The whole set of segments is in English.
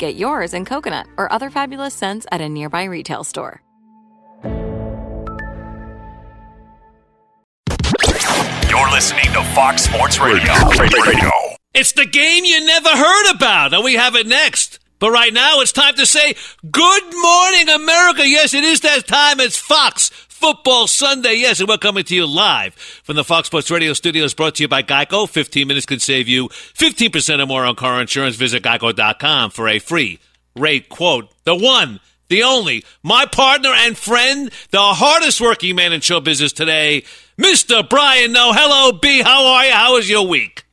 Get yours in coconut or other fabulous scents at a nearby retail store. You're listening to Fox Sports Radio. Radio. It's the game you never heard about, and we have it next. But right now, it's time to say, Good morning, America. Yes, it is that time. It's Fox Football Sunday. Yes, and we're coming to you live from the Fox Sports Radio studios brought to you by Geico. 15 minutes could save you 15% or more on car insurance. Visit geico.com for a free rate quote. The one, the only, my partner and friend, the hardest working man in show business today, Mr. Brian Noe. Hello, B. How are you? How was your week?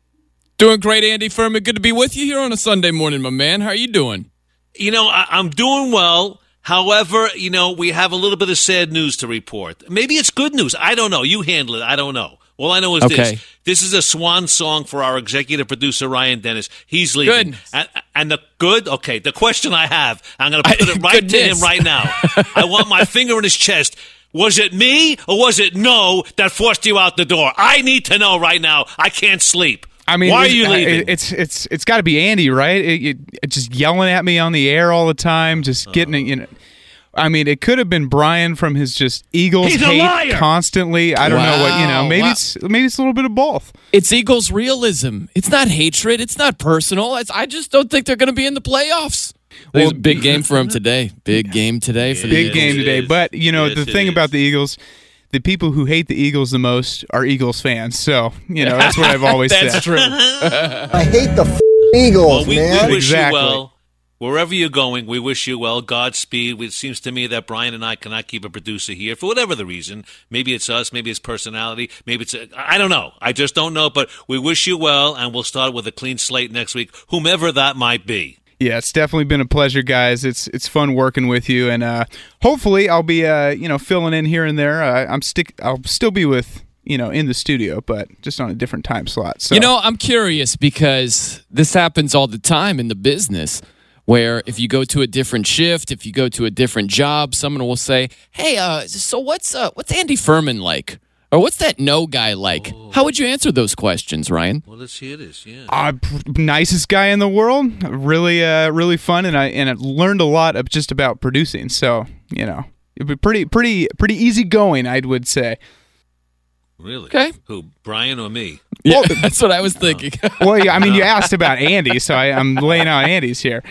Doing great, Andy Furman. Good to be with you here on a Sunday morning, my man. How are you doing? You know, I- I'm doing well. However, you know, we have a little bit of sad news to report. Maybe it's good news. I don't know. You handle it. I don't know. All I know is Okay. this. This is a swan song for our executive producer, Ryan Dennis. He's leaving. Goodness. And, and the good, okay, the question I have, I'm going to put I- it right to him right now. I want my finger in his chest. Was it me or was it Noe that forced you out the door? I need to know right now. I can't sleep. I mean, why are you leaving? It's it's it's got to be Andy, right? It, it, it just yelling at me on the air all the time, just oh. getting it. You know, I mean, it could have been Brian from his just Eagles He's a hate liar! constantly. I don't know what you know. Maybe wow. it's maybe it's a little bit of both. It's Eagles realism. It's not hatred. It's not personal. It's, I just don't think they're going to be in the playoffs. Well, Well, big game for them today. Big game today for the Big Yes, game today. But you know, Yes, the it thing is. about the Eagles. The people who hate the Eagles the most are Eagles fans. So, you know, that's what I've always That's said. true. I hate the f- Eagles, Well, we, man. we wish Exactly. you well. Wherever you're going, we wish you well. Godspeed. It seems to me that Brian and I cannot keep a producer here for whatever the reason. Maybe it's us. Maybe it's personality. Maybe it's I don't know. I just don't know. But we wish you well, and we'll start with a clean slate next week, whomever that might be. Yeah, it's definitely been a pleasure, guys. It's it's fun working with you, and uh, hopefully, I'll be uh, you know filling in here and there. Uh, I'm stick. I'll still be with you know in the studio, but just on a different time slot. So You know, I'm curious because this happens all the time in the business where if you go to a different shift, if you go to a different job, someone will say, "Hey, uh, so what's uh, what's Andy Furman like?" Or what's that Noe guy like? How would you answer those questions, Ryan? Well, let's hear this. Yeah. uh, p- nicest guy in the world. Really, uh, really fun, and I and I learned a lot of just about producing. So you know, it'd be pretty, pretty, pretty easy going, I would say. Really? Okay. Who, Brian or me? Yeah, that's what I was thinking. Well, yeah, I mean, you asked about Andy, so I, I'm laying out Andy's here.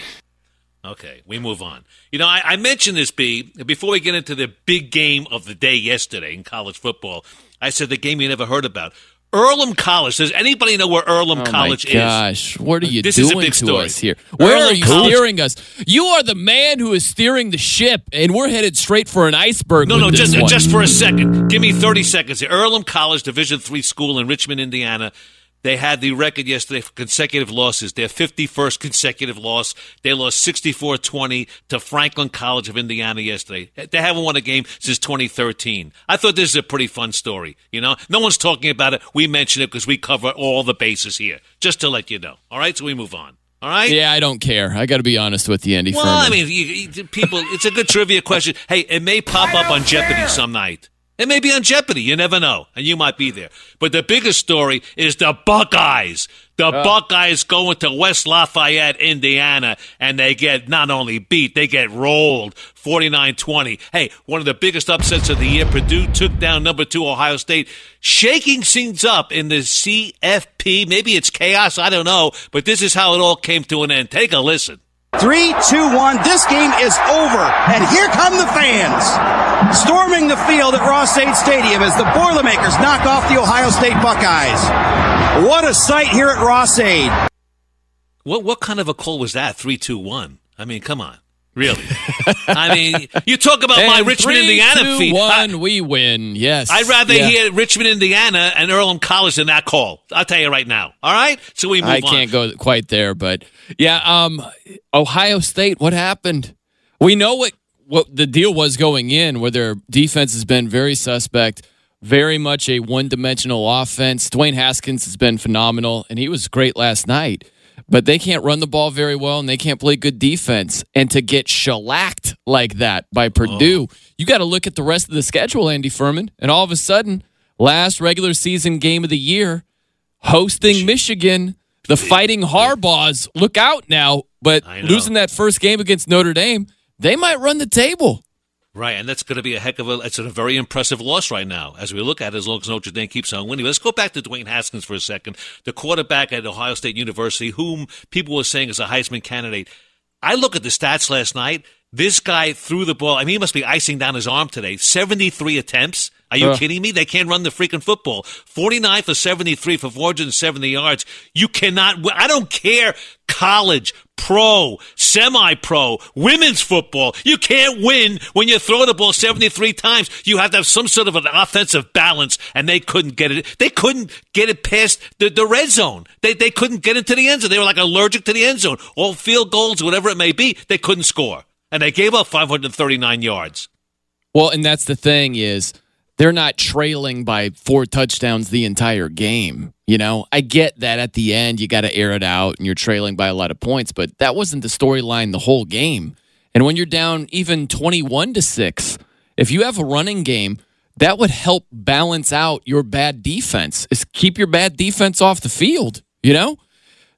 Okay, we move on. You know, I, I mentioned this, B, before we get into the big game of the day yesterday in college football. I said the game you never heard about. Earlham College. Does anybody know where Earlham Oh College my gosh, what are you This is doing to story. us here? Where Earlham are you College- steering us? You are the man who is steering the ship, and we're headed straight for an iceberg. No, no, just one. just for a second. Give me thirty seconds. Earlham College, Division three school in Richmond, Indiana. They had the record yesterday for consecutive losses. Their 51st consecutive loss. They lost 64-20 to Franklin College of Indiana yesterday. They haven't won a game since 2013. I thought this is a pretty fun story. You know, no one's talking about it. We mention it because we cover all the bases here. Just to let you know. All right, so we move on. All right. Yeah, I don't care. I got to be honest with you, Andy. Well, Furman. I mean, you, you, people, it's a good trivia question. Hey, it may pop up on Jeopardy some night. It may be on Jeopardy. You never know, and you might be there. But the biggest story is the Buckeyes. The ah. Buckeyes going to West Lafayette, Indiana, and they get not only beat, they get rolled 49-20. Hey, one of the biggest upsets of the year. Purdue took down number two Ohio State, shaking things up in the CFP. Maybe it's chaos. I don't know. But this is how it all came to an end. Take a listen. Three, two, one. This game is over. And here come the fans storming the field at Ross-Ade Stadium as the Boilermakers knock off the Ohio State Buckeyes. What a sight here at Ross-Ade. What what kind of a call was that? Three, two, one. I mean, come on, really? I mean, you talk about my Richmond, three, Indiana two, feat. I, we win. Yes. I'd rather Yeah. hear Richmond, Indiana, and Earlham College than that call. I'll tell you right now. All right, so we move I on. can't go quite there, but yeah. Um, Ohio State. What happened? We know what what the deal was going in, where their defense has been very suspect, very much a one dimensional offense. Dwayne Haskins has been phenomenal, and he was great last night. But they can't run the ball very well, and they can't play good defense. And to get shellacked like that by Purdue, you got to look at the rest of the schedule, Andy Furman. And all of a sudden, last regular season game of the year, hosting Michigan. The Fighting Harbaughs look out now, but losing that first game against Notre Dame, they might run the table. Right, and that's going to be a heck of a. It's a very impressive loss right now as we look at it. As long as Notre Dame keeps on winning, let's go back to Dwayne Haskins for a second, the quarterback at Ohio State University, whom people were saying is a Heisman candidate. I look at the stats last night. This guy threw the ball. I mean, he must be icing down his arm today. Seventy-three attempts. Are you Ugh. kidding me? They can't run the freaking football. 49 for 73 for 470 yards. You cannot. I don't care. College, pro, semi pro, women's football. You can't win when you throw the ball 73 times. You have to have some sort of an offensive balance, and they couldn't get it. They couldn't get it past the, the red zone. They, they couldn't get into the end zone. They were like allergic to the end zone. All field goals, whatever it may be, they couldn't score. And they gave up 539 yards. Well, and that's the thing is they're not trailing by four touchdowns the entire game. You know, I get that at the end you got to air it out and you're trailing by a lot of points, but that wasn't the storyline the whole game. And when you're down even 21 to 6, if you have a running game, that would help balance out your bad defense. Is keep your bad defense off the field, you know?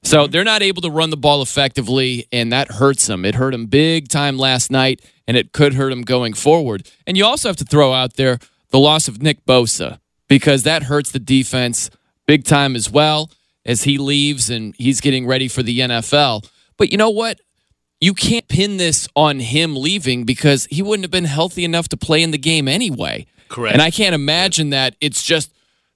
So mm-hmm. they're not able to run the ball effectively, and that hurts them. It hurt them big time last night, and it could hurt them going forward. And you also have to throw out there the loss of Nick Bosa because that hurts the defense big time as well as he leaves and he's getting ready for the NFL. But you know what? You can't pin this on him leaving because he wouldn't have been healthy enough to play in the game anyway. Correct. And I can't imagine that it's just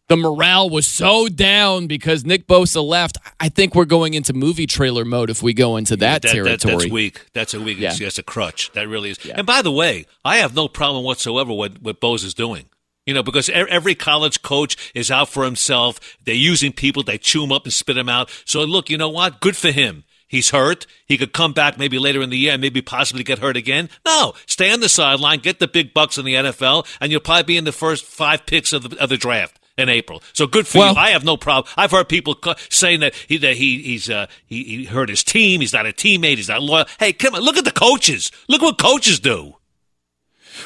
the morale was so down because Nick Bosa left. I think we're going into movie trailer mode if we go into that, territory. that's weak. That's a weak. Yeah. That's a crutch. That really is. And by the way, I have no problem whatsoever with what Bosa is doing. You know, because every college coach is out for himself. They're using people. They chew them up and spit them out. So look, you know what? Good for him. He's hurt. He could come back maybe later in the year and maybe possibly get hurt again. No, stay on the sideline, get the big bucks in the NFL, and you'll probably be in the first five picks of the, of the draft in April. So good for Well- you. I have no problem. I've heard people saying that he that he he's uh, he, he hurt his team. He's not a teammate. He's not loyal. Hey, come on, look at the coaches. Look what coaches do.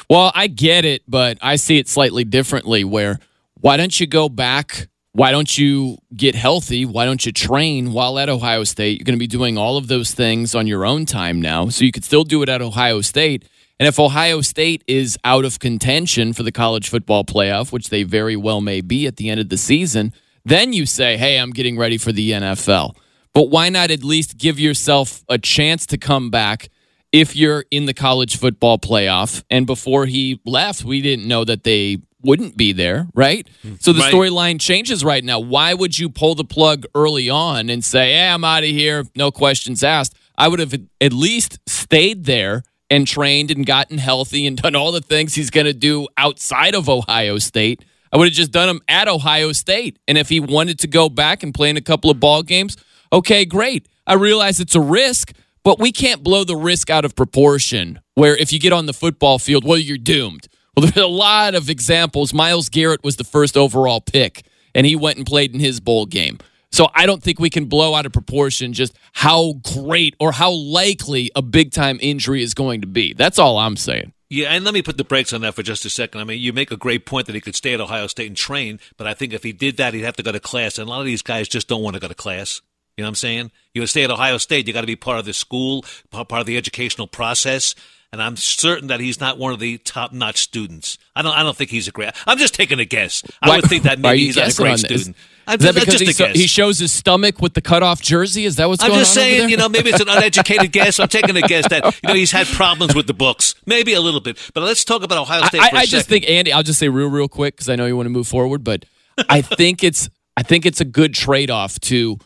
Well, I get it, but I see it slightly differently where why don't you go back? Why don't you get healthy? Why don't you train while at Ohio State? You're going to be doing all of those things on your own time now. So you could still do it at Ohio State. And if Ohio State is out of contention for the college football playoff, which they very well may be at the end of the season, then you say, hey, I'm getting ready for the NFL. But why not at least give yourself a chance to come back if you're in the college football playoff. And before he left, we didn't know that they wouldn't be there, right? Mm-hmm. So the Right. storyline changes right now. Why would you pull the plug early on and say, "Hey, I'm out of here, no questions asked"? I would have at least stayed there and trained and gotten healthy and done all the things he's going to do outside of Ohio State. I would have just done him at Ohio State. And if he wanted to go back and play in a couple of ball games, okay, great. I realize it's a risk, but we can't blow the risk out of proportion where if you get on the football field, well, you're doomed. Well, there's a lot of examples. Myles Garrett was the first overall pick, and he went and played in his bowl game. So I don't think we can blow out of proportion just how great or how likely a big time injury is going to be. That's all I'm saying. Yeah, and let me put the brakes on that for just a second. I mean, you make a great point that he could stay at Ohio State and train, but I think if he did that, he'd have to go to class, and a lot of these guys just don't want to go to class. You know what I'm saying? You stay at Ohio State, you got to be part of the school, part of the educational process. And I'm certain that he's not one of the top-notch students. I don't. I don't think he's a great. I'm just taking a guess. I Why- would think that maybe he's not a great student. I'm that just, because he, a so- guess. he shows his stomach with the cutoff jersey? Is that what's going on? I'm just saying, you know, maybe it's an uneducated guess. I'm taking a guess that you know he's had problems with the books, maybe a little bit. But let's talk about Ohio State. I, for a I just think Andy. I'll just say real, real quick because I know you want to move forward, but I think it's I think it's a good trade off to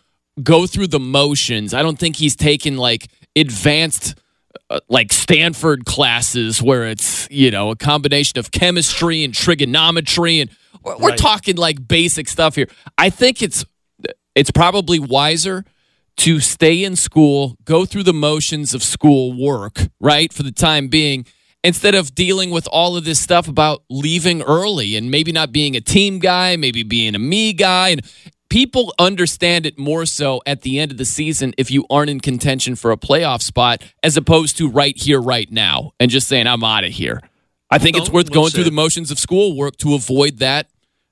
go through the motions. I don't think he's taken like advanced. Uh, like Stanford classes where it's you know a combination of chemistry and trigonometry and we're, we're Right. talking like basic stuff here. I think it's it's probably wiser to stay in school, go through the motions of school work, right, for the time being, instead of dealing with all of this stuff about leaving early and maybe not being a team guy, maybe being a me guy. And people understand it more so at the end of the season if you aren't in contention for a playoff spot, as opposed to right here, right now, and just saying, I'm out of here. I think it's worth going through the motions of schoolwork to avoid that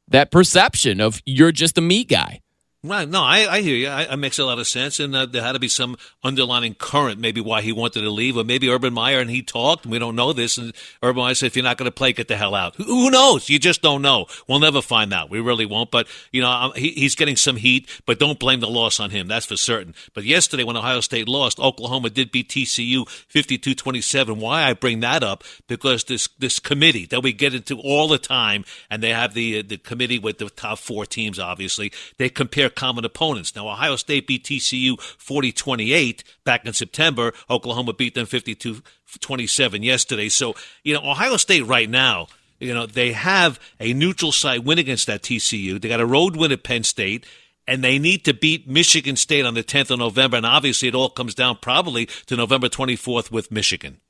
that perception of you're just a me guy. Right. No, I, I hear you. I, it makes a lot of sense. And uh, there had to be some underlining current, maybe why he wanted to leave. Or maybe Urban Meyer and he talked, and we don't know this. And Urban Meyer said, if you're not going to play, get the hell out. Who, who knows? You just don't know. We'll never find out. We really won't. But, you know, he, he's getting some heat, but don't blame the loss on him. That's for certain. But yesterday, when Ohio State lost, Oklahoma did beat TCU 52 27. Why I bring that up? Because this, this committee that we get into all the time, and they have the, uh, the committee with the top four teams, obviously, they compare common opponents. Now, Ohio State beat TCU 40 28 back in September. Oklahoma beat them 52 27 yesterday. So, you know, Ohio State right now, you know, they have a neutral site win against that TCU. They got a road win at Penn State. And they need to beat Michigan State on the 10th of November. And obviously, it all comes down probably to November 24th with Michigan.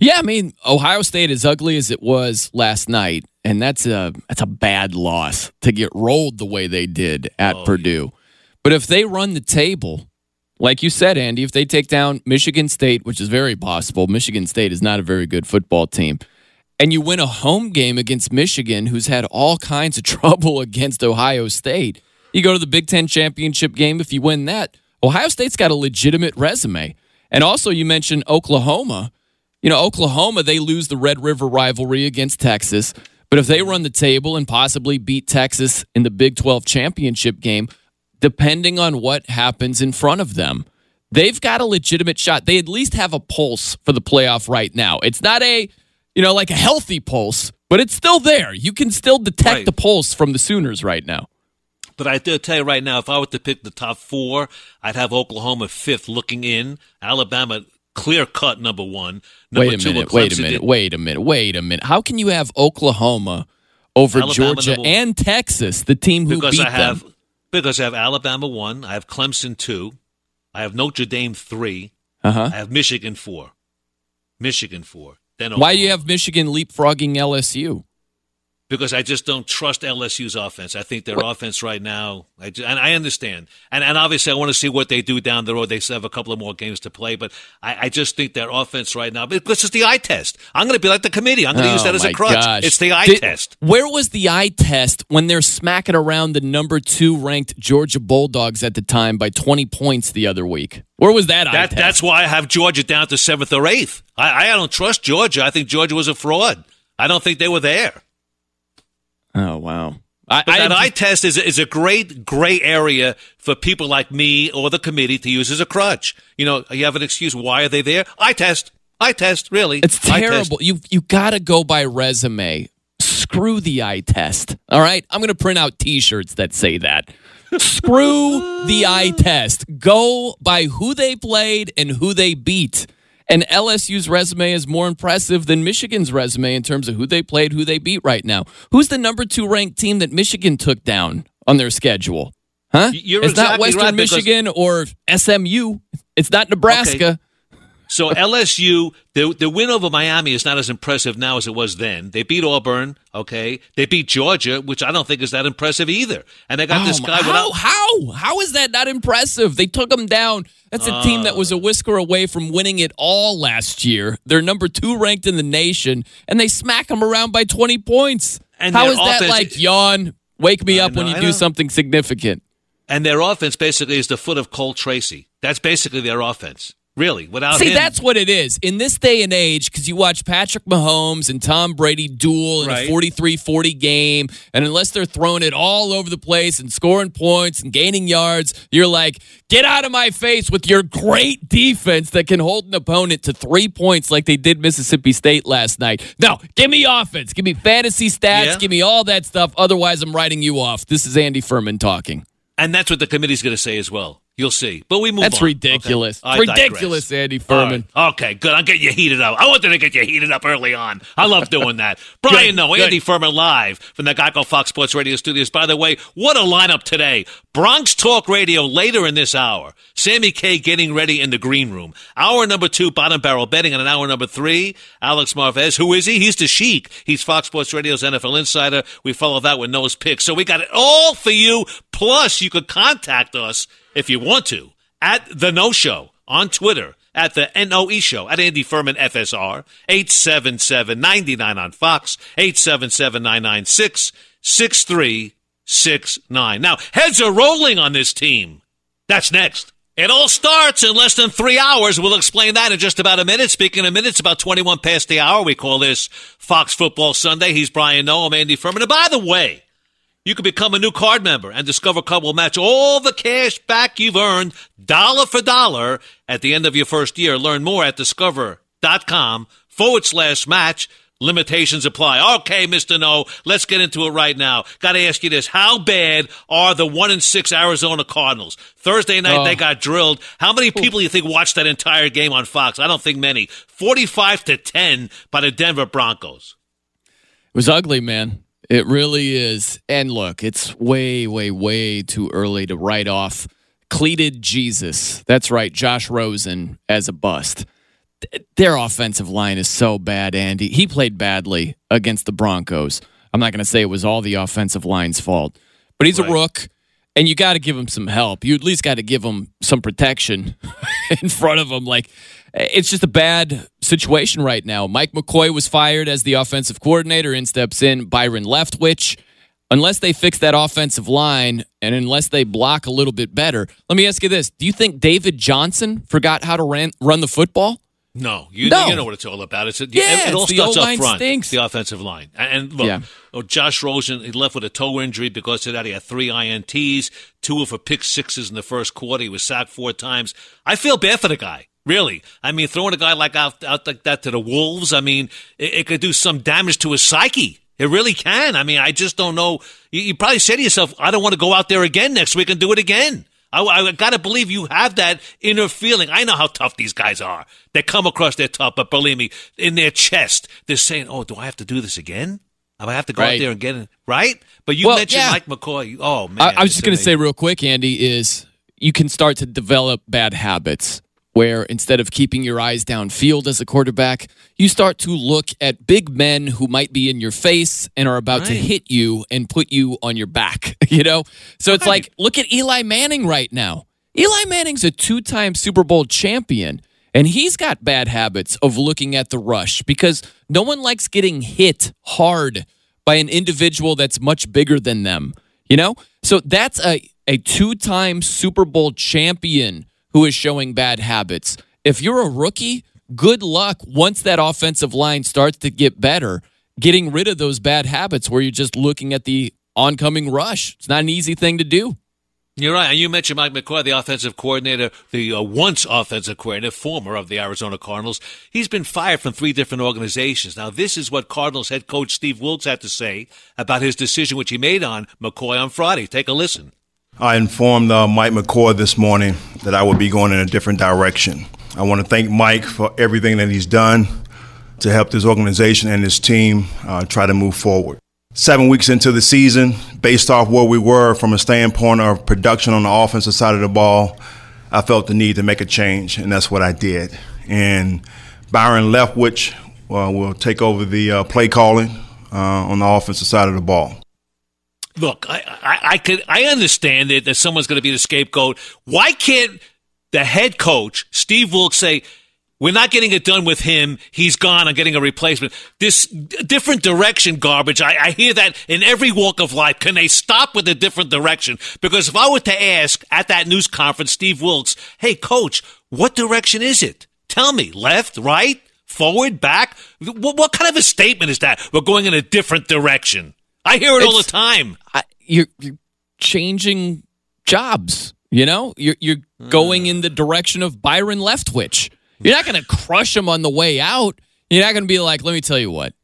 Yeah, I mean, Ohio State, as ugly as it was last night, and that's a that's a bad loss to get rolled the way they did at Oh, Purdue. But if they run the table, like you said, Andy, if they take down Michigan State, which is very possible, Michigan State is not a very good football team, and you win a home game against Michigan, who's had all kinds of trouble against Ohio State, you go to the Big Ten championship game. If you win that, Ohio State's got a legitimate resume. And also, you mentioned Oklahoma. You know, Oklahoma, they lose the Red River rivalry against Texas. But if they run the table and possibly beat Texas in the Big 12 championship game, depending on what happens in front of them, they've got a legitimate shot. They at least have a pulse for the playoff right now. It's not a, you know, like a healthy pulse, but it's still there. You can still detect Right. the pulse from the Sooners right now. But I do tell you right now, if I were to pick the top four, I'd have Oklahoma fifth looking in, Alabama clear cut number one. Number wait a minute, where wait a minute, wait a minute, wait a minute. How can you have Oklahoma over Alabama Georgia and Texas, the team who because beat I have them? because I have Alabama one, I have Clemson two, I have Notre Dame three, Uh-huh. I have Michigan four, Michigan four. Then Why do you have Michigan leapfrogging LSU? Because I just don't trust LSU's offense. I think their offense right now, I ju- and I understand, and and obviously I want to see what they do down the road. They still have a couple of more games to play, but I, I just think their offense right now, because it's the eye test. I'm going to be like the committee. I'm going to use Oh, that as a crutch. gosh. It's the eye Did- test. Where was the eye test when they're smacking around the number two ranked Georgia Bulldogs at the time by 20 points the other week? Where was that eye That, test? that's why I have Georgia down to seventh or eighth. I, I don't trust Georgia. I think Georgia was a fraud. I don't think they were there. Oh, wow. I, But I- that eye test is, is a great gray area for people like me or the committee to use as a crutch. You know, you have an excuse. Why are they there? Eye test. Eye test, really. It's terrible. You you got to go by resume. Screw the eye test. All right, I'm going to print out T-shirts that say that. Screw the eye test. Go by who they played and who they beat. And LSU's resume is more impressive than Michigan's resume in terms of who they played, who they beat right now. Who's the number two ranked team that Michigan took down on their schedule? Huh? You're it's not exactly Western right, Michigan or SMU. It's not Nebraska. So LSU, the the win over Miami is not as impressive now as it was then. They beat Auburn, okay. They beat Georgia, which I don't think is that impressive either. And they got this Oh, guy how, without. how how is that not impressive? They took them down. That's a team that Uh. was a whisker away from winning it all last year. They're number two ranked in the nation, and they smack them around by twenty points. And how is that like yawn? Wake me I up when you I do know. something significant. And their offense basically is the foot of Cole Tracy. That's basically their offense, really. Without See, him, that's what it is. In this day and age, because you watch Patrick Mahomes and Tom Brady duel in Right. a 43 40 game, and unless they're throwing it all over the place and scoring points and gaining yards, you're like, get out of my face with your great defense that can hold an opponent to three points like they did Mississippi State last night. No, give me offense. Give me fantasy stats. Yeah. Give me all that stuff. Otherwise, I'm writing you off. This is Andy Furman talking. and that's what the committee's going to say as well. You'll see. But we move on. That's on. ridiculous. Okay. Ridiculous. Andy Furman. right. Okay, good. I'm getting you heated up. I wanted to get you heated up early on. I love doing that. Brian, Good, no, good. Andy Furman live from the Geico Fox Sports Radio studios. By the way, what a lineup today. Bronx Talk Radio later in this hour. Sammy K getting ready in the green room. Hour number two, bottom barrel betting. And an hour number three, Alex Marvez. Who is he? He's the Sheik. He's Fox Sports Radio's NFL insider. We follow that with Noah's picks. So we got it all for you. Plus, you could contact us if you want to at the Noe Show on Twitter, at the NOE Show, at Andy Furman FSR, 877 99 on Fox, 877 996 6369. Now, heads are rolling on this team. That's next. It all starts in less than three hours. We'll explain that in just about a minute. Speaking of minutes, about 21 past the hour. We call this Fox Football Sunday. He's Brian Noah. I'm Andy Furman. And by the way, you can become a new card member, and Discover Card will match all the cash back you've earned, dollar for dollar, at the end of your first year. Learn more at discover.com forward slash match. Limitations apply. Okay, Mr. Noe, let's get into it right now. Got to ask you this. How bad are the one and six Arizona Cardinals? Thursday night, Oh. they got drilled. How many people do you think watched that entire game on Fox? I don't think many. 45 to 10 by the Denver Broncos. It was ugly, man. It really is. And look, it's way, way, way too early to write off cleated Jesus. That's right, Josh Rosen as a bust. Their offensive line is so bad, Andy. He played badly against the Broncos. I'm not going to say it was all the offensive line's fault, but he's Right. a rook, and you got to give him some help. You at least got to give him some protection in front of him. Like, it's just a bad situation right now. Mike McCoy was fired as the offensive coordinator. In steps in Byron Leftwich. Unless they fix that offensive line and unless they block a little bit better, let me ask you this: Do you think David Johnson forgot how to ran, run the football? No, you, No. you know what it's all about. It's a, Yeah, it, it all the starts up front. stinks. The offensive line, and, and look, Yeah. oh, Josh Rosen he left with a toe injury because of that. He had three ints, two of for pick sixes in the first quarter. He was sacked four times. I feel bad for the guy. Really, I mean, throwing a guy like out, out like that to the wolves, I mean, it, it could do some damage to his psyche. It really can. I mean, I just don't know. You, you probably say to yourself, "I don't want to go out there again next week and do it again." I, I got to believe you have that inner feeling. I know how tough these guys are. They come across they're tough, but believe me, in their chest, they're saying, "Oh, do I have to do this again? I have to go out there and get it right." But you Well, mentioned yeah. Mike McCoy. Oh man, I, I was it's just going to say real quick, Andy, is you can start to develop bad habits where instead of keeping your eyes downfield as a quarterback, you start to look at big men who might be in your face and are about to hit you and put you on your back, you know? So it's like, look at Eli Manning right now. Eli Manning's a two time Super Bowl champion. And he's got bad habits of looking at the rush because no one likes getting hit hard by an individual that's much bigger than them. You know? So that's a, a two time Super Bowl champion who is showing bad habits. If you're a rookie, good luck once that offensive line starts to get better, getting rid of those bad habits where you're just looking at the oncoming rush. It's not an easy thing to do. You're right. And you mentioned Mike McCoy, the offensive coordinator, the uh, once offensive coordinator, former of the Arizona Cardinals. He's been fired from three different organizations. Now, this is what Cardinals head coach Steve Wilks had to say about his decision, which he made on McCoy on Friday. Take a listen. I informed uh, Mike McCoy this morning that I would be going in a different direction. I want to thank Mike for everything that he's done to help this organization and his team uh, try to move forward seven weeks into the season, based off where we were from a standpoint of production on the offensive side of the ball, I felt the need to make a change, and that's what I did. And Byron Leftwich uh, will take over the uh, play calling uh, on the offensive side of the ball. Look, I, I, I could I understand it that someone's going to be the scapegoat. Why can't the head coach Steve Wilks say? We're not getting it done with him. He's gone. I'm getting a replacement. This different direction garbage. I, I, hear that in every walk of life. Can they stop with the different direction? Because if I were to ask at that news conference, Steve Wilks, hey, coach, what direction is it? Tell me, left, right, forward, back? What, what kind of a statement is that? We're going in a different direction. I hear it all the time. I, you're, you're changing jobs. You know, you're, you're going in the direction of Byron Leftwich. You're not going to crush him on the way out. You're not going to be like, let me tell you what.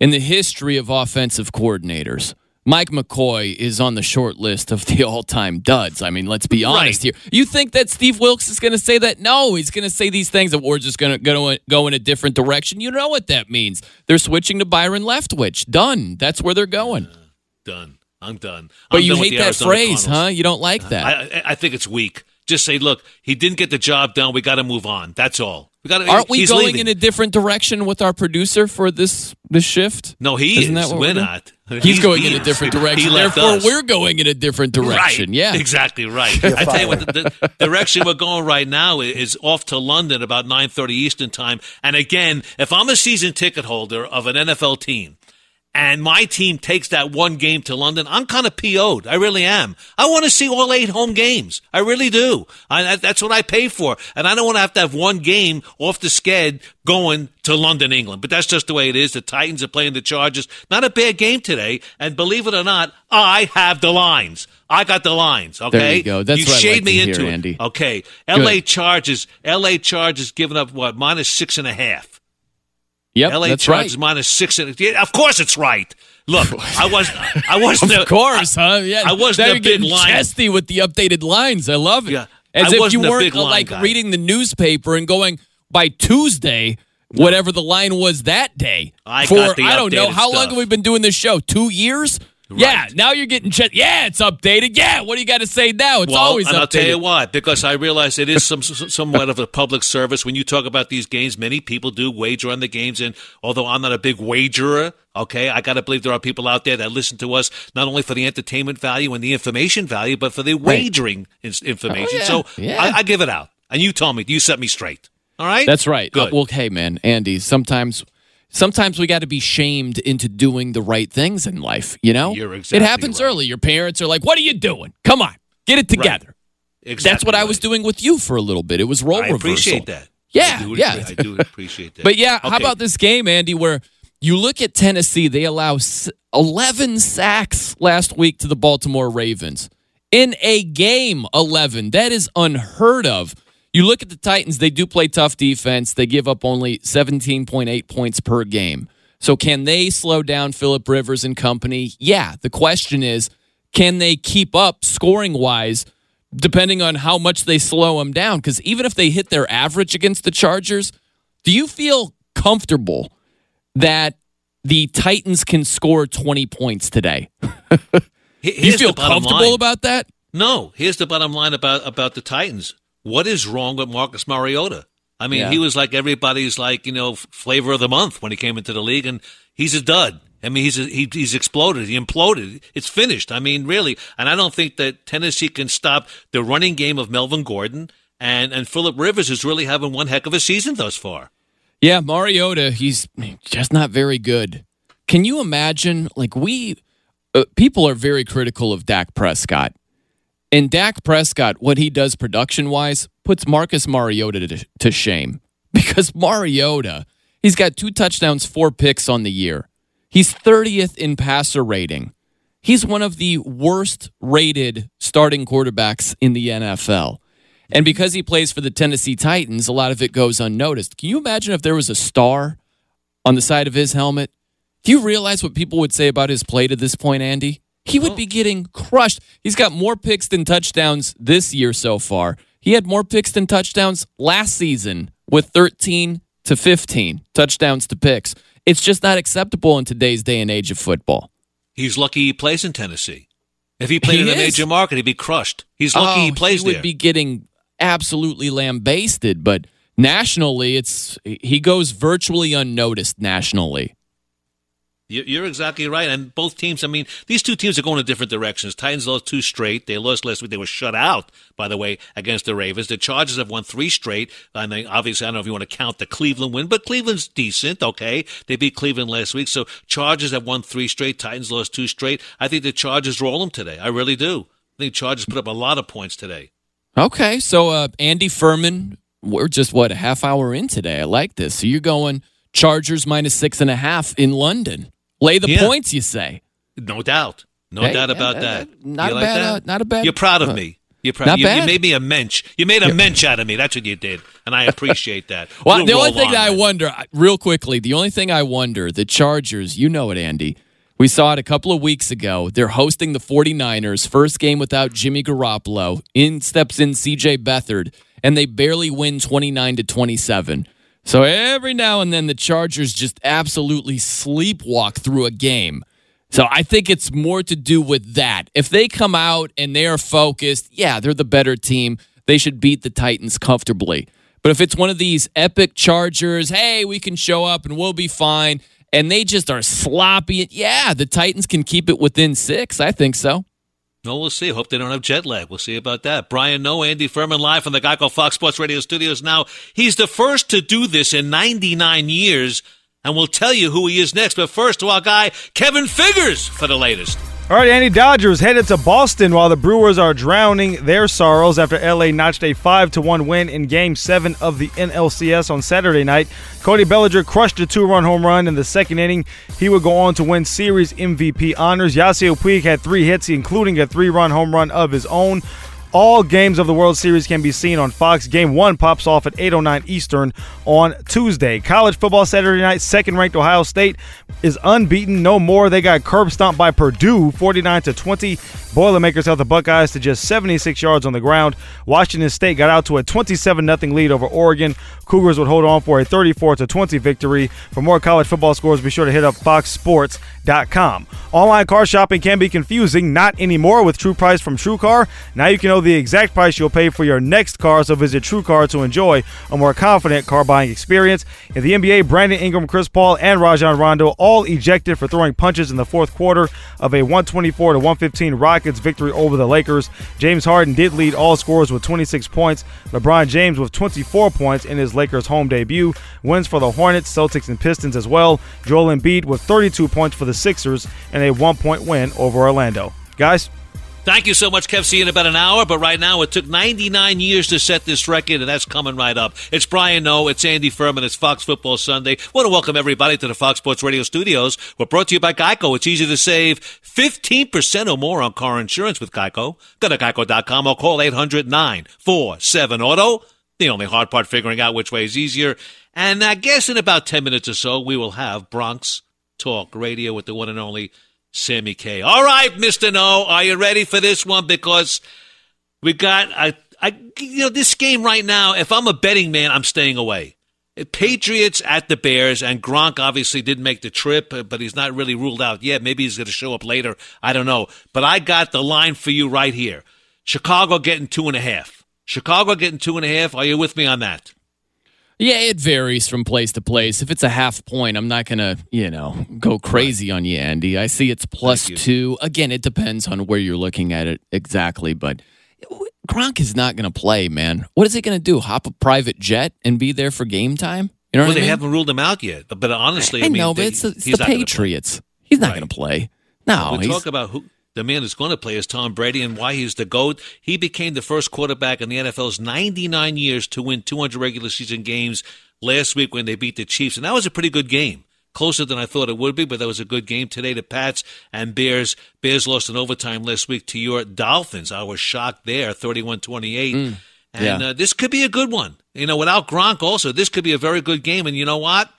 In the history of offensive coordinators, Mike McCoy is on the short list of the all-time duds. I mean, let's be honest right. here. You think that Steve Wilks is going to say that? No, he's going to say these things that we're just going to go in a different direction. You know what that means? They're switching to Byron Leftwich. Done. That's where they're going. Uh, done. I'm done. But I'm you done hate that phrase, huh? You don't like that. I, I think it's weak. Just say, look, he didn't get the job done. We got to move on. That's all. We gotta, Aren't we going leaving. in a different direction with our producer for this this shift? No, he Isn't is. That we're, we're not. He's, He's going in a different direction. Therefore, us. we're going in a different direction. Right. Yeah, exactly right. I tell you what, the, the direction we're going right now is off to London about nine thirty Eastern time. And again, if I'm a season ticket holder of an NFL team and my team takes that one game to London, I'm kind of PO'd. I really am. I want to see all eight home games. I really do. I, that's what I pay for. And I don't want to have to have one game off the sked going to London, England. But that's just the way it is. The Titans are playing the Chargers. Not a bad game today. And believe it or not, I have the lines. I got the lines. Okay, there you go. That's you what shade like me into hear, it. Andy. Okay, L.A. Chargers. L.A. Chargers giving up what minus six and a half. Yep, LA that's Chargers right. minus six. Of course, it's right. Look, I was, I wasn't. of course, I, huh? Yeah, I wasn't now a big line. chesty with the updated lines. I love it. Yeah, as I if you weren't uh, line like guy. reading the newspaper and going by Tuesday. No. Whatever the line was that day. I for got the I don't know how stuff. long have we been doing this show? Two years. Right. Yeah, now you're getting checked. yeah, it's updated. Yeah, what do you got to say now? It's well, always and updated. I'll tell you why. Because I realize it is some somewhat of a public service when you talk about these games. Many people do wager on the games, and although I'm not a big wagerer, okay, I got to believe there are people out there that listen to us not only for the entertainment value and the information value, but for the wagering right. information. Oh, yeah. So yeah. I, I give it out, and you told me you set me straight. All right, That's right. Good. Uh, well, hey, man, Andy. Sometimes, sometimes we got to be shamed into doing the right things in life. You know, exactly it happens right. early. Your parents are like, "What are you doing? Come on, get it together." Exactly That's what I was doing with you for a little bit. It was role I reversal. appreciate that. Yeah, I do, yeah. I do appreciate that. But yeah, how about this game, Andy, where you look at Tennessee, they allow 11 sacks last week to the Baltimore Ravens. In a game, 11. That is unheard of. You look at the Titans, they do play tough defense. They give up only 17.8 points per game. So can they slow down Philip Rivers and company? Yeah. The question is, can they keep up scoring wise depending on how much they slow them down? Because even if they hit their average against the Chargers, do you feel comfortable that the Titans can score 20 points today? Do you feel comfortable line. about that? No, here's the bottom line about about the Titans. What is wrong with Marcus Mariota? I mean, Yeah. he was like everybody's like you know flavor of the month when he came into the league, and he's a dud. I mean, he's a, he, he's exploded. He imploded. It's finished. I mean, really. And I don't think that Tennessee can stop the running game of Melvin Gordon and and Philip Rivers is really having one heck of a season thus far. Yeah, Mariota, he's just not very good. Can you imagine? Like, we, uh, people are very critical of Dak Prescott. And Dak Prescott, what he does production wise, puts Marcus Mariota to, to shame. Because Mariota, he's got two touchdowns, four picks on the year. He's 30th in passer rating. He's one of the worst rated starting quarterbacks in the NFL. And because he plays for the Tennessee Titans, a lot of it goes unnoticed. Can you imagine if there was a star on the side of his helmet? Do you realize what people would say about his play to this point, Andy? He would be getting crushed. He's got more picks than touchdowns this year so far. He had more picks than touchdowns last season with 13 to 15 touchdowns to picks. It's just not acceptable in today's day and age of football. He's lucky he plays in Tennessee. If he played He in a major market, he'd be crushed. He's lucky Oh, he plays he would there. be getting absolutely lambasted, but nationally, it's he goes virtually unnoticed nationally. You- You're exactly right. And both teams, I mean, these two teams are going in different directions. Titans lost two straight. They lost last week. They were shut out, by the way, against the Ravens. The Chargers have won three straight. I mean, obviously, I don't know if you want to count the Cleveland win, but Cleveland's decent, okay? They beat Cleveland last week. So Chargers have won three straight. Titans lost two straight. I think the Chargers roll them today. I really do. I think Chargers put up a lot of points today. Okay, so uh, Andy Furman, we're just what a half hour in today. I like this. So you're going Chargers minus six and a half in London. Lay the Yeah. points, you say? No doubt. No Hey, doubt about that- that. that- not You a like bad, that? uh, not a bad- You're proud of uh, me. You're proud. not you, you made me a mensch. You made a mensch out of me. That's what you did, and I appreciate that. Well, We'll the only thing on, that I wonder, uh, real quickly, the only thing I wonder, the Chargers, you know it, Andy. We saw it a couple of weeks ago. They're hosting the 49ers, first game without Jimmy Garoppolo. In steps in CJ Beathard, and they barely win 29 to 27. So every now and then the Chargers just absolutely sleepwalk through a game. So I think it's more to do with that. If they come out and they are focused, yeah, they're the better team. They should beat the Titans comfortably. But if it's one of these epic Chargers, hey, we can show up and we'll be fine, and they just are sloppy, yeah, the Titans can keep it within six. I think so. No, we'll see. Hope they don't have jet lag. We'll see about that. Brian Noe, Andy Furman live from the Geico Fox Sports Radio studios now. He's the first to do this in 99 years, and we'll tell you who he is next. But first, to our guy, Kevin Figures, for the latest. All right, Andy Dodgers headed to Boston while the Brewers are drowning their sorrows after LA notched a 5 1 win in Game 7 of the NLCS on Saturday night. Cody Bellinger crushed a two run home run in the second inning. He would go on to win series MVP honors. Yasiel Puig had three hits, including a three run home run of his own. All games of the World Series can be seen on Fox. Game one pops off at 8:09 Eastern on Tuesday. College football Saturday night. Second-ranked Ohio State is unbeaten. No more. They got curb stomped by Purdue, 49 to 20. Boilermakers held the Buckeyes to just 76 yards on the ground. Washington State got out to a 27 0 lead over Oregon. Cougars would hold on for a 34 20 victory. For more college football scores, be sure to hit up foxsports.com. Online car shopping can be confusing, not anymore with True Price from TrueCar. Now you can know the exact price you'll pay for your next car, so visit TrueCar to enjoy a more confident car buying experience. In the NBA, Brandon Ingram, Chris Paul, and Rajon Rondo all ejected for throwing punches in the fourth quarter of a 124 to 115 Rockets victory over the Lakers. James Harden did lead all scorers with 26 points. LeBron James with 24 points in his Lakers home debut. Wins for the Hornets, Celtics, and Pistons as well. Joel Embiid with 32 points for the Sixers and a one point win over Orlando. Guys, Thank you so much, Kev. See you in about an hour. But right now, it took 99 years to set this record, and that's coming right up. It's Brian Noe, it's Andy Furman, it's Fox Football Sunday. want to welcome everybody to the Fox Sports Radio studios. We're brought to you by Geico. It's easy to save 15% or more on car insurance with Geico. Go to geico.com or call 800 947 Auto. The only hard part figuring out which way is easier. And I guess in about 10 minutes or so, we will have Bronx Talk Radio with the one and only Sammy K. All right, Mr. Noe, are you ready for this one? Because we got, I, I, you know, this game right now, if I'm a betting man, I'm staying away. Patriots at the Bears, and Gronk obviously didn't make the trip, uh, but he's not really ruled out yet. Maybe he's going to show up later. I don't know. But I got the line for you right here. Chicago getting two and a half. Chicago getting two and a half. Are you with me on that? Yeah, it varies from place to place. If it's a half point, I'm not going to, you know, go crazy on you, Andy. I see it's plus two. Again, it depends on where you're looking at it exactly, but Gronk is not going to play, man. What is he going to do? Hop a private jet and be there for game time? You know well, what I they mean? haven't ruled him out yet. But honestly, I, I mean, know, they- but it's, the- it's he's the not gonna play. Patriots. He's not going to play. No, we talk about who the man who's going to play is Tom Brady and why he's the GOAT. He became the first quarterback in the NFL's 99 years to win 200 regular season games last week when they beat the Chiefs. And that was a pretty good game. closer than I thought it would be, but that was a good game today. The Pats and Bears. Bears lost in overtime last week to your Dolphins. I was shocked there, 31 28. Mm. And Yeah. uh, this could be a good one. You know, without Gronk, also, this could be a very good game. And you know what?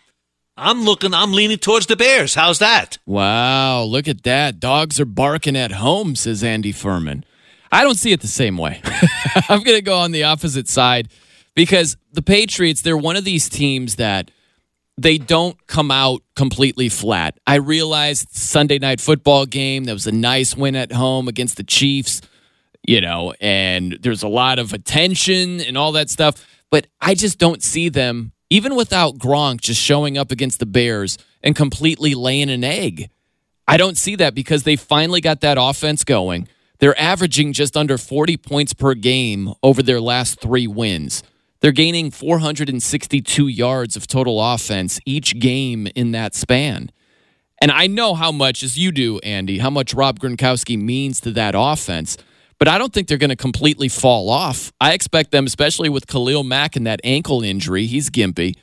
I'm looking, I'm leaning towards the Bears. How's that? Wow, look at that. Dogs are barking at home, says Andy Furman. I don't see it the same way. I'm going to go on the opposite side because the Patriots, they're one of these teams that they don't come out completely flat. I realized Sunday night football game, that was a nice win at home against the Chiefs, you know, and there's a lot of attention and all that stuff, but I just don't see them even without Gronk just showing up against the Bears and completely laying an egg. I don't see that because they finally got that offense going. They're averaging just under 40 points per game over their last three wins. They're gaining 462 yards of total offense each game in that span. And I know how much, as you do, Andy, how much Rob Gronkowski means to that offense. But I don't think they're going to completely fall off. I expect them, especially with Khalil Mack and that ankle injury, he's gimpy.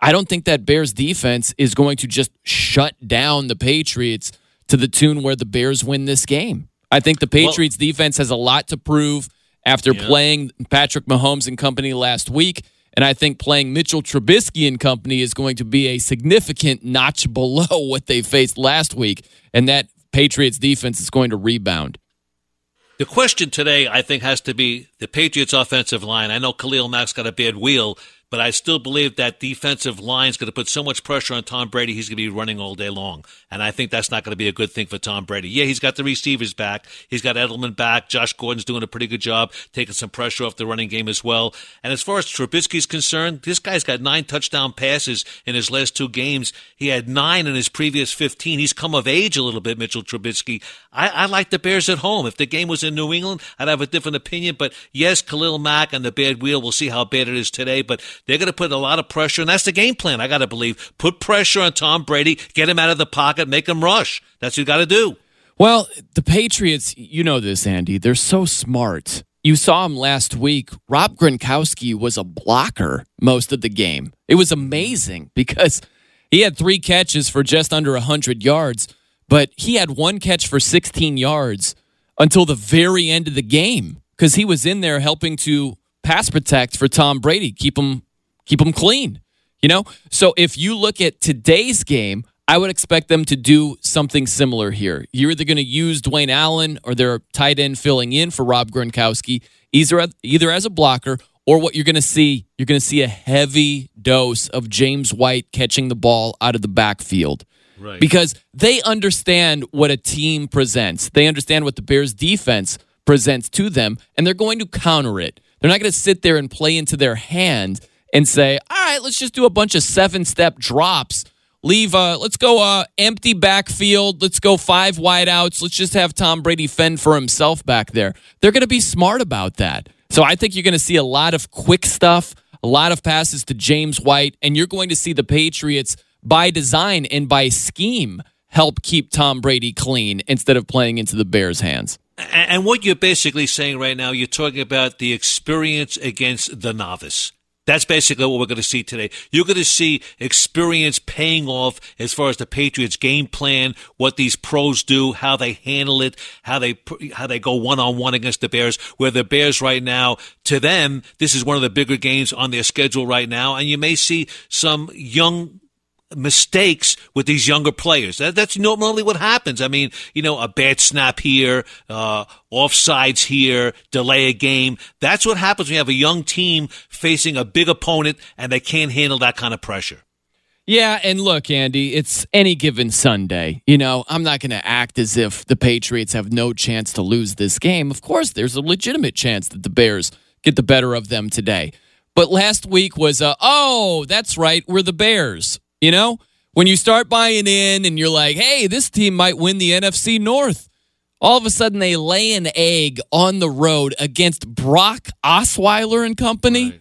I don't think that Bears defense is going to just shut down the Patriots to the tune where the Bears win this game. I think the Patriots defense has a lot to prove after playing Patrick Mahomes and company last week. And I think playing Mitchell Trubisky and company is going to be a significant notch below what they faced last week. And that Patriots defense is going to rebound. The question today, I think, has to be the Patriots' offensive line. I know Khalil Mack's got a bad wheel, but I still believe that defensive line is going to put so much pressure on Tom Brady, he's going to be running all day long. And I think that's not going to be a good thing for Tom Brady. Yeah, he's got the receivers back. He's got Edelman back. Josh Gordon's doing a pretty good job taking some pressure off the running game as well. And as far as Trubisky's concerned, this guy's got nine touchdown passes in his last two games. He had nine in his previous 15. He's come of age a little bit, Mitchell Trubisky. I, I like the Bears at home. If the game was in New England, I'd have a different opinion. But yes, Khalil Mack and the bad wheel, we'll see how bad it is today. But they're going to put a lot of pressure, and that's the game plan, I got to believe. Put pressure on Tom Brady, get him out of the pocket, make him rush. That's what you got to do. Well, the Patriots, you know this, Andy, they're so smart. You saw him last week. Rob Gronkowski was a blocker most of the game. It was amazing because he had three catches for just under 100 yards, but he had one catch for 16 yards until the very end of the game because he was in there helping to pass protect for Tom Brady, keep him keep them clean. You know? So if you look at today's game, I would expect them to do something similar here. You're either going to use Dwayne Allen or their tight end filling in for Rob Gronkowski, either either as a blocker or what you're going to see, you're going to see a heavy dose of James White catching the ball out of the backfield. Right. Because they understand what a team presents. They understand what the Bears defense presents to them, and they're going to counter it. They're not going to sit there and play into their hand and say, all right, let's just do a bunch of seven step drops. Leave, uh, let's go uh, empty backfield. Let's go five wideouts. Let's just have Tom Brady fend for himself back there. They're going to be smart about that. So I think you're going to see a lot of quick stuff, a lot of passes to James White, and you're going to see the Patriots by design and by scheme help keep Tom Brady clean instead of playing into the Bears' hands. And and what you're basically saying right now, you're talking about the experience against the novice. That's basically what we're going to see today. You're going to see experience paying off as far as the Patriots game plan, what these pros do, how they handle it, how they how they go one on one against the Bears. Where the Bears right now, to them, this is one of the bigger games on their schedule right now, and you may see some young mistakes with these younger players. That, that's normally what happens. I mean, you know, a bad snap here, uh, offsides here, delay a game. That's what happens when you have a young team facing a big opponent and they can't handle that kind of pressure. Yeah, and look, Andy, it's any given Sunday. You know, I'm not going to act as if the Patriots have no chance to lose this game. Of course, there's a legitimate chance that the Bears get the better of them today. But last week was, uh, oh, that's right, we're the Bears. You know, when you start buying in and you're like, hey, this team might win the NFC North, all of a sudden they lay an egg on the road against Brock Osweiler and company.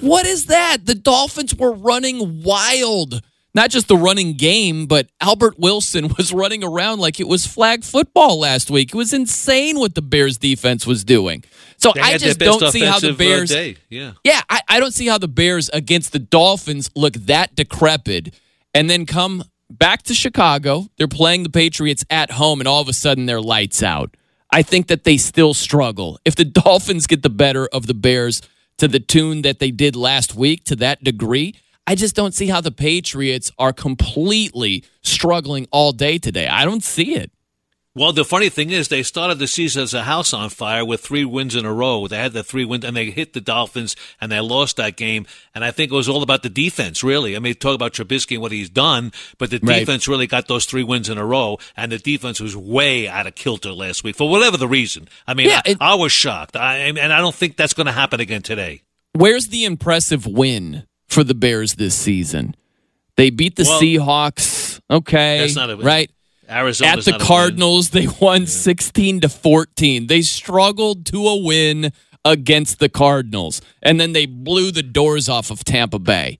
What is that? The Dolphins were running wild. Not just the running game, but Albert Wilson was running around like it was flag football last week. It was insane what the Bears defense was doing. So They I just don't see how the uh, Bears. Yeah. yeah, I, I don't see how the Bears against the Dolphins look that decrepit. And then come back to Chicago. They're playing the Patriots at home, and all of a sudden they're lights out. I think that they still struggle. If the Dolphins get the better of the Bears to the tune that they did last week to that degree, I just don't see how the Patriots are completely struggling all day today. I don't see it. Well, the funny thing is, they started the season as a house on fire with three wins in a row. They had the three wins, and they hit the Dolphins, and they lost that game. And I think it was all about the defense, really. I mean, talk about Trubisky and what he's done, but the Right. defense really got those three wins in a row, and the defense was way out of kilter last week for whatever the reason. I mean, Yeah, I, I was shocked, I, and I don't think that's going to happen again today. Where's the impressive win for the Bears this season? They beat the Well- Seahawks. Okay. That's not a win. right. Arizona's At the not a win. Cardinals, they won 16 to 14. They struggled to a win against the Cardinals, and then they blew the doors off of Tampa Bay.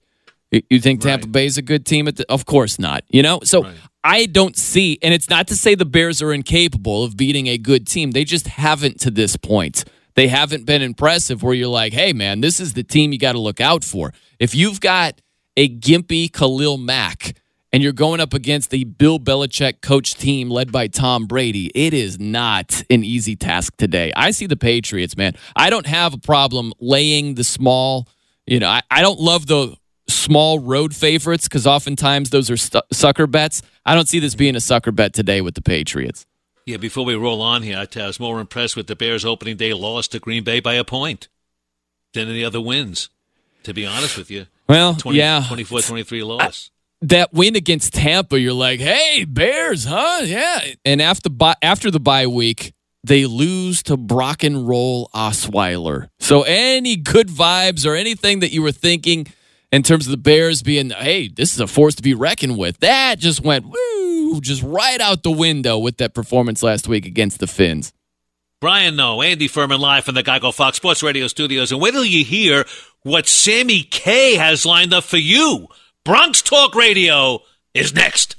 You- think Tampa Bay is a good team? At the, of course not. You know, so I don't see, and it's not to say the Bears are incapable of beating a good team. They just haven't to this point. They haven't been impressive. Where you're like, hey man, this is the team you got to look out for. If you've got a gimpy Khalil Mack and you're going up against the Bill Belichick coach team led by Tom Brady, it is not an easy task today. I see the Patriots, man. I don't have a problem laying the small, you know, I, I don't love the small road favorites because oftentimes those are stu- sucker bets. I don't see this being a sucker bet today with the Patriots. Yeah, before we roll on here, I was more impressed with the Bears' opening day loss to Green Bay by a point than any other wins, to be honest with you. Well, 20, yeah. 24 23 loss. that win against Tampa, you're like, hey, Bears, huh? Yeah. And after after the bye week, they lose to Brock and Roll Osweiler. So any good vibes or anything that you were thinking in terms of the Bears being, hey, this is a force to be reckoned with, that just went woo, just right out the window with that performance last week against the Finns. Brian, Noe. Andy Furman live from the Geico Fox Sports Radio studios. And wait till you hear what Sammy K has lined up for you. Bronx Talk Radio is next.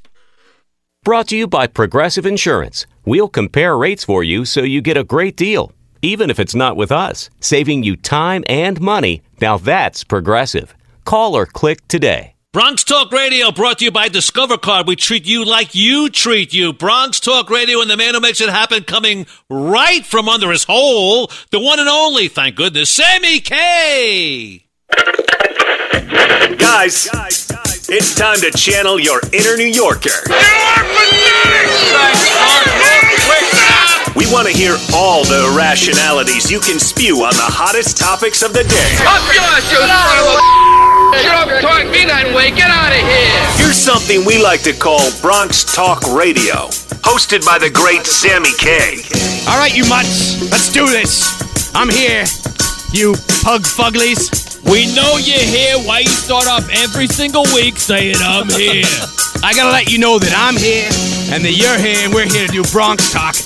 Brought to you by Progressive Insurance. We'll compare rates for you so you get a great deal, even if it's not with us, saving you time and money. Now that's Progressive. Call or click today. Bronx Talk Radio brought to you by Discover Card. We treat you like you treat you. Bronx Talk Radio and the man who makes it happen coming right from under his hole, the one and only, thank goodness, Sammy K. Guys, it's time to channel your inner New Yorker. We want to hear all the irrationalities you can spew on the hottest topics of the day. Up yours, you son of a You don't talk me that way. Get out of here. Here's something we like to call Bronx Talk Radio, hosted by the great Sammy K. All right, you mutts, let's do this. I'm here, you pug fuglies. We know you're here. Why you start off every single week saying I'm here? I gotta let you know that I'm here and that you're here and we're here to do Bronx talk.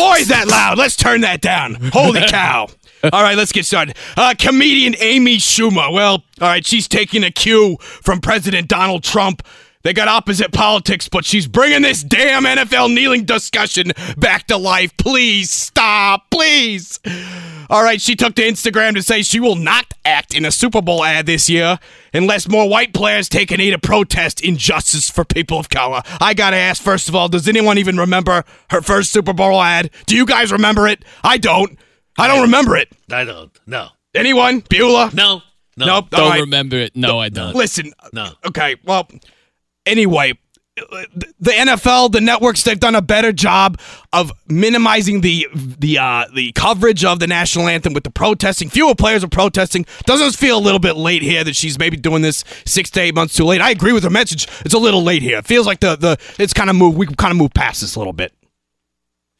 Boy, is that loud. Let's turn that down. Holy cow. All right, let's get started. Uh, comedian Amy Schumer. Well, all right, she's taking a cue from President Donald Trump. They got opposite politics, but she's bringing this damn NFL kneeling discussion back to life. Please stop, please. All right, she took to Instagram to say she will not act in a Super Bowl ad this year unless more white players take a knee to protest injustice for people of color. I gotta ask, first of all, does anyone even remember her first Super Bowl ad? Do you guys remember it? I don't. I don't remember it. I don't. No. Anyone? Beulah? No. No. Nope. Don't All right. remember it. No, I don't. Listen. No. Okay. Well, anyway, the NFL, the networks, they've done a better job of minimizing the the uh, the coverage of the national anthem with the protesting. Fewer players are protesting. Doesn't it feel a little bit late here that she's maybe doing this six to eight months too late? I agree with her message. It's a little late here. It feels like the the it's kind of moved. We kind of moved past this a little bit.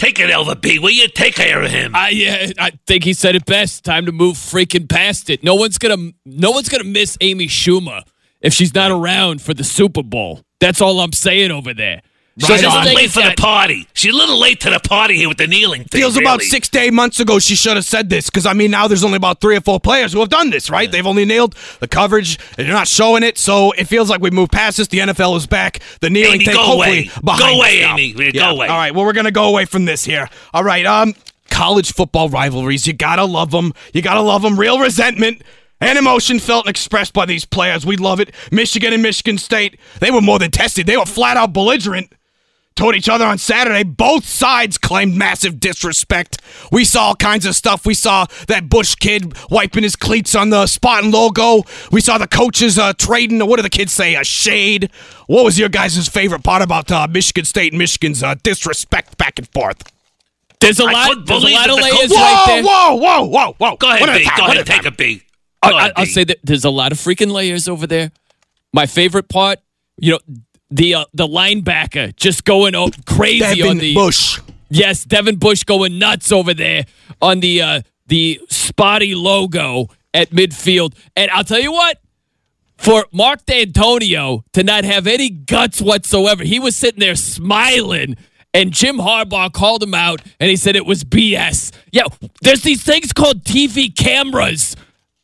Take it, Elva B. Will you take care of him? I yeah, I think he said it best. Time to move freaking past it. No one's gonna no one's gonna miss Amy Schumer if she's not around for the Super Bowl. That's all I'm saying over there. So She's a this little late is for the party. She's a little late to the party here with the kneeling thing. Feels about six to eight months ago she should have said this because I mean now there's only about three or four players who have done this, right? They've only nailed the coverage and they're not showing it, so it feels like we moved past this. The NFL is back. The kneeling Amy, thing go hopefully away. behind Go away, us now. Amy. Go away. All right, well we're gonna go away from this here. All right, um, college football rivalries. You gotta love them. You gotta love them. Real resentment. And emotion felt and expressed by these players. We love it. Michigan and Michigan State, they were more than tested. They were flat out belligerent toward each other on Saturday. Both sides claimed massive disrespect. We saw all kinds of stuff. We saw that Bush kid wiping his cleats on the Spartan logo. We saw the coaches uh, trading, what do the kids say, a shade. What was your guys' favorite part about uh, Michigan State and Michigan's uh, disrespect back and forth? There's a I lot. couldn't There's a lot of that the layers coach- right there. Whoa, whoa, whoa, whoa. Go ahead, One at a B. time, Go ahead, at a take a B. I, Go ahead, will say that there's a lot of freaking layers over there. My favorite part, you know, the uh, the linebacker just going oh, crazy Devin on the Bush. Yes, Devin Bush going nuts over there on the uh, the Sparty logo at midfield. And I'll tell you what, for Mark Dantonio to not have any guts whatsoever, he was sitting there smiling. And Jim Harbaugh called him out and he said it was BS. Yeah, there's these things called TV cameras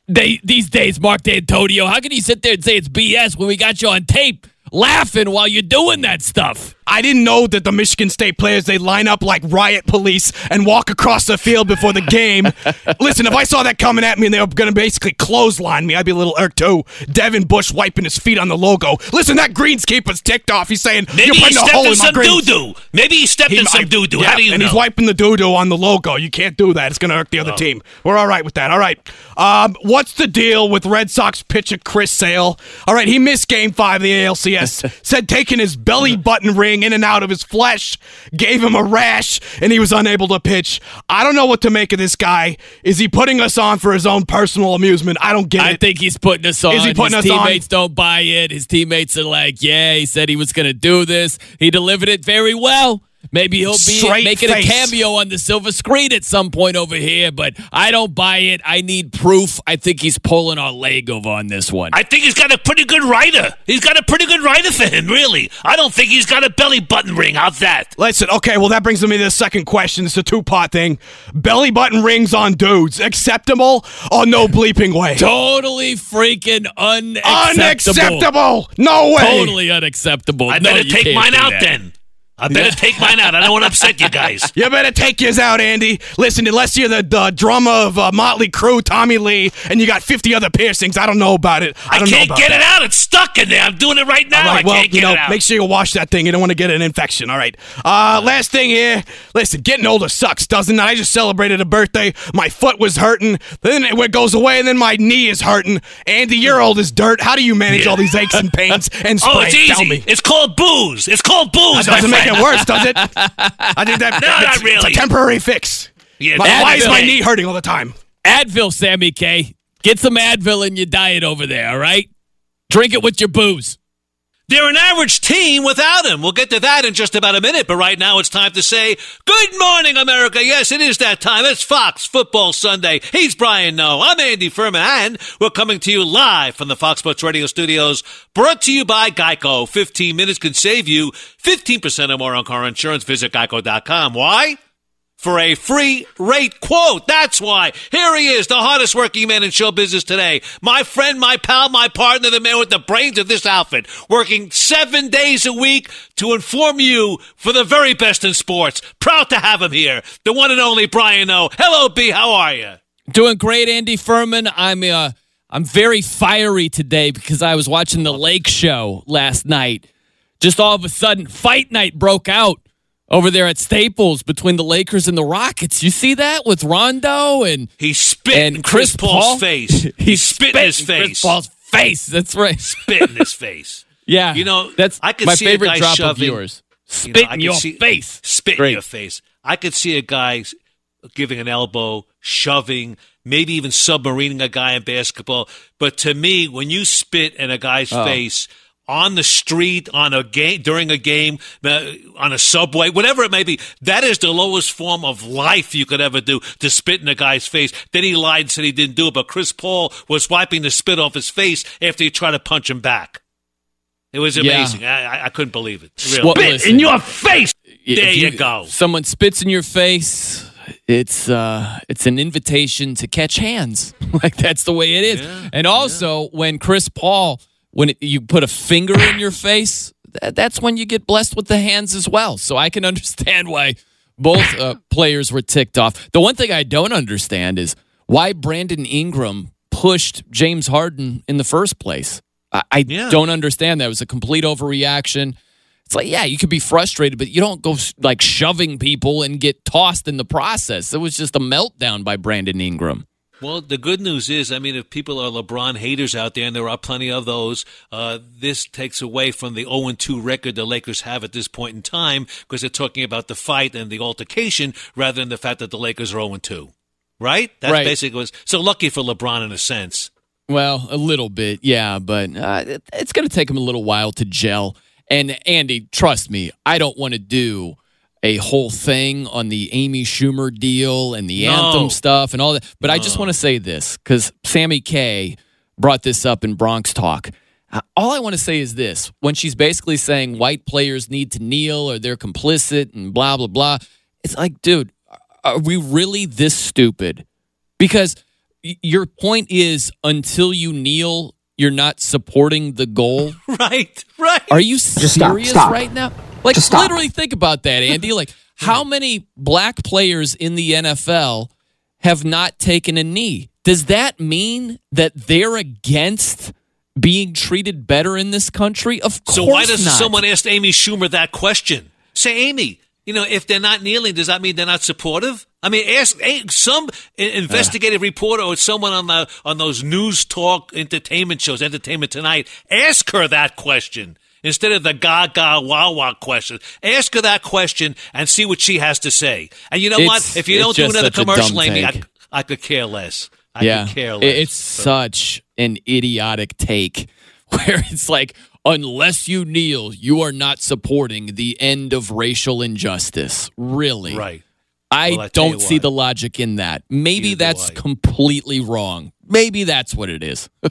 they, these days, Mark Dantonio. How can you sit there and say it's BS when we got you on tape laughing while you're doing that stuff? I didn't know that the Michigan State players they line up like riot police and walk across the field before the game. Listen, if I saw that coming at me and they were going to basically clothesline me, I'd be a little irked too. Devin Bush wiping his feet on the logo. Listen, that greenskeeper's ticked off. He's saying Maybe you're he stepped hole in in some greens. doo-doo. Maybe he stepped He in some might- doo-doo. Yeah, How do you and know? he's wiping the doo-doo on the logo. You can't do that. It's going to irk the other Oh. team. We're all right with that. All right. Um, what's the deal with Red Sox pitcher Chris Sale? All right, he missed Game Five of the ALCS. said taking his belly button ring in and out of his flesh gave him a rash, and he was unable to pitch. I don't know what to make of this guy. Is he putting us on for his own personal amusement? I don't get I it. I think he's putting us on. Is he putting His us on? teammates don't buy it. His teammates are like, yeah, he said he was going to do this. He delivered it very well. Maybe he'll be Straight making face. a cameo on the silver screen at some point over here, but I don't buy it. I need proof. I think he's pulling our leg over on this one. I think he's got a pretty good writer. He's got a pretty good writer for him, really. I don't think he's got a belly button ring. How's that? Listen, okay, well, that brings me to the second question. It's a two part thing. Belly button rings on dudes, acceptable or no bleeping way? totally freaking unacceptable. Unacceptable! No way! Totally unacceptable. I No, better you take mine out that. then. I better take mine out. I don't want to upset you guys. You better take yours out, Andy. Listen, unless you're the, the drummer of uh, Motley Crue, Tommy Lee, and you got 50 other piercings, I don't know about it. I, I, don't can't about get that. it out. It's stuck in there. I'm doing it right now. All right, I well, can't you know, it out. make sure you wash that thing. You don't want to get an infection. All right. Uh, last thing here. Listen, getting older sucks, doesn't it? I just celebrated a birthday. My foot was hurting. Then it goes away, and then my knee is hurting. Andy, you're old as dirt. How do you manage all these aches and pains and sprains? oh, it's easy. Tell me. It's called booze. It's called booze. That doesn't make it worse, does it? I think that, No, not really. It's a temporary fix. Yeah, My- why is my knee hurting all the time? Advil, Sammy K. Get some Advil in your diet over there, all right? Drink it with your booze. They're an average team without him. We'll get to that in just about a minute, but right now it's time to say, Good morning, America. Yes, it is that time. It's Fox Football Sunday. He's Brian Noe. I'm Andy Furman, and we're coming to you live from the Fox Sports Radio studios, brought to you by Geico. 15 minutes can save you 15% or more on car insurance. Visit geico.com. Why? For a free rate quote. That's why. Here he is, the hardest working man in show business today. My friend, my pal, my partner, the man with the brains of this outfit, working seven days a week to inform you for the very best in sports. Proud to have him here. The one and only Brian Noe. Hello, B. How are you? Doing great, Andy Furman. I'm uh, I'm very fiery today because I was watching the Lake Show last night. Just all of a sudden, fight night broke out over there at Staples between the Lakers and the Rockets. You see that with Rondo and He spit and in Chris, Chris Paul's Paul? face. He He spit in his face. Chris Paul's face. That's right. spit in his face. Yeah, You know, that's I could my see favorite a guy drop shoving, of yours. you Spit know, in your see- face. Spit Great. in your face. I could see a guy giving an elbow, shoving, maybe even submarining a guy in basketball. But to me, when you spit in a guy's Oh. face on the street, on a game, during a game, uh, on a subway, whatever it may be, that is the lowest form of life you could ever do to spit in a guy's face. Then he lied and said he didn't do it, but Chris Paul was wiping the spit off his face after he tried to punch him back. It was amazing. I, I, I couldn't believe it. Really. Well, Spit listen. in your face. There you go. Someone spits in your face. It's uh, it's an invitation to catch hands. like that's the way it is. and also, when Chris Paul, when it, you put a finger in your face, that, that's when you get blessed with the hands as well. So I can understand why both uh, players were ticked off. The one thing I don't understand is why Brandon Ingram pushed James Harden in the first place. I, I Yeah. don't understand that. It was a complete overreaction. It's like, yeah, you could be frustrated, but you don't go like shoving people and get tossed in the process. It was just a meltdown by Brandon Ingram. Well, the good news is, I mean, if people are LeBron haters out there, and there are plenty of those, uh, this takes away from the 0 2 record the Lakers have at this point in time because they're talking about the fight and the altercation rather than the fact that the Lakers are 0 2. Right? That's Right. basically was so lucky for LeBron in a sense. Well, a little bit, yeah, but uh, it's going to take him a little while to gel. And Andy, trust me, I don't want to do a whole thing on the Amy Schumer deal and the No. anthem stuff and all that. But I just want to say this because Sammy K brought this up in Bronx Talk. Uh, all I want to say is this when she's basically saying white players need to kneel or they're complicit and blah, blah, blah. It's like, dude, are we really this stupid? Because your point is until you kneel, you're not supporting the goal. right, right. Are you Just stop, serious stop. right now? Like, Just stop. literally think about that, Andy. Like, how many black players in the NFL have not taken a knee? Does that mean that they're against being treated better in this country? Of course So why does not. someone ask Amy Schumer that question? Say, Amy, you know, if they're not kneeling, does that mean they're not supportive? I mean, ask some i- investigative reporter or someone on the on those news talk entertainment shows, Entertainment Tonight. Ask her that question instead of the gaga wah wah question. Ask her that question and see what she has to say. And you know It's- what? If you don't do another such a dumb commercial, Amy, I. I could care less. I yeah, could care less. it's such an idiotic take where it's like, unless you kneel, you are not supporting the end of racial injustice. Really? Right. I Well, I don't see the logic in that. Maybe Neither that's completely wrong. Maybe that's what it is.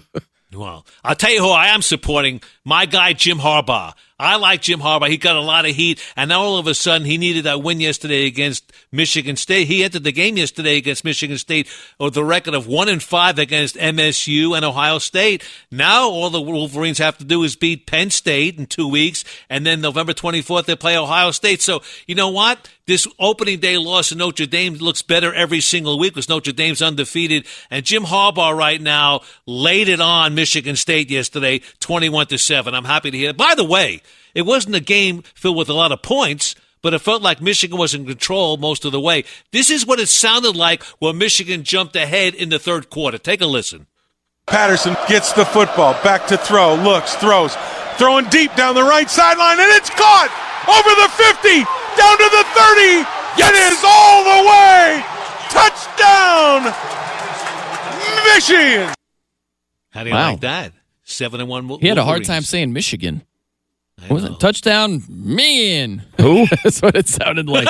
Well, I'll tell you who I am supporting. My guy, Jim Harbaugh. I like Jim Harbaugh. He got a lot of heat, and now all of a sudden he needed that win yesterday against Michigan State. He entered the game yesterday against Michigan State with the record of one and five against MSU and Ohio State. Now all the Wolverines have to do is beat Penn State in two weeks, and then November 24th they play Ohio State. So you know what? This opening day loss in Notre Dame looks better every single week because Notre Dame's undefeated, and Jim Harbaugh right now laid it on Michigan State yesterday, 21 to seven. I'm happy to hear. it. By the way, it wasn't a game filled with a lot of points. But it felt like Michigan was in control most of the way. This is what it sounded like when Michigan jumped ahead in the third quarter. Take a listen. Patterson gets the football, back to throw, looks, throws, throwing deep down the right sideline, and it's caught over the 50, down to the 30. It is all the way. Touchdown, Michigan. How do you Wow. like that? Seven and one. He had a hard time saying Michigan. What was it? Touchdown, man. Who? That's what it sounded like.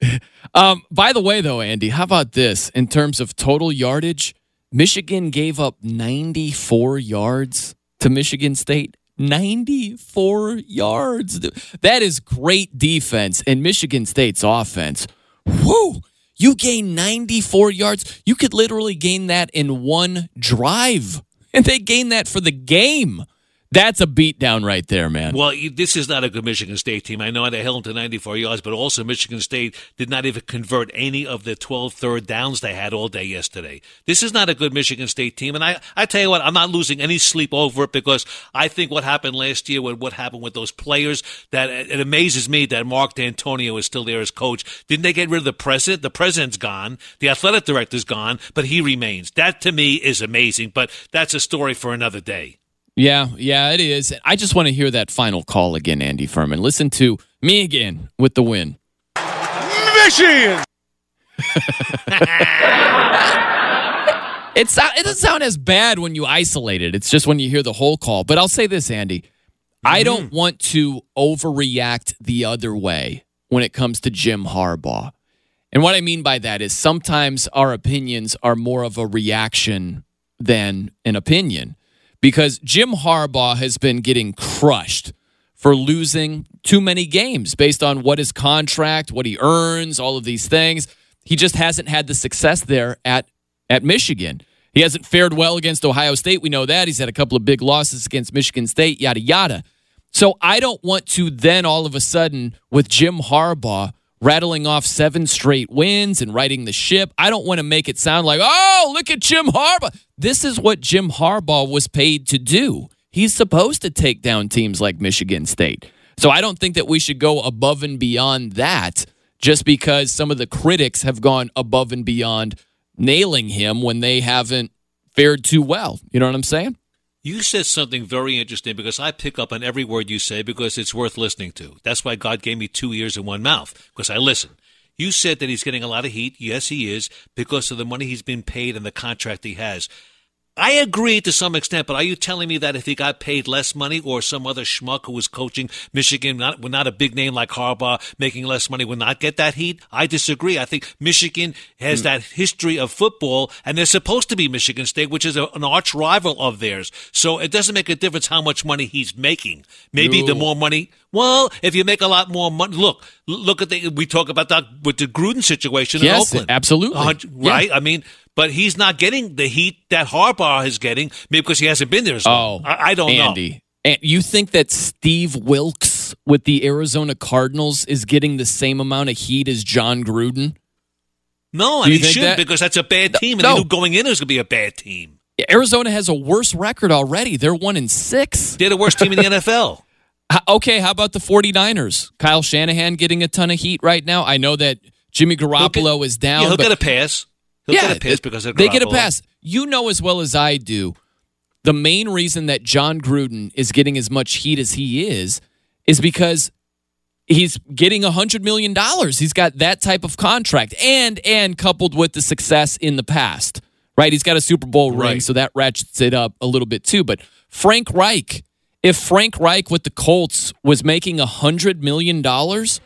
um, by the way, though, Andy, how about this in terms of total yardage? Michigan gave up 94 yards to Michigan State. 94 yards. That is great defense. And Michigan State's offense. Whoo! You gain 94 yards. You could literally gain that in one drive. And they gained that for the game. That's a beatdown right there, man. Well, this is not a good Michigan State team. I know they held them to 94 yards, but also Michigan State did not even convert any of the 12 third downs they had all day yesterday. This is not a good Michigan State team. And I, I tell you what, I'm not losing any sleep over it because I think what happened last year with what happened with those players, that it amazes me that Mark Dantonio is still there as coach. Didn't they get rid of the president? The president's gone. The athletic director's gone, but he remains. That to me is amazing, but that's a story for another day. Yeah, yeah, it is. I just want to hear that final call again, Andy Furman. Listen to me again with the win. Michigan. It's not, it doesn't sound as bad when you isolate it. It's just when you hear the whole call. But I'll say this, Andy. I mm-hmm. don't want to overreact the other way when it comes to Jim Harbaugh. And what I mean by that is sometimes our opinions are more of a reaction than an opinion because Jim Harbaugh has been getting crushed for losing too many games based on what his contract, what he earns, all of these things. He just hasn't had the success there at at Michigan. He hasn't fared well against Ohio State. We know that. He's had a couple of big losses against Michigan State, yada, yada. So I don't want to then all of a sudden, with Jim Harbaugh, rattling off seven straight wins and riding the ship. I don't want to make it sound like, oh, look at Jim Harbaugh. This is what Jim Harbaugh was paid to do. He's supposed to take down teams like Michigan State. So I don't think that we should go above and beyond that just because some of the critics have gone above and beyond nailing him when they haven't fared too well. You know what I'm saying? You said something very interesting because I pick up on every word you say because it's worth listening to. That's why God gave me two ears and one mouth because I listen. You said that he's getting a lot of heat. Yes, he is because of the money he's been paid and the contract he has. I agree to some extent, but are you telling me that if he got paid less money or some other schmuck who was coaching Michigan, not, not a big name like Harbaugh, making less money, would not get that heat? I disagree. I think Michigan has Hmm. that history of football, and they're supposed to be Michigan State, which is a, an arch rival of theirs. So it doesn't make a difference how much money he's making. Maybe the more money. Well, if you make a lot more money, look, look at the. We talk about that with the Gruden situation Yes, in Oakland. absolutely. Hundred- Yeah. Right? I mean, but he's not getting the heat that Harbaugh is getting maybe because he hasn't been there as long. Oh, I, I don't Andy. know. And you think that Steve Wilks with the Arizona Cardinals is getting the same amount of heat as Jon Gruden? No, and he think should that- because that's a bad team, and No. they knew going in it was going to be a bad team. Arizona has a worse record already. They're one in six. They're the worst team in the NFL. Okay, how about the 49ers? Kyle Shanahan getting a ton of heat right now. I know that Jimmy Garoppolo is down. yeah, he'll get a pass. He'll yeah, get a pass because of they get a pass. You know as well as I do, the main reason that Jon Gruden is getting as much heat as he is is because he's getting a hundred million dollars. He's got that type of contract, and and coupled with the success in the past, right? He's got a Super Bowl ring, Right. so that ratchets it up a little bit too. But Frank Reich, if Frank Reich with the Colts was making a hundred million dollars.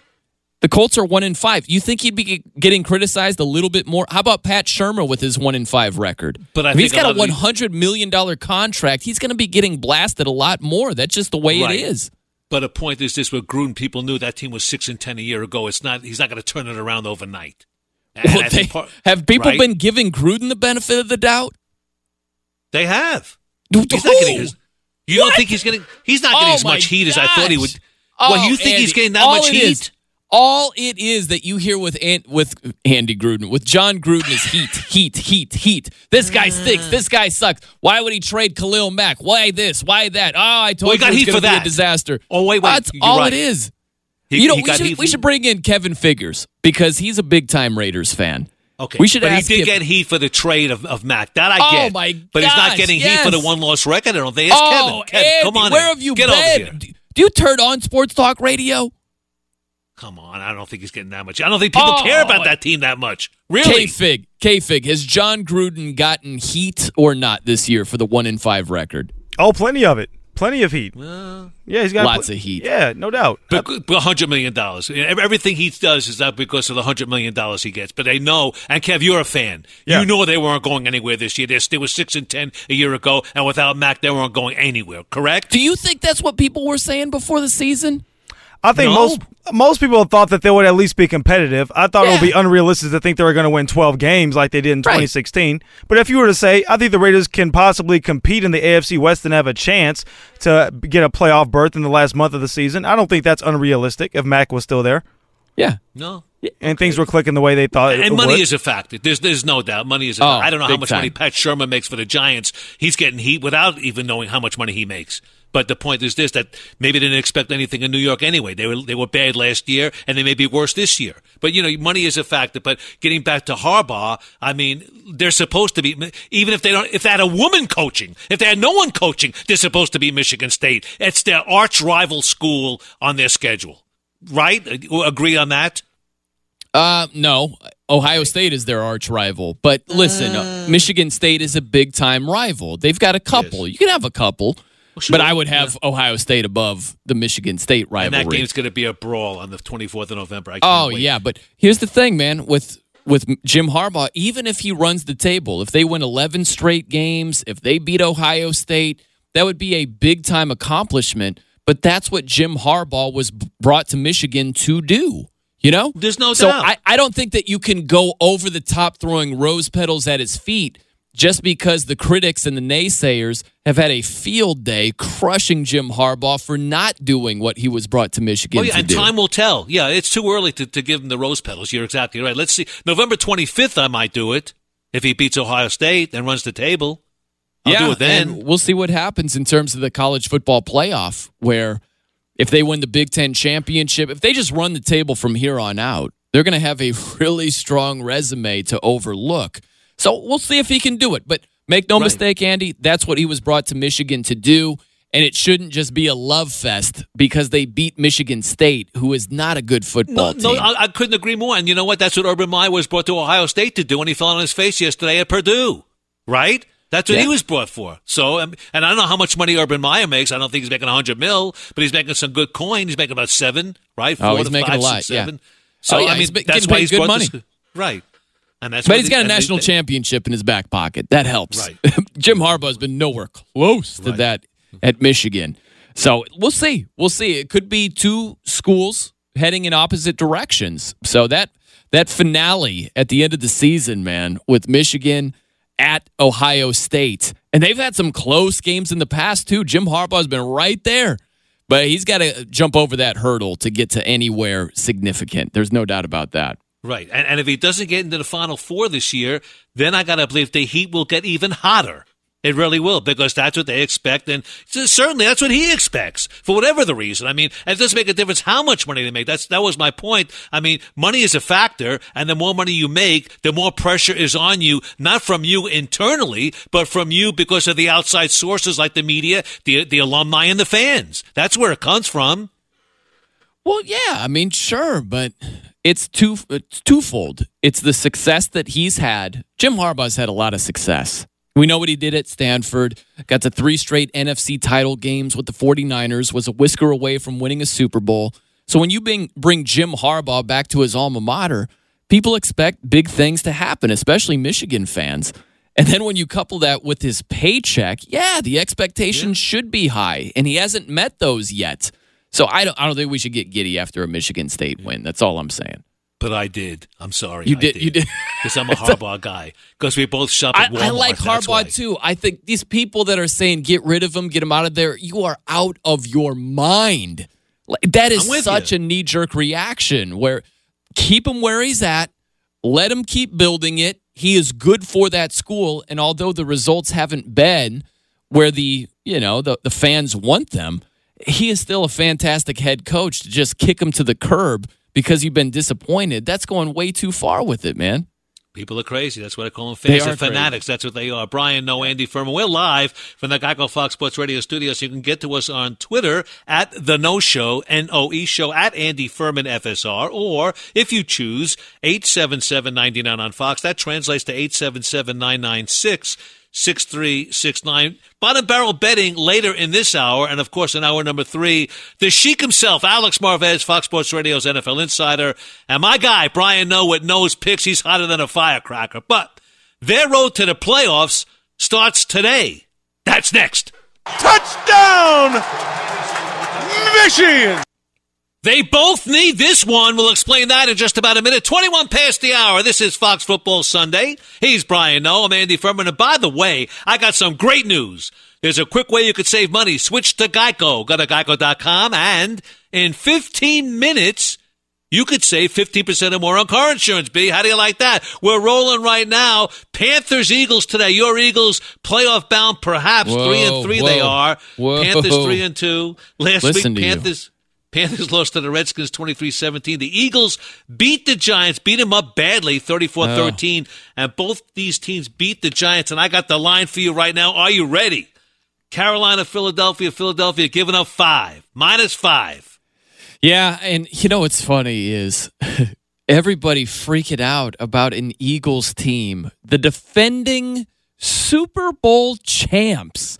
The Colts are one in five. You think he'd be getting criticized a little bit more? How about Pat Shurmur with his one in five record? But I if he's a got a one hundred million dollar contract, he's going to be getting blasted a lot more. That's just the way Right. it is. But the point is this: with Gruden, people knew that team was six and ten a year ago. It's not. He's not going to turn it around overnight. Well, they- part- have people right? been giving Gruden the benefit of the doubt? They have. He's not getting his. You don't think he's getting? He's not getting Oh, as much heat as I thought he would. gosh. well, Oh, you think oh, he's getting that much heat? is- all it is that you hear with Ant, with Andy Gruden, with Jon Gruden is heat, heat, heat, heat. This guy stinks. This guy sucks. Why would he trade Khalil Mack? Why this? Why that? Oh, I told Well, you got heat for be that. a disaster. Oh, wait, wait, That's you're all right. it is. He- you know, we should, we should bring in Kevin Figures because he's a big time Raiders fan. Okay, we should but ask he did him- get heat for the trade of, of Mack. That I get. Oh, get. my But he's not gosh, getting heat for the one loss record. I don't think. It's oh, Kevin. Kevin, come on, where in. have you get been? over here? Do you turn on Sports Talk Radio? Come on, I don't think he's getting that much. I don't think people Oh, care about oh. that team that much. Really? K Fig, K Fig, has Jon Gruden gotten heat or not this year for the one in five record? Oh, plenty of it. Plenty of heat. yeah, he's got Lots pl- of heat. Yeah, no doubt. But, but hundred million dollars. Everything he does is not because of the hundred million dollars he gets. But they know. And Kev, you're a fan. Yeah. You know they weren't going anywhere this year. They, they were six and ten a year ago, and without Mack, they weren't going anywhere. Correct? Do you think that's what people were saying before the season? I think No. most most people thought that they would at least be competitive. I thought it would be unrealistic to think they were going to win 12 games like they did in 2016. But if you were to say, I think the Raiders can possibly compete in the AFC West and have a chance to get a playoff berth in the last month of the season, I don't think that's unrealistic if Mack was still there Yeah. No. and things were clicking the way they thought. it And money would. is a factor. There's there's no doubt. Money is a Oh, factor. I don't know how much time. money Pat Shurmur makes for the Giants. He's getting heat without even knowing how much money he makes. But the point is this: that maybe they didn't expect anything in New York anyway. They were they were bad last year, and they may be worse this year. But you know, money is a factor. But getting back to Harbaugh, I mean, they're supposed to be even if they don't if they had a woman coaching, if they had no one coaching, they're supposed to be Michigan State. It's their arch rival school on their schedule, right? Agree on that? Uh, no. Ohio State is their arch rival. But listen, uh, Michigan State is a big time rival. They've got a couple. You can have a couple. But I would have Ohio State above the Michigan State And that rivalry. game's going to be a brawl on the 24th of November. I can't Oh wait. yeah, but here's the thing, man. With with Jim Harbaugh, even if he runs the table, if they win 11 straight games, if they beat Ohio State, that would be a big time accomplishment. But that's what Jim Harbaugh was brought to Michigan to do. You know, There's no so doubt. I, I don't think that you can go over the top throwing rose petals at his feet just because the critics and the naysayers have had a field day crushing Jim Harbaugh for not doing what he was brought to Michigan Oh, yeah, to and do. time will tell. Yeah, it's too early to, to give him the rose petals. You're exactly right. Let's see. November 25th, I might do it if he beats Ohio State and runs the table. I'll yeah, do it then. and we'll see what happens in terms of the college football playoff, where if they win the Big Ten championship, if they just run the table from here on out, they're going to have a really strong resume to overlook. So we'll see if he can do it. But make no mistake, Andy, that's what he was brought to Michigan to do. And it shouldn't just be a love fest because they beat Michigan State, who is not a good football No, team. no, I, I couldn't agree more. And you know what? That's what Urban Meyer was brought to Ohio State to do, and he fell on his face yesterday at Purdue. Right? That's what he was brought for. So, um, and I don't know how much money Urban Meyer makes. I don't think he's making a hundred mil, but he's making some good coin. He's making about seven, right? Oh, Four he's to making five, a lot, six, yeah. seven. So Oh, yeah, I mean, he's that's why he's good money. this- right? And that's but he's they- got a national they- championship in his back pocket. That helps. Right. Jim Harbaugh's been nowhere close to that at Michigan. So we'll see. We'll see. It could be two schools heading in opposite directions. So that that finale at the end of the season, man, with Michigan at Ohio State. And they've had some close games in the past too. Jim Harbaugh's been right there. But he's got to jump over that hurdle to get to anywhere significant. There's no doubt about that. Right. And, and if he doesn't get into the Final Four this year, then I got to believe the Heat will get even hotter. It really will, because that's what they expect. And certainly that's what he expects for whatever the reason. I mean, it doesn't make a difference how much money they make. That's, that was my point. I mean, money is a factor, and the more money you make, the more pressure is on you, not from you internally, but from you because of the outside sources like the media, the, the alumni, and the fans. That's where it comes from. Well, yeah, I mean, sure, but it's two it's twofold. It's the success that he's had. Jim Harbaugh's had a lot of success. We know what he did at Stanford. Got to three straight NFC title games with the 49ers, was a whisker away from winning a Super Bowl. So when you bring, bring Jim Harbaugh back to his alma mater, people expect big things to happen, especially Michigan fans. And then when you couple that with his paycheck, yeah, the expectations should be high, and he hasn't met those yet. So I don't, I don't think we should get giddy after a Michigan State win. That's all I'm saying. But I did. I'm sorry. You I did- you did. Because I'm a Harbaugh guy. Because we both shop I, at Walmart. I like Harbaugh why. too. I think these people that are saying get rid of him, get him out of there, you are out of your mind. Like, That is such a knee jerk reaction where keep him where he's at, let him keep building it. He is good for that school. And although the results haven't been where the, you know, the, the fans want them, he is still a fantastic head coach to just kick him to the curb because you've been disappointed. That's going way too far with it, man. People are crazy. That's what I call them They are fanatics. That's what they are. Brian, Noe Andy Furman. We're live from the Geico Fox Sports Radio studio, so you can get to us on Twitter at the No Show, N O E Show, at Andy Furman FSR, or if you choose, 877 99 on Fox. That translates to 877 996 6369. Bottom barrel betting later in this hour. And of course, in hour number three, the Sheik himself, Alex Marvez, Fox Sports Radio's NFL insider. And my guy, Brian Noe, with picks. He's hotter than a firecracker. But their road to the playoffs starts today. That's next. Touchdown! Michigan! They both need this one. We'll explain that in just about a minute. 21 past the hour. This is Fox Football Sunday. He's Brian Noe. I'm Andy Furman. And by the way, I got some great news. There's a quick way you could save money. Switch to Geico. Go to geico.com and in 15 minutes, you could save 15% or more on car insurance, B. How do you like that? We're rolling right now. Panthers, Eagles today. Your Eagles playoff bound, perhaps. Whoa, three and three they are. whoa. Panthers three and two. Last Listen week, to you. Panthers. Lost to the Redskins 23-17. The Eagles beat the Giants, beat them up badly 34-13, and both these teams beat the Giants and I got the line for you right now. Are you ready? Carolina, Philadelphia, Philadelphia giving up 5, minus 5. Yeah, and you know what's funny is everybody freaking out about an Eagles team, the defending Super Bowl champs,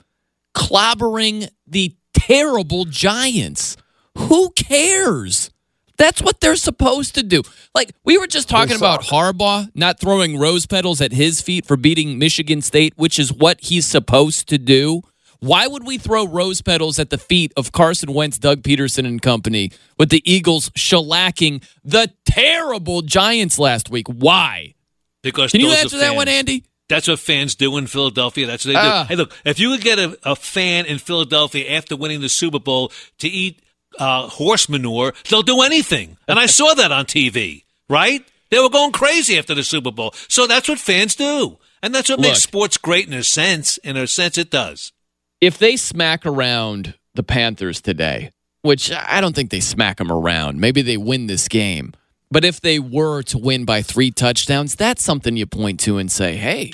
clobbering the terrible Giants. Who cares? That's what they're supposed to do. Like we were just talking about Harbaugh not throwing rose petals at his feet for beating Michigan State, which is what he's supposed to do. Why would we throw rose petals at the feet of Carson Wentz, Doug Pederson, and company with the Eagles shellacking the terrible Giants last week? Why? Because Can you answer that one. Andy? That's what fans do in Philadelphia. That's what they Ah. do. Hey, look, if you could get a, a fan in Philadelphia after winning the Super Bowl to eat uh, horse manure, they'll do anything. And I saw that on TV, right? They were going crazy after the Super Bowl. So that's what fans do. And that's what Look. makes sports great in a sense. In a sense, it does. if they smack around the Panthers today, which I don't think they smack them around, maybe they win this game. But if they were to win by three touchdowns, that's something you point to and say, hey,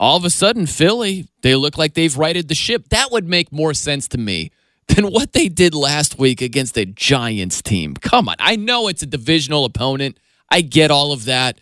all of a sudden, Philly, they look like they've righted the ship. That would make more sense to me than what they did last week against a Giants team. Come on. I know it's a divisional opponent. I get all of that.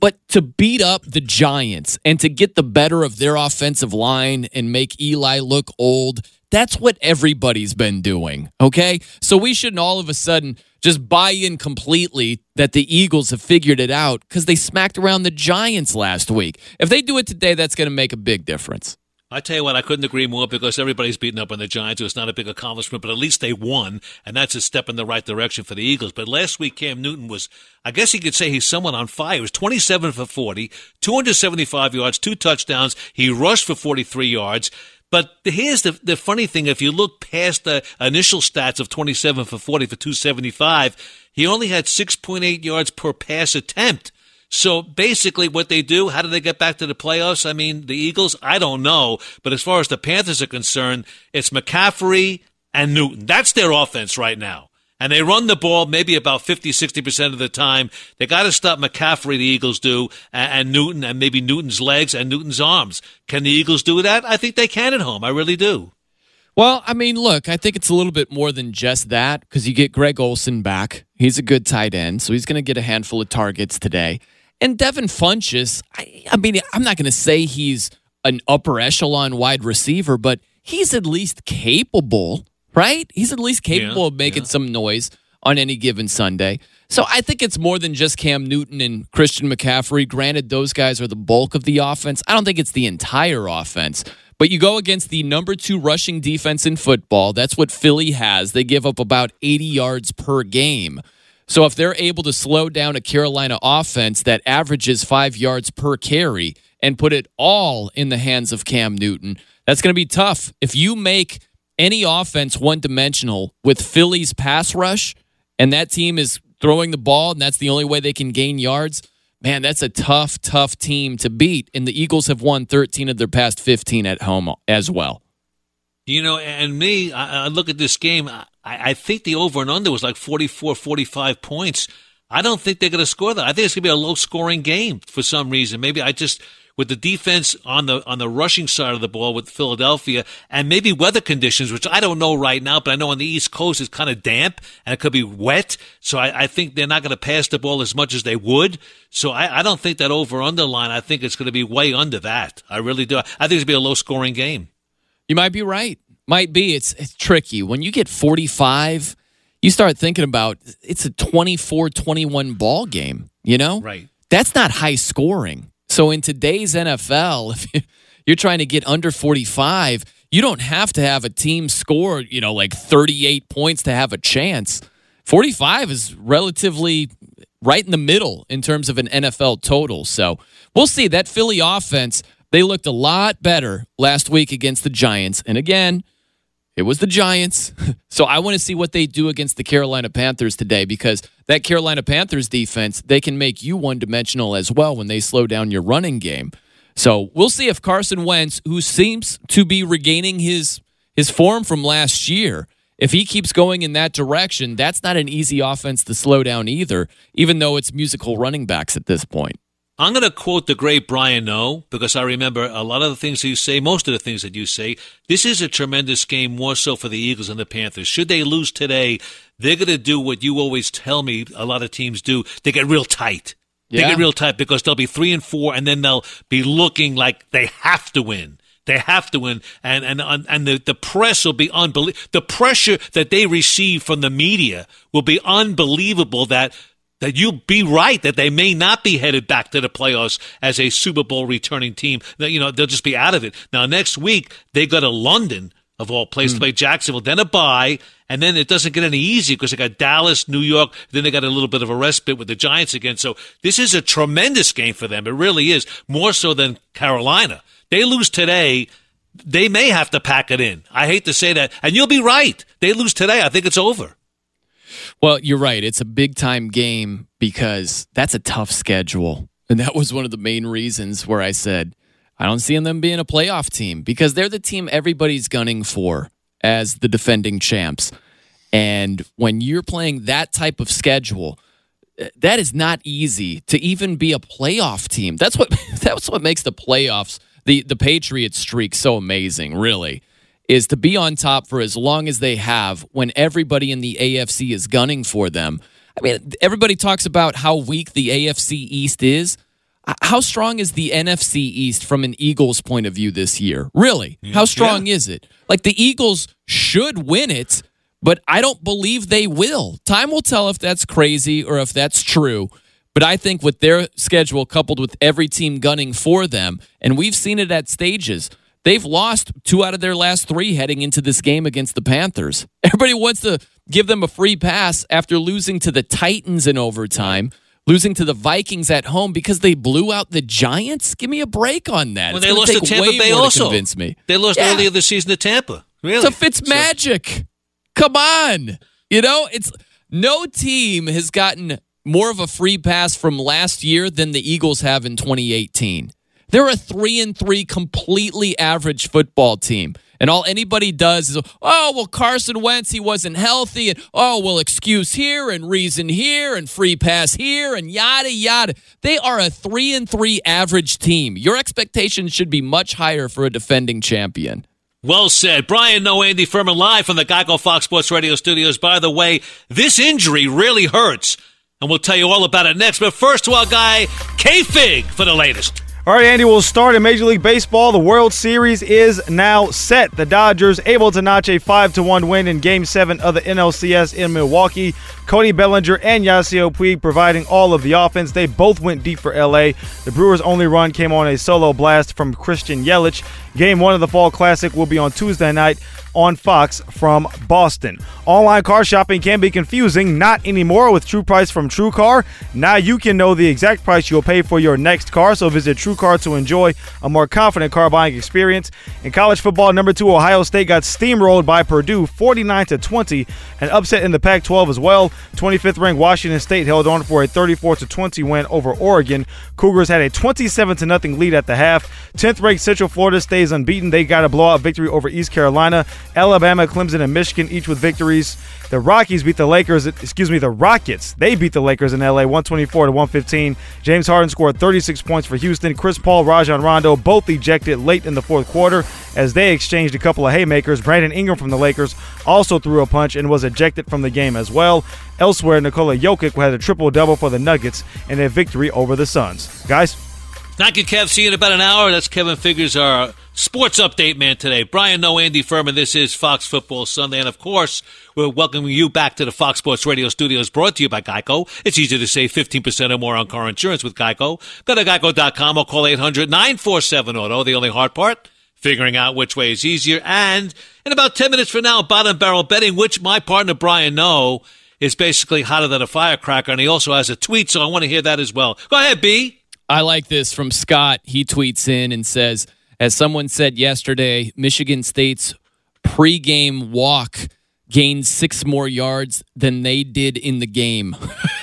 But to beat up the Giants and to get the better of their offensive line and make Eli look old, that's what everybody's been doing. Okay. So we shouldn't all of a sudden just buy in completely that the Eagles have figured it out because they smacked around the Giants last week. If they do it today, that's going to make a big difference. I tell you what, I couldn't agree more because everybody's beating up on the Giants. It was not a big accomplishment, but at least they won, and that's a step in the right direction for the Eagles. But last week, Cam Newton was, I guess you could say he's someone on fire. He was 27 for 40, 275 yards, two touchdowns. He rushed for 43 yards. But here's the the funny thing: if you look past the initial stats of 27 for 40 for 275, he only had 6.8 yards per pass attempt. So basically, what they do, how do they get back to the playoffs? I mean, the Eagles, I don't know. But as far as the Panthers are concerned, it's McCaffrey and Newton. That's their offense right now. And they run the ball maybe about 50, 60% of the time. They got to stop McCaffrey, the Eagles do, and, and Newton, and maybe Newton's legs and Newton's arms. Can the Eagles do that? I think they can at home. I really do. Well, I mean, look, I think it's a little bit more than just that because you get Greg Olsen back. He's a good tight end, so he's going to get a handful of targets today. And Devin Funchess, I, I mean, I'm not going to say he's an upper echelon wide receiver, but he's at least capable, right? He's at least capable Yeah, of making some noise on any given Sunday. So I think it's more than just Cam Newton and Christian McCaffrey. Granted, those guys are the bulk of the offense. I don't think it's the entire offense. But you go against the number two rushing defense in football. That's what Philly has. They give up about 80 yards per game. So if they're able to slow down a Carolina offense that averages five yards per carry and put it all in the hands of Cam Newton, that's going to be tough. If you make any offense one dimensional with Philly's pass rush and that team is throwing the ball and that's the only way they can gain yards, man, that's a tough, tough team to beat. And the Eagles have won 13 of their past 15 at home as well. You know, and me, I, I look at this game. I, I think the over and under was like 44, 45 points. I don't think they're going to score that. I think it's going to be a low scoring game for some reason. Maybe I just with the defense on the on the rushing side of the ball with Philadelphia, and maybe weather conditions, which I don't know right now, but I know on the East Coast it's kind of damp and it could be wet. So I, I think they're not going to pass the ball as much as they would. So I, I don't think that over under line. I think it's going to be way under that. I really do. I think it's going to be a low scoring game. You might be right. Might be. It's it's tricky. When you get 45, you start thinking about it's a 24-21 ball game, you know? Right. That's not high scoring. So in today's NFL, if you- you're trying to get under 45, you don't have to have a team score, you know, like 38 points to have a chance. 45 is relatively right in the middle in terms of an NFL total. So we'll see. That Philly offense, they looked a lot better last week against the Giants. And again, it was the Giants. So I want to see what they do against the Carolina Panthers today because that Carolina Panthers defense, they can make you one dimensional as well when they slow down your running game. So we'll see if Carson Wentz, who seems to be regaining his his form from last year, if he keeps going in that direction, that's not an easy offense to slow down either, even though it's musical running backs at this point. I'm going to quote the great Brian Noe because I remember a lot of the things you say, most of the things that you say. This is a tremendous game, more so for the Eagles and the Panthers. Should they lose today, they're going to do what you always tell me a lot of teams do. They get real tight. They Yeah. get real tight because they'll be three and four, and then they'll be looking like they have to win. They have to win, and and and the, the press will be unbelievable. The pressure that they receive from the media will be unbelievable. That that you'll be right that they may not be headed back to the playoffs as a Super Bowl returning team. That you know they'll just be out of it. Now next week they go to London of all places to hmm. play Jacksonville, then a bye, and then it doesn't get any easier because they got Dallas, New York, then they got a little bit of a respite with the Giants again. So this is a tremendous game for them. It really is more so than Carolina. They lose today. They may have to pack it in. I hate to say that. And you'll be right. They lose today. I think it's over. Well, you're right. It's a big time game because that's a tough schedule. And that was one of the main reasons where I said, I don't see them being a playoff team because they're the team everybody's gunning for as the defending champs. And when you're playing that type of schedule, eh, that is not easy to even be a playoff team. That's what that's what makes the playoffs, the the Patriots streak so amazing, really, is to be on top for as long as they have when everybody in the AFC is gunning for them. I mean, everybody talks about how weak the AFC East is. How strong is the NFC East from an Eagles point of view this year? Really? How strong is it? Like the Eagles should win it, but I don't believe they will. Time will tell if that's crazy or if that's true. But I think with their schedule coupled with every team gunning for them, and we've seen it at stages, they've lost two out of their last three heading into this game against the Panthers. Everybody wants to give them a free pass after losing to the Titans in overtime. Losing to the Vikings at home because they blew out the Giants. Give me a break on that. Well, It's they lost to Tampa Bay also. convince me. They lost Yeah. earlier this season to Tampa. Really? It's a Fitz magic. Come on. You know, it's no team has gotten more of a free pass from last year than the Eagles have in 2018. They're a three and three completely average football team. And all anybody does is, oh, well, Carson Wentz, he wasn't healthy. And, oh, well, excuse here and reason here and free pass here and yada, yada. They are a three and three average team. Your expectations should be much higher for a defending champion. Well said. Brian Noe Andy Furman live from the Geico Fox Sports Radio studios. By the way, this injury really hurts, and we'll tell you all about it next. But first to our guy, K-Fig, for the latest. All right, Andy, we'll start in Major League Baseball. The World Series is now set. The Dodgers able to notch a 5 to 1 win in Game 7 of the NLCS in Milwaukee. Cody Bellinger and Yasiel Puig providing all of the offense. They both went deep for LA. The Brewers' only run came on a solo blast from Christian Yelich. Game 1 of the Fall Classic will be on Tuesday night on Fox from Boston. Online car shopping can be confusing, not anymore with True Price from True Car. Now you can know the exact price you'll pay for your next car, so visit True Car to enjoy a more confident car buying experience. In college football, number 2 Ohio State got steamrolled by Purdue 49 to 20, an upset in the Pac-12 as well. 25th ranked Washington State held on for a 34 to 20 win over Oregon. Cougars had a 27 to nothing lead at the half. 10th ranked Central Florida stays unbeaten. They got a blowout victory over East Carolina. Alabama, Clemson, and Michigan each with victories. The Rockies beat the Lakers. Excuse me, the Rockets. They beat the Lakers in LA, 124 to 115. James Harden scored 36 points for Houston. Chris Paul, Rajon Rondo both ejected late in the fourth quarter as they exchanged a couple of haymakers. Brandon Ingram from the Lakers also threw a punch and was ejected from the game as well. Elsewhere, Nikola Jokic had a triple double for the Nuggets in a victory over the Suns. Guys. Thank you, Kev. See you in about an hour. That's Kevin Figures, our sports update man today. Brian Noe Andy Furman. This is Fox Football Sunday. And of course, we're welcoming you back to the Fox Sports Radio studios brought to you by Geico. It's easy to save 15% or more on car insurance with Geico. Go to geico.com or call 800 947 Auto. The only hard part? Figuring out which way is easier. And in about 10 minutes from now, bottom barrel betting, which my partner Brian Noe is basically hotter than a firecracker. And he also has a tweet, so I want to hear that as well. Go ahead, B. I like this from Scott. He tweets in and says, as someone said yesterday, Michigan State's pregame walk gained six more yards than they did in the game.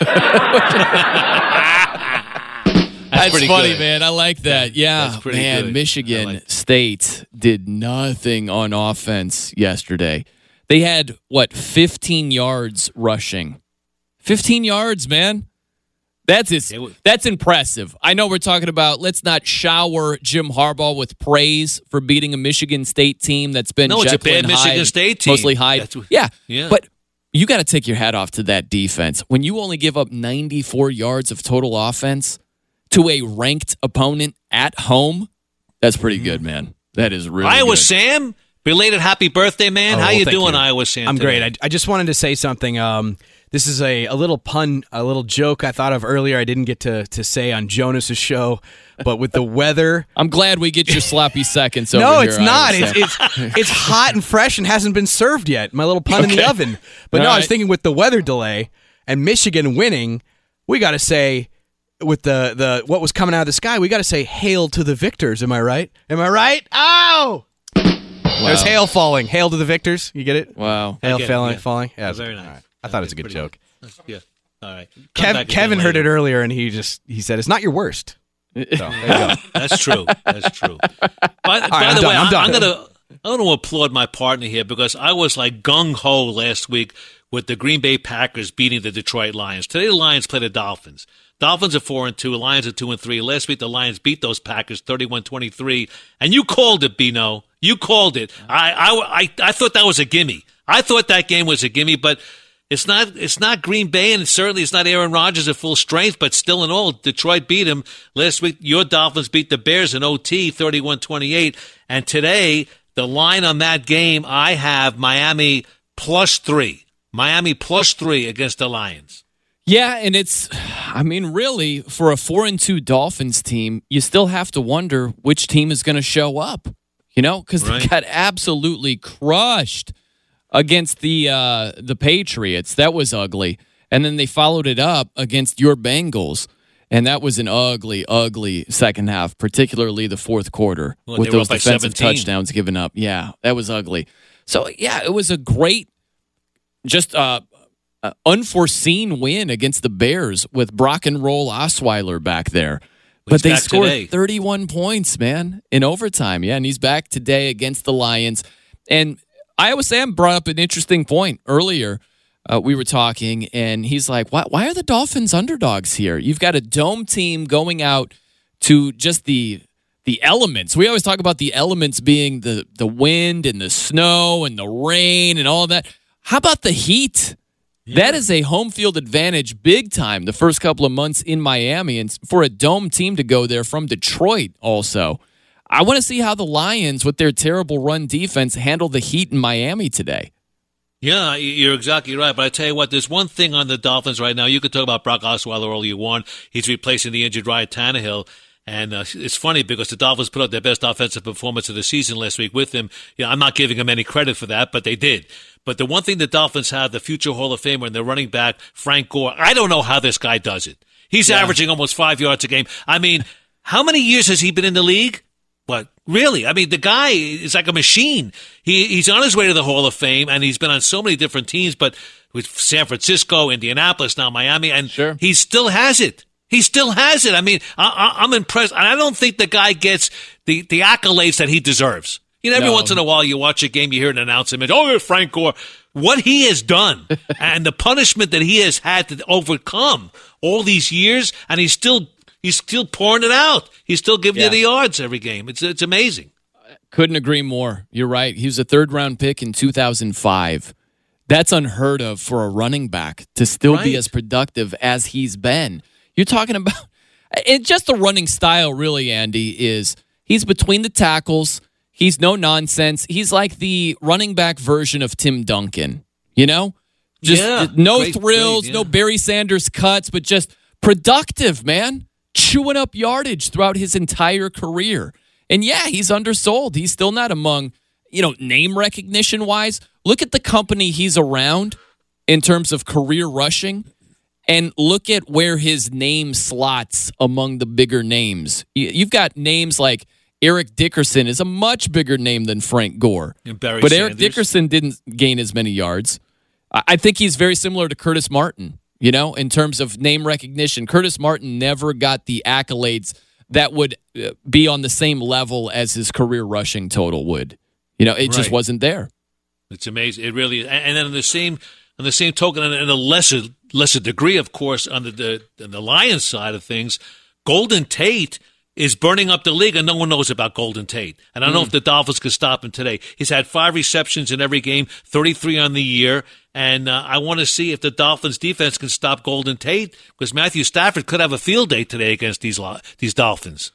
That's, pretty funny, good. man. I like that. Yeah, That's pretty man. good. Michigan State did nothing on offense yesterday. They had what 15 yards rushing. 15 yards, man. That's is, that's impressive. I know we're talking about let's not shower Jim Harbaugh with praise for beating a Michigan State team that's been No, it's a bad and Michigan Hyde, State team. mostly Hyde. That's what- yeah, Yeah. but you got to take your hat off to that defense when you only give up 94 yards of total offense to a ranked opponent at home. That's pretty good, man. That is really Iowa good. Sam, belated happy birthday, man. Oh, How well, you doing, you. Iowa Sam? I'm today? great. I, I just wanted to say something. Um, This is a, a little pun, a little joke I thought of earlier. I didn't get to, to say on Jonas's show, but with the weather, I'm glad we get your sloppy seconds. no, over it's not. It's, it's it's hot and fresh and hasn't been served yet. My little pun in the oven. But All no, I was thinking with the weather delay and Michigan winning, we got to say with the the what was coming out of the sky, we got to say hail to the victors. Am I right? Am I right? Ow! There's hail falling. Hail to the victors. You get it? Wow. Hail get it, falling. yeah. falling. Yeah, Very all nice. I thought it was a good joke. Yeah. All right. Kev, Kevin heard it earlier, and he just he said it's not your worst. So, there you go. That's true. That's true. By, by I'm the done. way, I'm I, done. am gonna I'm gonna applaud my partner here because I was like gung ho last week with the Green Bay Packers beating the Detroit Lions. Today the Lions play the Dolphins. Dolphins are four and two. Lions are two and three. Last week the Lions beat those Packers 31-23. And you called it, Bino. You called it. I, I, I, I thought that was a gimme. I thought that game was a gimme, but it's not. It's not Green Bay, and certainly it's not Aaron Rodgers at full strength. But still, in all, Detroit beat him last week. Your Dolphins beat the Bears in OT, 31-28. and today the line on that game I have Miami plus three. Miami plus three against the Lions. Yeah, and it's, I mean, really, for a four and two Dolphins team, you still have to wonder which team is going to show up. You know, because Right. they got absolutely crushed against the uh, the Patriots. That was ugly, and then they followed it up against your Bengals, and that was an ugly, ugly second half, particularly the fourth quarter Well, with those defensive 17. touchdowns given up. Yeah, that was ugly. So yeah, it was a great, just uh, uh, unforeseen win against the Bears with Brock and Roll Osweiler back there. He's But they scored today. 31 points, man, in overtime. Yeah, and he's back today against the Lions. And Iowa Sam brought up an interesting point earlier. Uh, we were talking, and he's like, why, why are the Dolphins underdogs here? You've got a dome team going out to just the the elements. We always talk about the elements being the the wind and the snow and the rain and all that. How about the heat? That is a home field advantage big time the first couple of months in Miami and for a dome team to go there from Detroit also. I want to see how the Lions with their terrible run defense handle the heat in Miami today. Yeah, you're exactly right. But I tell you what, there's one thing on the Dolphins right now. You could talk about Brock Osweiler all you want. He's replacing the injured Ryan Tannehill. And uh, it's funny because the Dolphins put out their best offensive performance of the season last week with him. You know, I'm not giving him any credit for that, but they did. But the one thing the Dolphins have, the future Hall of Famer and their running back, Frank Gore, I don't know how this guy does it. He's averaging almost five yards a game. I mean, how many years has he been in the league? What really? I mean, the guy is like a machine. He he's on his way to the Hall of Fame, and he's been on so many different teams, but with San Francisco, Indianapolis, now Miami, and sure. he still has it. He still has it. I mean, I, I, I'm impressed, and I don't think the guy gets the the accolades that he deserves. You know, every No. once in a while, you watch a game, you hear an announcement, "Oh, Frank Gore." What he has done, and the punishment that he has had to overcome all these years, and he's still he's still pouring it out. He's still giving Yeah. you the yards every game. It's it's amazing. Couldn't agree more. You're right. He was a third round pick in 2005. That's unheard of for a running back to still be as productive as he's been. You're talking about it just the running style really Andy is he's between the tackles. He's no nonsense. He's like the running back version of Tim Duncan, you know? Just Yeah, no great, thrills, great, no. Barry Sanders cuts, but just productive, man. Chewing up yardage throughout his entire career. And yeah, he's undersold. He's still not among, you know, name recognition wise. Look at the company he's around in terms of career rushing and look at where his name slots among the bigger names. You- You've got names like Eric Dickerson is a much bigger name than Frank Gore. But Eric Dickerson didn't gain as many yards. I think he's very similar to Curtis Martin, you know, in terms of name recognition. Curtis Martin never got the accolades that would uh, be on the same level as his career rushing total would. You know, it just wasn't there. It's amazing. It really is. And then on the same on the same token, and in a lesser lesser degree, of course, on the the, on the Lions side of things, Golden Tate is burning up the league, and no one knows about Golden Tate. And I don't know if the Dolphins could stop him today. He's had five receptions in every game, thirty three on the year. And uh, I want to see if the Dolphins defense can stop Golden Tate because Matthew Stafford could have a field day today against these lo- these Dolphins.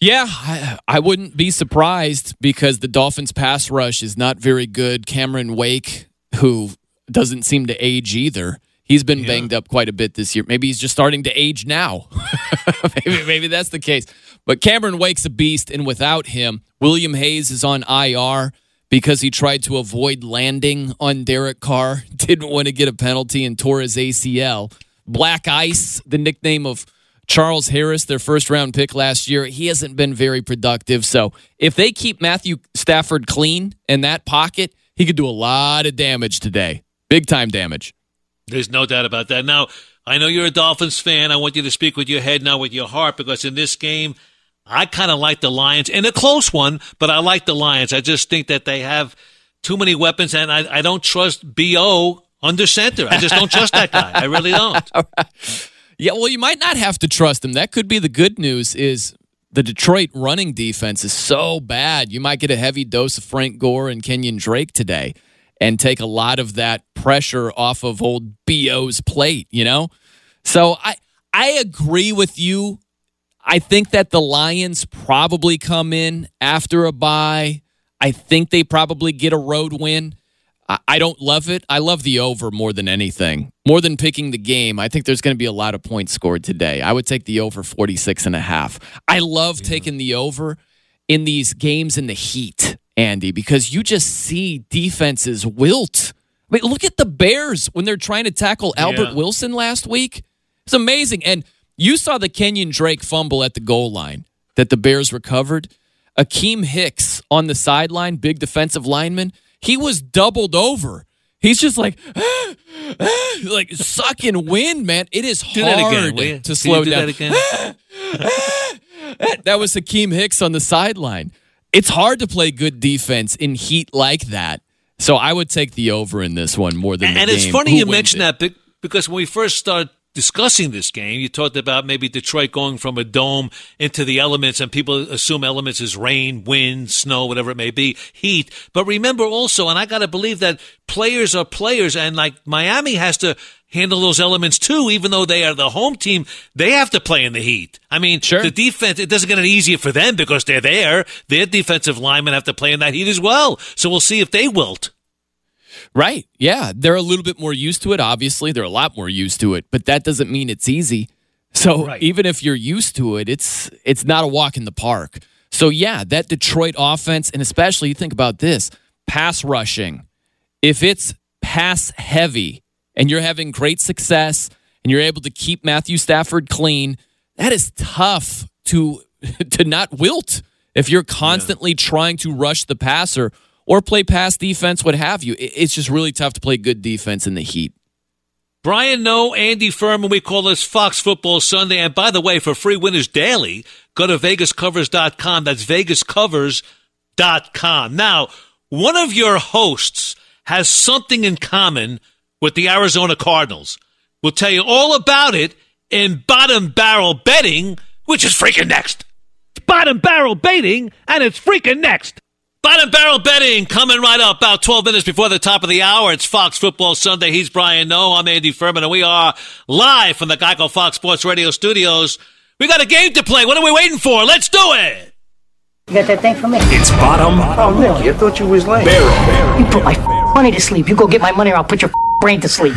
Yeah, I, I wouldn't be surprised because the Dolphins' pass rush is not very good. Cameron Wake, who doesn't seem to age either, He's been banged up quite a bit this year. Maybe he's just starting to age now. maybe, maybe that's the case. But Cameron Wake's a beast, and without him, William Hayes is on IR because he tried to avoid landing on Derek Carr, didn't want to get a penalty, and tore his ACL. Black Ice, the nickname of Charles Harris, their first round pick last year, he hasn't been very productive. So if they keep Matthew Stafford clean in that pocket, he could do a lot of damage today. Big time damage. There's no doubt about that. Now, I know you're a Dolphins fan. I want you to speak with your head, not with your heart, because in this game, I kind of like the Lions in a close one, but I like the Lions. I just think that they have too many weapons, and I, I don't trust Bo under center. I just don't trust that guy. I really don't. Yeah, well, you might not have to trust him. That could be the good news. Is the Detroit running defense is so bad, you might get a heavy dose of Frank Gore and Kenyon Drake today, and take a lot of that pressure off of old Bo's plate. You know, so I I agree with you. I think that the Lions probably come in after a bye. I think they probably get a road win. I- don't love it. I love the over more than anything. More than picking the game, I think there's going to be a lot of points scored today. I would take the over 46 and a half. I love taking the over in these games in the heat, Andy, because you just see defenses wilt. I mean, look at the Bears when they're trying to tackle Albert Yeah. Wilson last week. It's amazing. And you saw the Kenyon Drake fumble at the goal line that the Bears recovered. Akiem Hicks on the sideline, big defensive lineman, he was doubled over. He's just like, like sucking wind, man. It is Do that again, hard to slow do down. that again? that was Hakeem Hicks on the sideline. It's hard to play good defense in heat like that. So I would take the over in this one more than the and it's funny Who you wins mention it? that because when we first started discussing this game, you talked about maybe Detroit going from a dome into the elements, and people assume elements is rain, wind, snow, whatever it may be, heat. But remember also, and I got to believe that players are players, and like Miami has to handle those elements too, even though they are the home team, they have to play in the heat. I mean, sure. the defense, it doesn't get any easier for them because they're there. Their defensive linemen have to play in that heat as well. So we'll see if they wilt. Right. Yeah. They're a little bit more used to it. Obviously, they're a lot more used to it, but that doesn't mean it's easy. So even if you're used to it, it's it's not a walk in the park. So yeah, that Detroit offense, and especially you think about this pass rushing. If it's pass heavy and you're having great success and you're able to keep Matthew Stafford clean, that is tough to to not wilt if you're constantly trying to rush the passer or play pass defense, what have you. It's just really tough to play good defense in the heat. Brian Noe, Andy Furman, we call this Fox Football Sunday. And by the way, for free winners daily, go to vegascovers.com. That's vegascovers.com. Now, one of your hosts has something in common with the Arizona Cardinals. We'll tell you all about it in bottom barrel betting, which is freaking next. It's Bottom barrel betting, and it's freaking next. Bottom barrel betting coming right up about 12 minutes before the top of the hour. It's Fox Football Sunday. He's Brian Noe. I'm Andy Furman, and we are live from the Geico Fox Sports Radio studios. We got a game to play. What are we waiting for? Let's do it. You got that thing for me? It's bottom. Oh, Mickey, I thought you was late. Barrel. You put my f- money to sleep. You go get my money or I'll put your f- brain to sleep.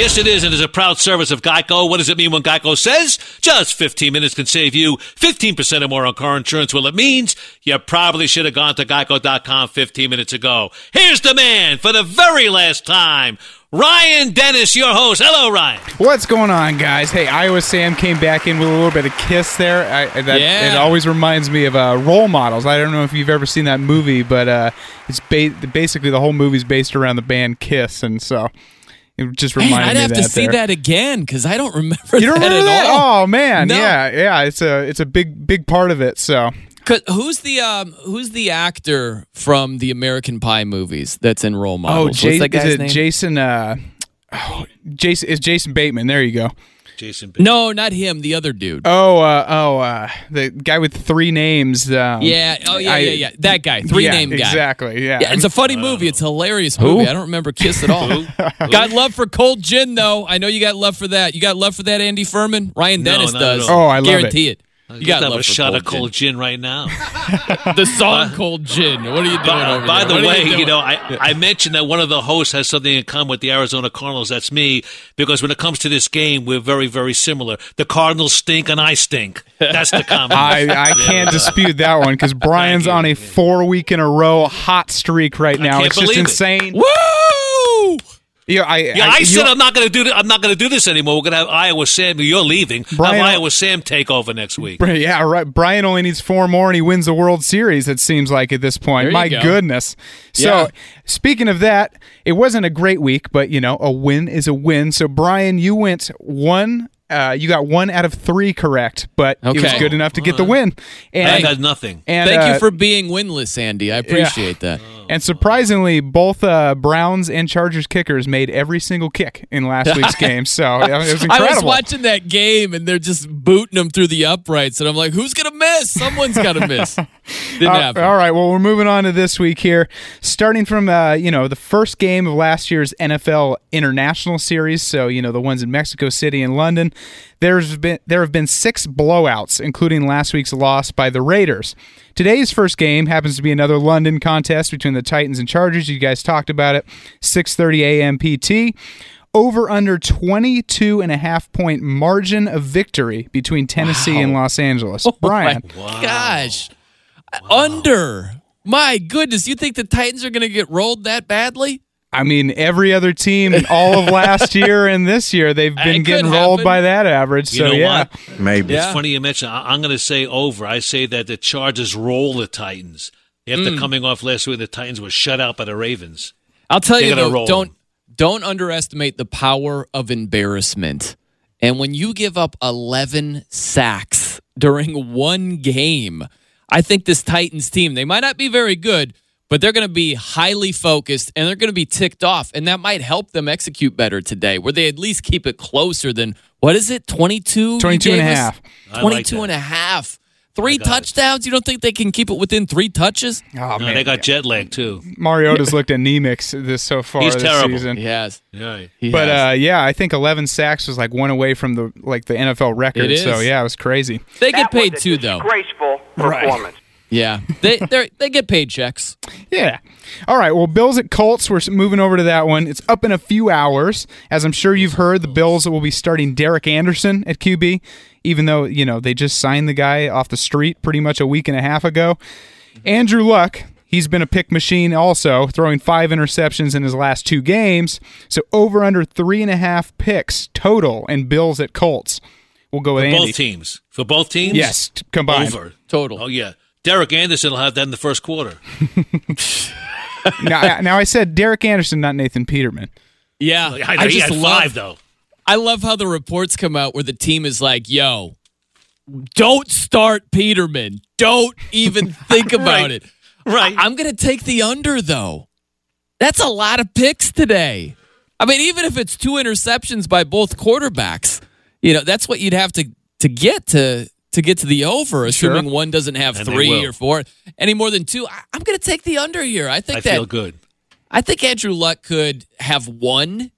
Yes, it is, and it's a proud service of Geico. What does it mean when Geico says just 15 minutes can save you 15% or more on car insurance? Well, it means you probably should have gone to geico.com 15 minutes ago. Here's the man for the very last time, Ryan Dennis, your host. Hello, Ryan. What's going on, guys? Hey, Iowa Sam came back in with a little bit of kiss there. I, that, Yeah. It always reminds me of uh, Role Models. I don't know if you've ever seen that movie, but uh, it's ba- basically the whole movie's based around the band Kiss, and so it just reminded I'd me have to see there. that again because I don't remember You don't that remember at that? all. Oh man, No. yeah, yeah. It's a it's a big big part of it. So 'Cause who's the um who's the actor from the American Pie movies that's in role models? oh, Jason, that guy's is it name? Jason? Uh, oh, Jason is Jason Bateman. There you go. Jason. No, not him. The other dude. Oh, uh, oh, uh, the guy with three names. Um, yeah. Oh yeah, I- yeah, yeah. That guy. Three yeah, name guy. Exactly. Yeah. Yeah, it's a funny movie. It's a hilarious Who? movie. I don't remember Kiss at all. got love for Cold Gin though. I know you got love for that. You got love for that Andy Furman. Ryan Dennis not does. Oh, I love Guarantee it. it. You got to have love a shot cold of cold gin. right now. the song "Cold Gin." What are you doing By, over by there? the What way, you, doing? know, I, I mentioned that one of the hosts has something in common with the Arizona Cardinals. That's me, because when it comes to this game, we're very, very similar. The Cardinals stink and I stink. That's the common. I, I can't dispute that one because Brian's on a four week in a row hot streak right now. can't It's just believe it. insane. Woo! Yeah, I, Yeah, I, you- said I'm not going to do. Th- I'm not going to do this anymore. We're going to have Iowa Sam. You're leaving. Brian- have Iowa Sam take over next week. Yeah, right. Brian only needs four more and he wins the World Series, it seems like at this point. There My go. goodness. So, Yeah. speaking of that, it wasn't a great week, but, you know, a win is a win. So, Brian, you went one. Uh, you got one out of three correct, but it was good enough to get the win. And I got nothing. And, Thank uh, you for being winless, Andy. I appreciate that. And surprisingly, both uh, Browns and Chargers kickers made every single kick in last week's game. So it was incredible. I was watching that game and they're just booting them through the uprights, and I'm like, who's gonna miss? Someone's gotta miss. Didn't Uh, happen. all right. Well, we're moving on to this week here. Starting from uh, you know the first game of last year's NFL International Series, so you know the ones in Mexico City and London. There's been there have been six blowouts, including last week's loss by the Raiders. Today's first game happens to be another London contest between the Titans and Chargers. You guys talked about it. 6:30 a.m. PT. Over under 22 and a half point margin of victory between Tennessee and Los Angeles. Brian. Oh my gosh. Under. My goodness, you think the Titans are going to get rolled that badly? I mean, every other team all of last year and this year, they've been It getting rolled happen. by that average. You So know yeah, what? Maybe. It's funny you mentioned. I- I'm going to say over. I say that the Chargers roll the Titans. After Mm. coming off last week, the Titans were shut out by the Ravens. I'll tell They're you though, don't don't underestimate the power of embarrassment. And when you give up 11 sacks during one game, I think this Titans team, they might not be very good, but they're going to be highly focused and they're going to be ticked off and that might help them execute better today where they at least keep it closer than what is it? 22 22 and a half. I like 22 and a half. Three touchdowns? You don't think they can keep it within 3 touches? Oh, no, man. they got jet lag too. Mariota's looked anemic this so far He's this terrible. season. He has. Yeah. He But has. uh, yeah, I think 11 sacks was like one away from the like the NFL record. It So yeah, it was crazy. they get paid too though. Graceful Right. Performance. Yeah, they they they get paid checks. Yeah. All right. Well, Bills at Colts. We're moving over to that one. It's up in a few hours. As I'm sure you've heard, the Bills will be starting Derek Anderson at QB, even though you know they just signed the guy off the street pretty much a week and a half ago. Andrew Luck. He's been a pick machine also, throwing five interceptions in his last two games. So over under three and a half picks total and Bills at Colts. We'll go with For Andy. both teams. For both teams? Yes, combined. Over. Total. Oh, yeah. Derek Anderson will have that in the first quarter. now, I- now I said Derek Anderson, not Nathan Peterman. Yeah, I know, he just had love, five, though. I love how the reports come out where the team is like, "Yo, don't start Peterman. Don't even think about Right. it." Right. I, am going to take the under though. That's a lot of picks today. I mean, even if it's two interceptions by both quarterbacks, you know, that's what you'd have to to get to to get to the over, assuming one doesn't have And three or four, any more than two. I, I'm going to take the under here. I think I that feel good. I think Andrew Luck could have one.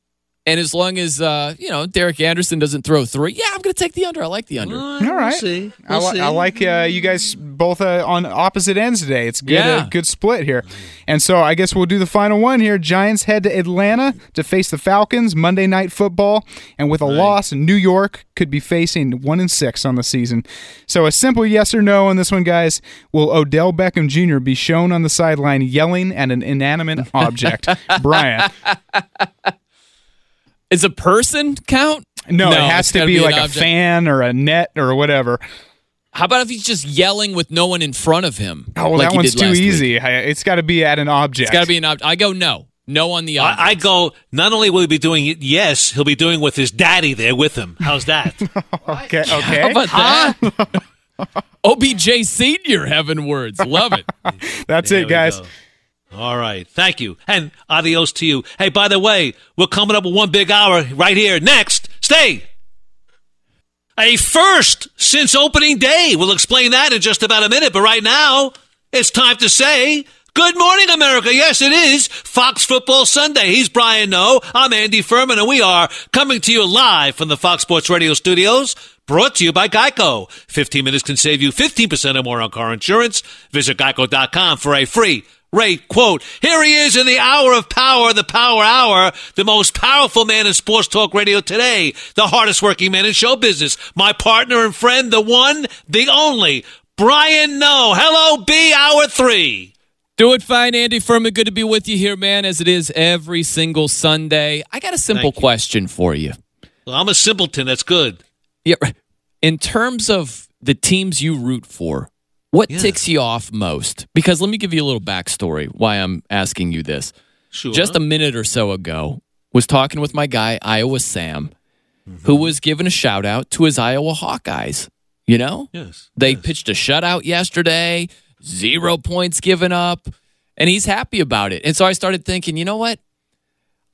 And as long as uh, you know Derek Anderson doesn't throw three, yeah, I'm going to take the under. I like the under. All right. see. I, li- I like uh, you guys both uh, on opposite ends today. It's good, Yeah. uh, good split here. And so I guess we'll do the final one here. Giants head to Atlanta to face the Falcons Monday Night Football, and with a loss, New York could be facing one and six on the season. So a simple yes or no on this one, guys. Will Odell Beckham Jr. be shown on the sideline yelling at an inanimate object? Brian. Is a person count? No, it has to gotta be, like a fan or a net or whatever. How about if he's just yelling with no one in front of him? Oh, well, like that one's too easy. I- It's got to be at an object. It's got to be an object. I go no, no on the object. I, I go, not only will he be doing it, yes, he'll be doing with his daddy there with him. How's that? okay, okay. How about that? OBJ Senior having words. Love it. That's There it, guys. go. All right. Thank you. And adios to you. Hey, by the way, we're coming up with one big hour right here. Next, stay. A first since opening day. We'll explain that in just about a minute. But right now, it's time to say Good morning, America. Yes, it is Fox Football Sunday. He's Brian Noe. I'm Andy Furman, and we are coming to you live from the Fox Sports Radio studios. Brought to you by Geico. 15 minutes can save you 15% or more on car insurance. Visit geico.com for a free rate quote. Here he is in the hour of power, the power hour, the most powerful man in sports talk radio today, the hardest working man in show business, my partner and friend, the one, the only, Brian Noe. Hello, B, hour three. Do it fine, Andy Furman. Good to be with you here, man, as it is every single Sunday. I got a simple question for you. Well, I'm a simpleton. That's good. Yeah. In terms of the teams you root for, what ticks you off most? Because let me give you a little backstory why I'm asking you this. Sure. Just a minute or so ago, was talking with my guy Iowa Sam, mm-hmm. who was giving a shout out to his Iowa Hawkeyes. You know, Yes. they pitched a shutout yesterday, zero points given up, and he's happy about it. And so I started thinking, you know what?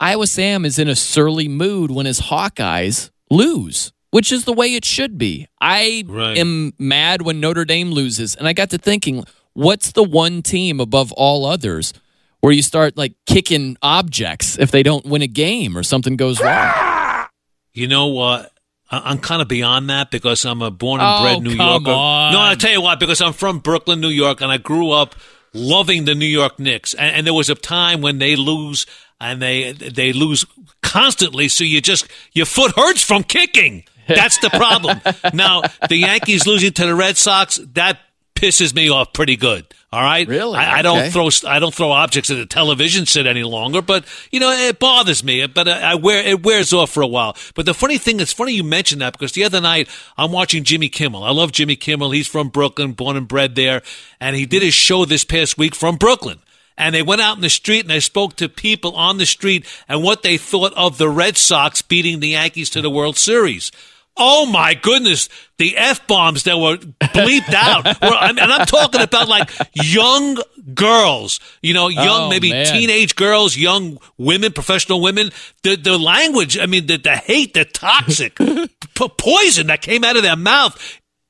Iowa Sam is in a surly mood when his Hawkeyes lose, which is the way it should be. I Right. am mad when Notre Dame loses. And I got to thinking, what's the one team above all others where you start like kicking objects if they don't win a game or something goes wrong? You know what? I'm kind of beyond that because I'm a born and Oh, bred New come Yorker. on. No, I'll tell you what, because I'm from Brooklyn, New York, and I grew up loving the New York Knicks. And, and there was a time when they lose and they they lose constantly, so you just your foot hurts from kicking. That's the problem. now the Yankees losing to the Red Sox that pisses me off pretty good. All right, Really? I, I don't Okay. throw I don't throw objects at the television set any longer, but you know it bothers me. But I, I wear it wears off for a while. But the funny thing, it's funny you mentioned that because the other night I'm watching Jimmy Kimmel. I love Jimmy Kimmel. He's from Brooklyn, born and bred there, and he did his show this past week from Brooklyn. And they went out in the street and they spoke to people on the street and what they thought of the Red Sox beating the Yankees to the World Series. Oh my goodness, the f bombs that were bleeped out, were, and I'm talking about like young girls, you know, young Oh, maybe man. teenage girls, young women, professional women. The the language, I mean, the the hate, the toxic p- poison that came out of their mouth.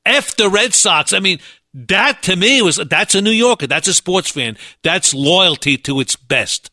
F the Red Sox. I mean, that to me was that's a New Yorker, that's a sports fan, that's loyalty to its best.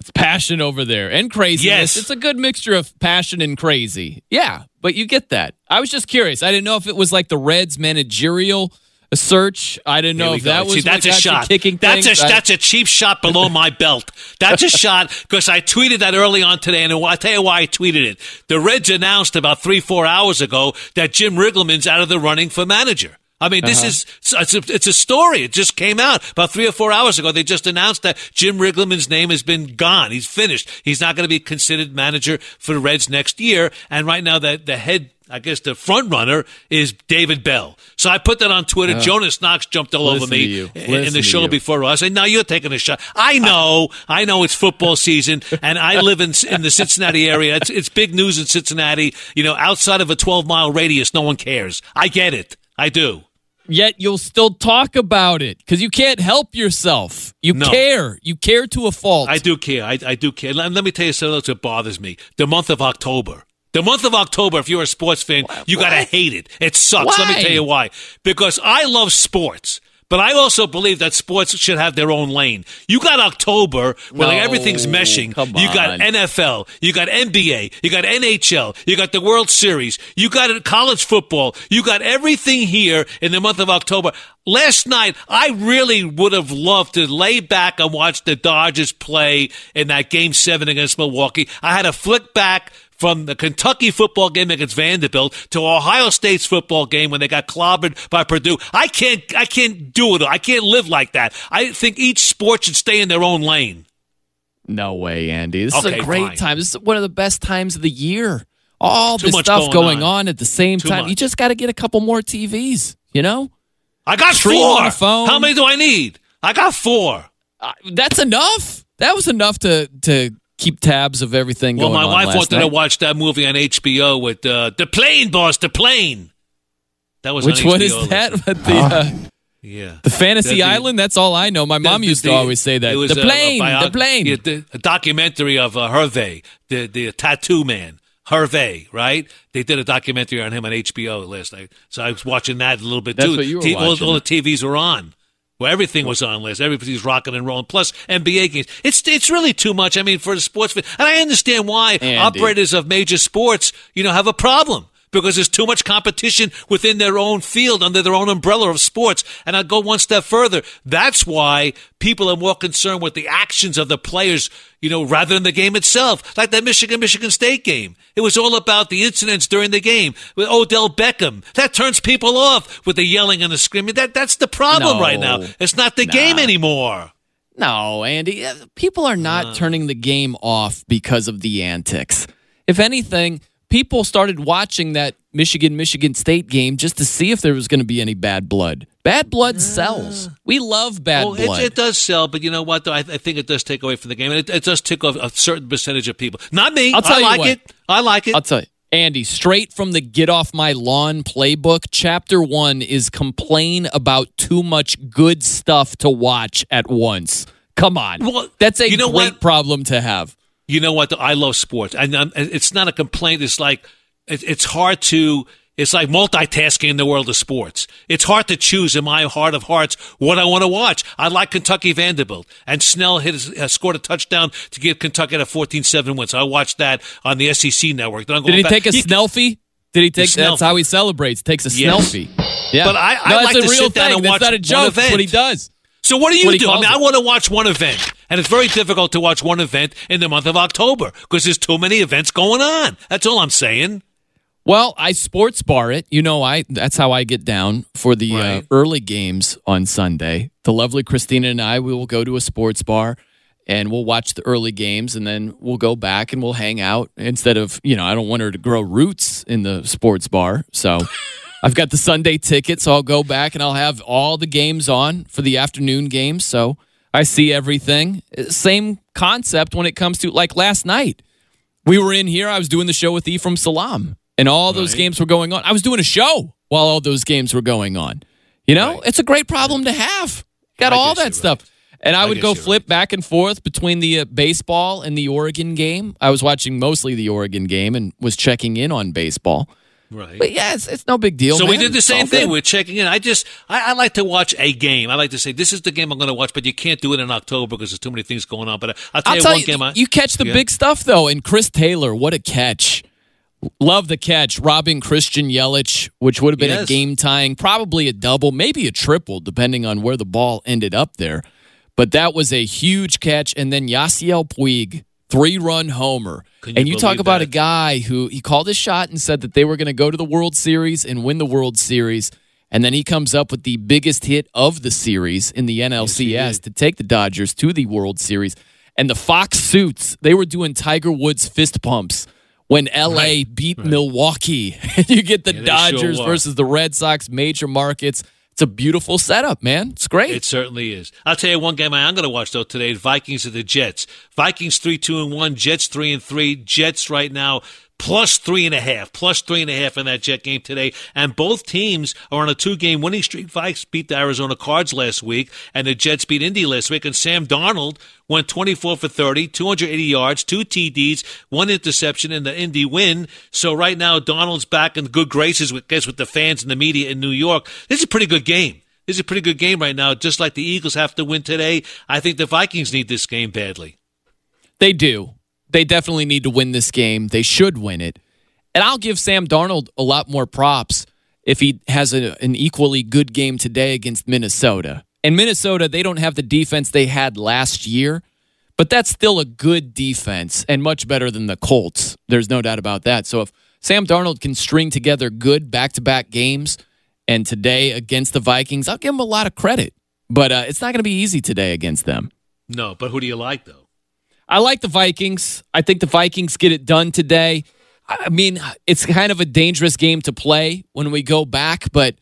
It's passion over there and craziness. Yes. It's a good mixture of passion and crazy. Yeah, but you get that. I was just curious. I didn't know if it was like the Reds managerial search. I didn't know if go. that was See, that's a shot. kicking that's things. a I- that's a cheap shot below my belt. That's a shot because I tweeted that early on today, and I'll tell you why I tweeted it. The Reds announced about three four hours ago that Jim Riggleman's out of the running for manager. I mean, this Uh-huh. is it's a, it's a story. It just came out about three or four hours ago. They just announced that Jim Riggleman's name has been gone. He's finished. He's not going to be considered manager for the Reds next year. And right now, the the head, I guess, the front runner is David Bell. So I put that on Twitter. Uh, Jonas Knox jumped all over me in- in the show before us. And now you're taking a shot. I know, I know it's football season, and I live in in the Cincinnati area. It's it's big news in Cincinnati. You know, outside of a 12 mile radius, no one cares. I get it. I do. Yet you'll still talk about it because you can't help yourself. You No. care. You care to a fault. I do care. I, I do care. Let, let me tell you something else that bothers me. The month of October. The month of October, if you're a sports fan, you got to hate it. It sucks. Let me tell you why. Because I love sports. But I also believe that sports should have their own lane. You got October where like everything's meshing. You got. NFL, you got NBA, you got NHL, you got the World Series, you got college football, you got everything here in the month of October. Last night, I really would have loved to lay back and watch the Dodgers play in that game seven against Milwaukee. I had to flick back from the Kentucky football game against Vanderbilt to Ohio State's football game when they got clobbered by Purdue. I can't, I can't do it. I can't live like that. I think each sport should stay in their own lane. No way, Andy. This is a great fine. time. This is one of the best times of the year. All Too this stuff going going on. on. at the same Too time. much. You just got to get a couple more TVs, you know? I got four. phone. How many do I need? I got four. Uh, that's enough. That was enough to to keep tabs of everything Well, going my on wife last wanted night. to watch that movie on HBO with uh, the plane, boss, the plane. That was Which on one HBO is that? last With the uh, Yeah. the Fantasy The- the- Island? That's all I know. My mom used the- to always say that. it was The a- a plane, bio- the plane. yeah, the- a documentary of uh, Hervé, the the tattoo man, Hervé. Right? They did a documentary on him on HBO last night, so I was watching that a little bit That's too. what you were T- all, all the TVs were on. Well, everything was on last. Everybody's rocking and rolling. Plus NBA games. It's it's really too much. I mean, for the sports fan, and I understand why Andy. operators of major sports, you know, have a problem because there's too much competition within their own field under their own umbrella of sports. And I'll go one step further. That's why people are more concerned with the actions of the players, you know, rather than the game itself. Like that Michigan Michigan State game. It was all about the incidents during the game with Odell Beckham. That turns people off with the yelling and the screaming. That that's the problem No. right now. It's not the game anymore. No, Andy, uh, people are not turning the game off because of the antics. If anything, people started watching that Michigan Michigan State game just to see if there was going to be any bad blood. Bad blood ah. sells. We love bad Well, blood. it does sell, but you know what? Though I, I think it does take away from the game, and it, it does tick off a certain percentage of people. Not me. I'll tell I you like what. it. I like it. I'll tell you. Andy, straight from the Get Off My Lawn playbook, chapter one is complain about too much good stuff to watch at once. Come on. Well, That's a you know great what? problem to have. you know what? I love sports, and it's not a complaint. It's like it, it's hard to. It's like multitasking in the world of sports. It's hard to choose in my heart of hearts what I want to watch. I like Kentucky Vanderbilt, and Snell hit uh, scored a touchdown to give Kentucky a 14-7 win. So I watched that on the SEC network. Did he back- take a You- snelfie? Did he take? That's how he celebrates. Takes a Yes. snelfie. Yeah, But I, I no, like to sit down thing. and That's watch not a one joke. That's what he does. So what do you what do? I mean, it. I want to watch one event, and it's very difficult to watch one event in the month of October because there's too many events going on. That's all I'm saying. Well, I sports bar it. You know, I that's how I get down for the uh, early games on Sunday. The lovely Christina and I we will go to a sports bar and we'll watch the early games and then we'll go back and we'll hang out instead of, you know, I don't want her to grow roots in the sports bar. So I've got the Sunday ticket, so I'll go back and I'll have all the games on for the afternoon games. So I see everything. Same concept when it comes to like last night. We were in here. I was doing the show with Ephraim Salaam, and all those Right. games were going on. I was doing a show while all those games were going on. You know, it's a great problem to have. Got I all that stuff. And I I would go flip back and forth between the uh, baseball and the Oregon game. I was watching mostly the Oregon game and was checking in on baseball. Right. But yeah, it's, it's no big deal. So we did the It's same thing. good. We're checking in. I just, I, I like to watch a game. I like to say, this is the game I'm going to watch, but you can't do it in October because there's too many things going on. But I'll tell I'll you tell one you, game. I, you catch the Yeah. big stuff though, and Chris Taylor, what a catch! Love the catch, robbing Christian Yelich, which would have been a game tying, probably a double, maybe a triple, depending on where the ball ended up there. But that was a huge catch, and then Yasiel Puig, three run homer. You and you talk about a guy who he called his shot and said that they were going to go to the World Series and win the World Series. And then he comes up with the biggest hit of the series in the NLCS to take the Dodgers to the World Series. And the Fox suits, they were doing Tiger Woods fist pumps when LA beat Milwaukee. You get the Yeah, they sure Dodgers versus the Red Sox, major markets. It's a beautiful setup, man. It's great. It certainly is. I'll tell you one game I am going to watch though today: Vikings and the Jets. Vikings three two and one. Jets three and three. Jets right now plus three and a half, plus three and a half in that Jet game today. And both teams are on a two game winning streak. Vikes beat the Arizona Cards last week, and the Jets beat Indy last week. And Sam Darnold went 24 for 30, 280 yards, two TDs, one interception in the Indy win. So right now, Darnold's back in good graces with, guess, with the fans and the media in New York. This is a pretty good game. This is a pretty good game right now. Just like the Eagles have to win today, I think the Vikings need this game badly. They do. They definitely need to win this game. They should win it. And I'll give Sam Darnold a lot more props if he has a, an equally good game today against Minnesota. And Minnesota, they don't have the defense they had last year, but that's still a good defense and much better than the Colts. There's no doubt about that. So if Sam Darnold can string together good back to back games and today against the Vikings, I'll give him a lot of credit. But uh, it's not going to be easy today against them. No, but who do you like though? I like the Vikings. I think the Vikings get it done today. I mean, it's kind of a dangerous game to play when we go back, but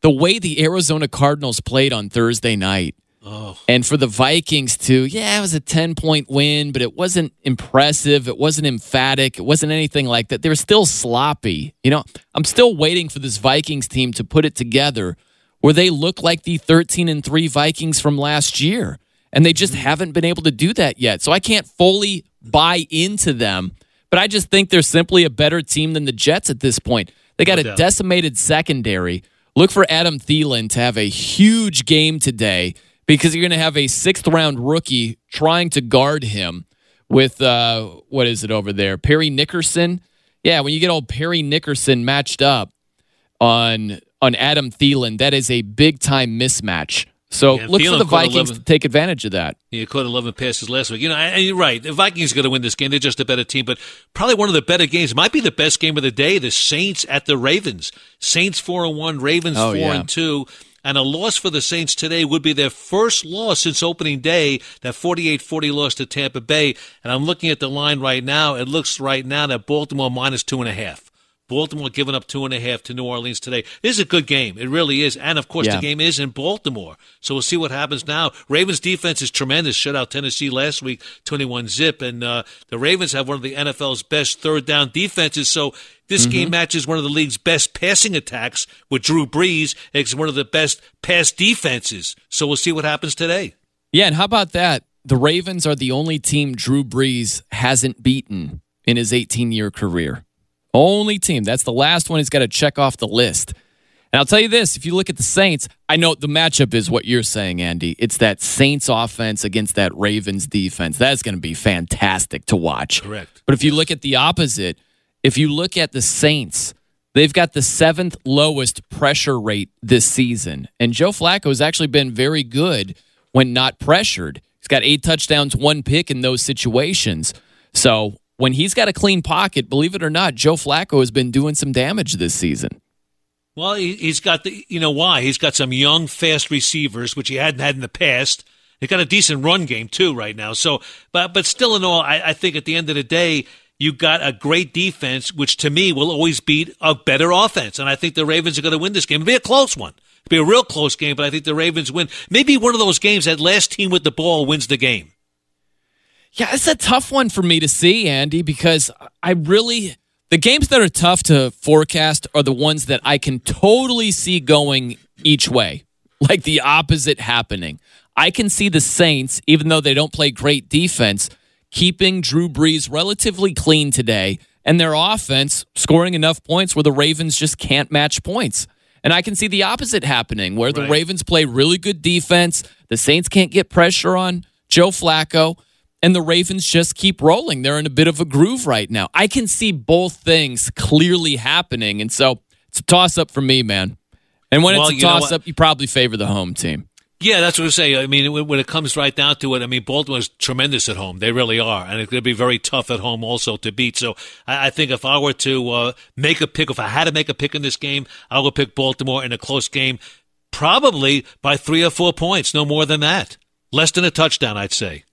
the way the Arizona Cardinals played on Thursday night, Oh. and for the Vikings to, yeah, it was a 10 point win, but it wasn't impressive. It wasn't emphatic. It wasn't anything like that. They were still sloppy. You know, I'm still waiting for this Vikings team to put it together where they look like the 13 and 3 Vikings from last year. And they just haven't been able to do that yet. So I can't fully buy into them, but I just think they're simply a better team than the Jets at this point. They got No a decimated secondary. Look for Adam Thielen to have a huge game today because you're going to have a sixth round rookie trying to guard him with, uh, what is it over there? Parry Nickerson. Yeah, when you get old Parry Nickerson matched up on on Adam Thielen, that is a big time mismatch. So Yeah, look for the Vikings 11 to take advantage of that. He caught 11 passes last week. You know, and you're right. The Vikings are going to win this game. They're just a better team, but probably one of the better games. Might be the best game of the day. The Saints at the Ravens. Saints four and one. Ravens Oh, four yeah. and two. And a loss for the Saints today would be their first loss since opening day. That 48-40 loss to Tampa Bay. And I'm looking at the line right now. It looks right now that Baltimore minus two and a half. Baltimore giving up two and a half to New Orleans today. This is a good game. It really is. And of course, Yeah. the game is in Baltimore. So we'll see what happens now. Ravens defense is tremendous. Shut out Tennessee last week, 21 zip. And uh, the Ravens have one of the NFL's best third down defenses. So this game matches one of the league's best passing attacks with Drew Brees. It's one of the best pass defenses. So we'll see what happens today. Yeah, and how about that? The Ravens are the only team Drew Brees hasn't beaten in his 18 year career. Only team. That's the last one he's got to check off the list. And I'll tell you this if you look at the Saints, I know the matchup is what you're saying, Andy. It's that Saints offense against that Ravens defense. That's going to be fantastic to watch. Correct. But if you look at the opposite, if you look at the Saints, they've got the seventh lowest pressure rate this season. And Joe Flacco has actually been very good when not pressured. He's got eight touchdowns, one pick in those situations. So when he's got a clean pocket, believe it or not, Joe Flacco has been doing some damage this season. Well, he, he's got the, you know why? He's got some young, fast receivers, which he hadn't had in the past. He's got a decent run game too right now. So, but but still, in all, I, I think at the end of the day, you got a great defense, which to me will always beat a better offense. And I think the Ravens are going to win this game. It'll be a close one. It'll be a real close game, but I think the Ravens win. Maybe one of those games that last team with the ball wins the game. Yeah, it's a tough one for me to see, Andy, because I really the games that are tough to forecast are the ones that I can totally see going each way, like the opposite happening. I can see the Saints, even though they don't play great defense, keeping Drew Brees relatively clean today, and their offense scoring enough points where the Ravens just can't match points. And I can see the opposite happening, where the Right. Ravens play really good defense, the Saints can't get pressure on Joe Flacco, and the Ravens just keep rolling. They're in a bit of a groove right now. I can see both things clearly happening, and so it's a toss up for me, man. And when Well, it's a toss up, you probably favor the home team. Yeah, that's what I say. I mean, when it comes right down to it, I mean, Baltimore's tremendous at home. They really are, and it's going to be very tough at home also to beat. So, I, I think if I were to uh, make a pick, if I had to make a pick in this game, I would pick Baltimore in a close game, probably by three or four points, no more than that. Less than a touchdown, I'd say.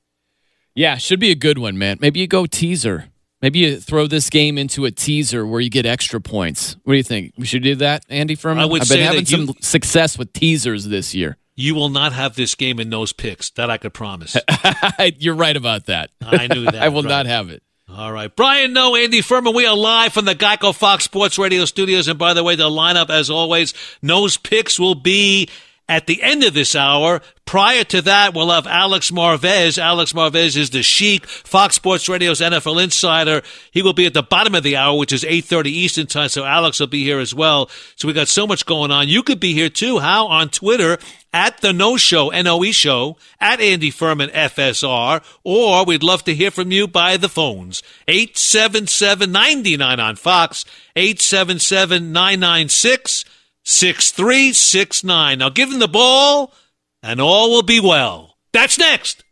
Yeah, should be a good one, man. Maybe you go teaser. Maybe you throw this game into a teaser where you get extra points. What do you think? We should do that, Andy Furman? I would I've been having you- some success with teasers this year. You will not have this game in those picks. That I could promise. You're right about that. I knew that, I will right. not have it. All right. Brian Noe, Andy Furman. We are live from the Geico Fox Sports Radio studios. And by the way, the lineup, as always, Noe's picks will be at the end of this hour. Prior to that, we'll have Alex Marvez. Alex Marvez is the Sheik, Fox Sports Radio's NFL insider. He will be at the bottom of the hour, which is 8.30 Eastern time. So Alex will be here as well. So we got so much going on. You could be here too. How? On Twitter at the Noe Show, N-O-E Show, at Andy Furman FSR, or we'd love to hear from you by the phones. 877-99 on Fox, 877-996 6369. Now give him the ball, and all will be well. That's next.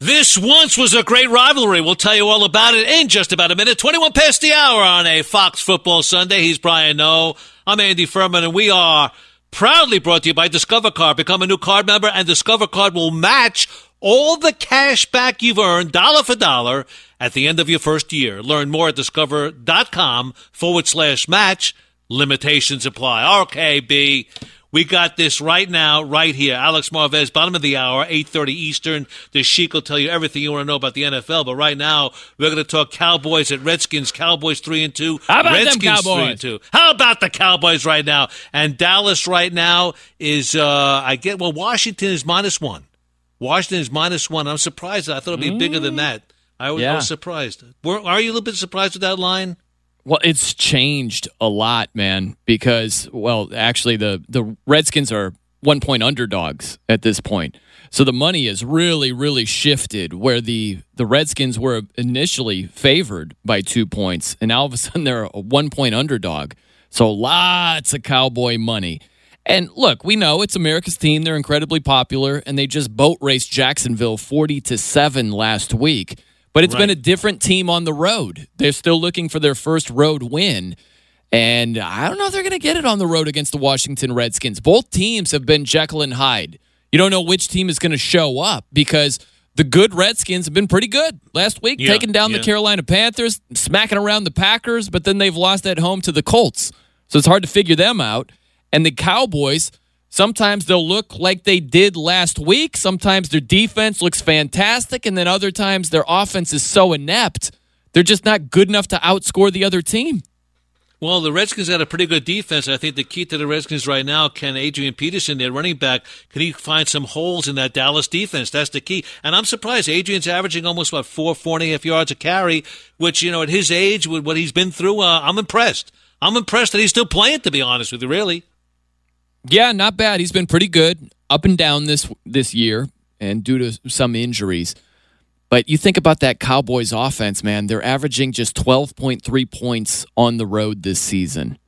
This once was a great rivalry. We'll tell you all about it in just about a minute. 21 past the hour on a Fox Football Sunday. He's Brian Noe. I'm Andy Furman, and we are proudly brought to you by Discover Card. Become a new card member, and Discover Card will match all the cash back you've earned, dollar for dollar, at the end of your first year. Learn more at discover.com forward slash match. Limitations apply. Okay, B. We got this right now, right here. Alex Marvez, bottom of the hour, 8.30 Eastern. The Sheik will tell you everything you want to know about the NFL. But right now, we're going to talk Cowboys at Redskins. Cowboys 3 and 2. How about them Redskins 3 and Cowboys? 2. How about the Cowboys right now? And Dallas right now is, uh, I get, well, Washington is minus one. Washington is minus one. I'm surprised. I thought it'd be bigger than that. I was, I Yeah. was surprised. Were, are you a little bit surprised with that line? Well, it's changed a lot, man, because well, actually the the Redskins are one point underdogs at this point. So the money has really, really shifted where the, the Redskins were initially favored by two points, and now all of a sudden they're a one point underdog. So lots of cowboy money. And look, we know it's America's team. They're incredibly popular, and they just boat raced Jacksonville 40 to 7 last week. But it's Right. been a different team on the road. They're still looking for their first road win. And I don't know if they're going to get it on the road against the Washington Redskins. Both teams have been Jekyll and Hyde. You don't know which team is going to show up because the good Redskins have been pretty good last week, Yeah, taking down yeah. the Carolina Panthers, smacking around the Packers, but then they've lost at home to the Colts. So it's hard to figure them out. And the Cowboys, sometimes they'll look like they did last week. Sometimes their defense looks fantastic. And then other times their offense is so inept, they're just not good enough to outscore the other team. Well, the Redskins had a pretty good defense. I think the key to the Redskins right now, can Adrian Peterson, their running back, can he find some holes in that Dallas defense? That's the key. And I'm surprised Adrian's averaging almost what four, four and a half yards a carry, which you know at his age, with what he's been through, uh, I'm impressed. I'm impressed that he's still playing. To be honest with you, really. Yeah, not bad. He's been pretty good, up and down this this year, and due to some injuries. But you think about that Cowboys offense, man. They're averaging just 12.3 points on the road this season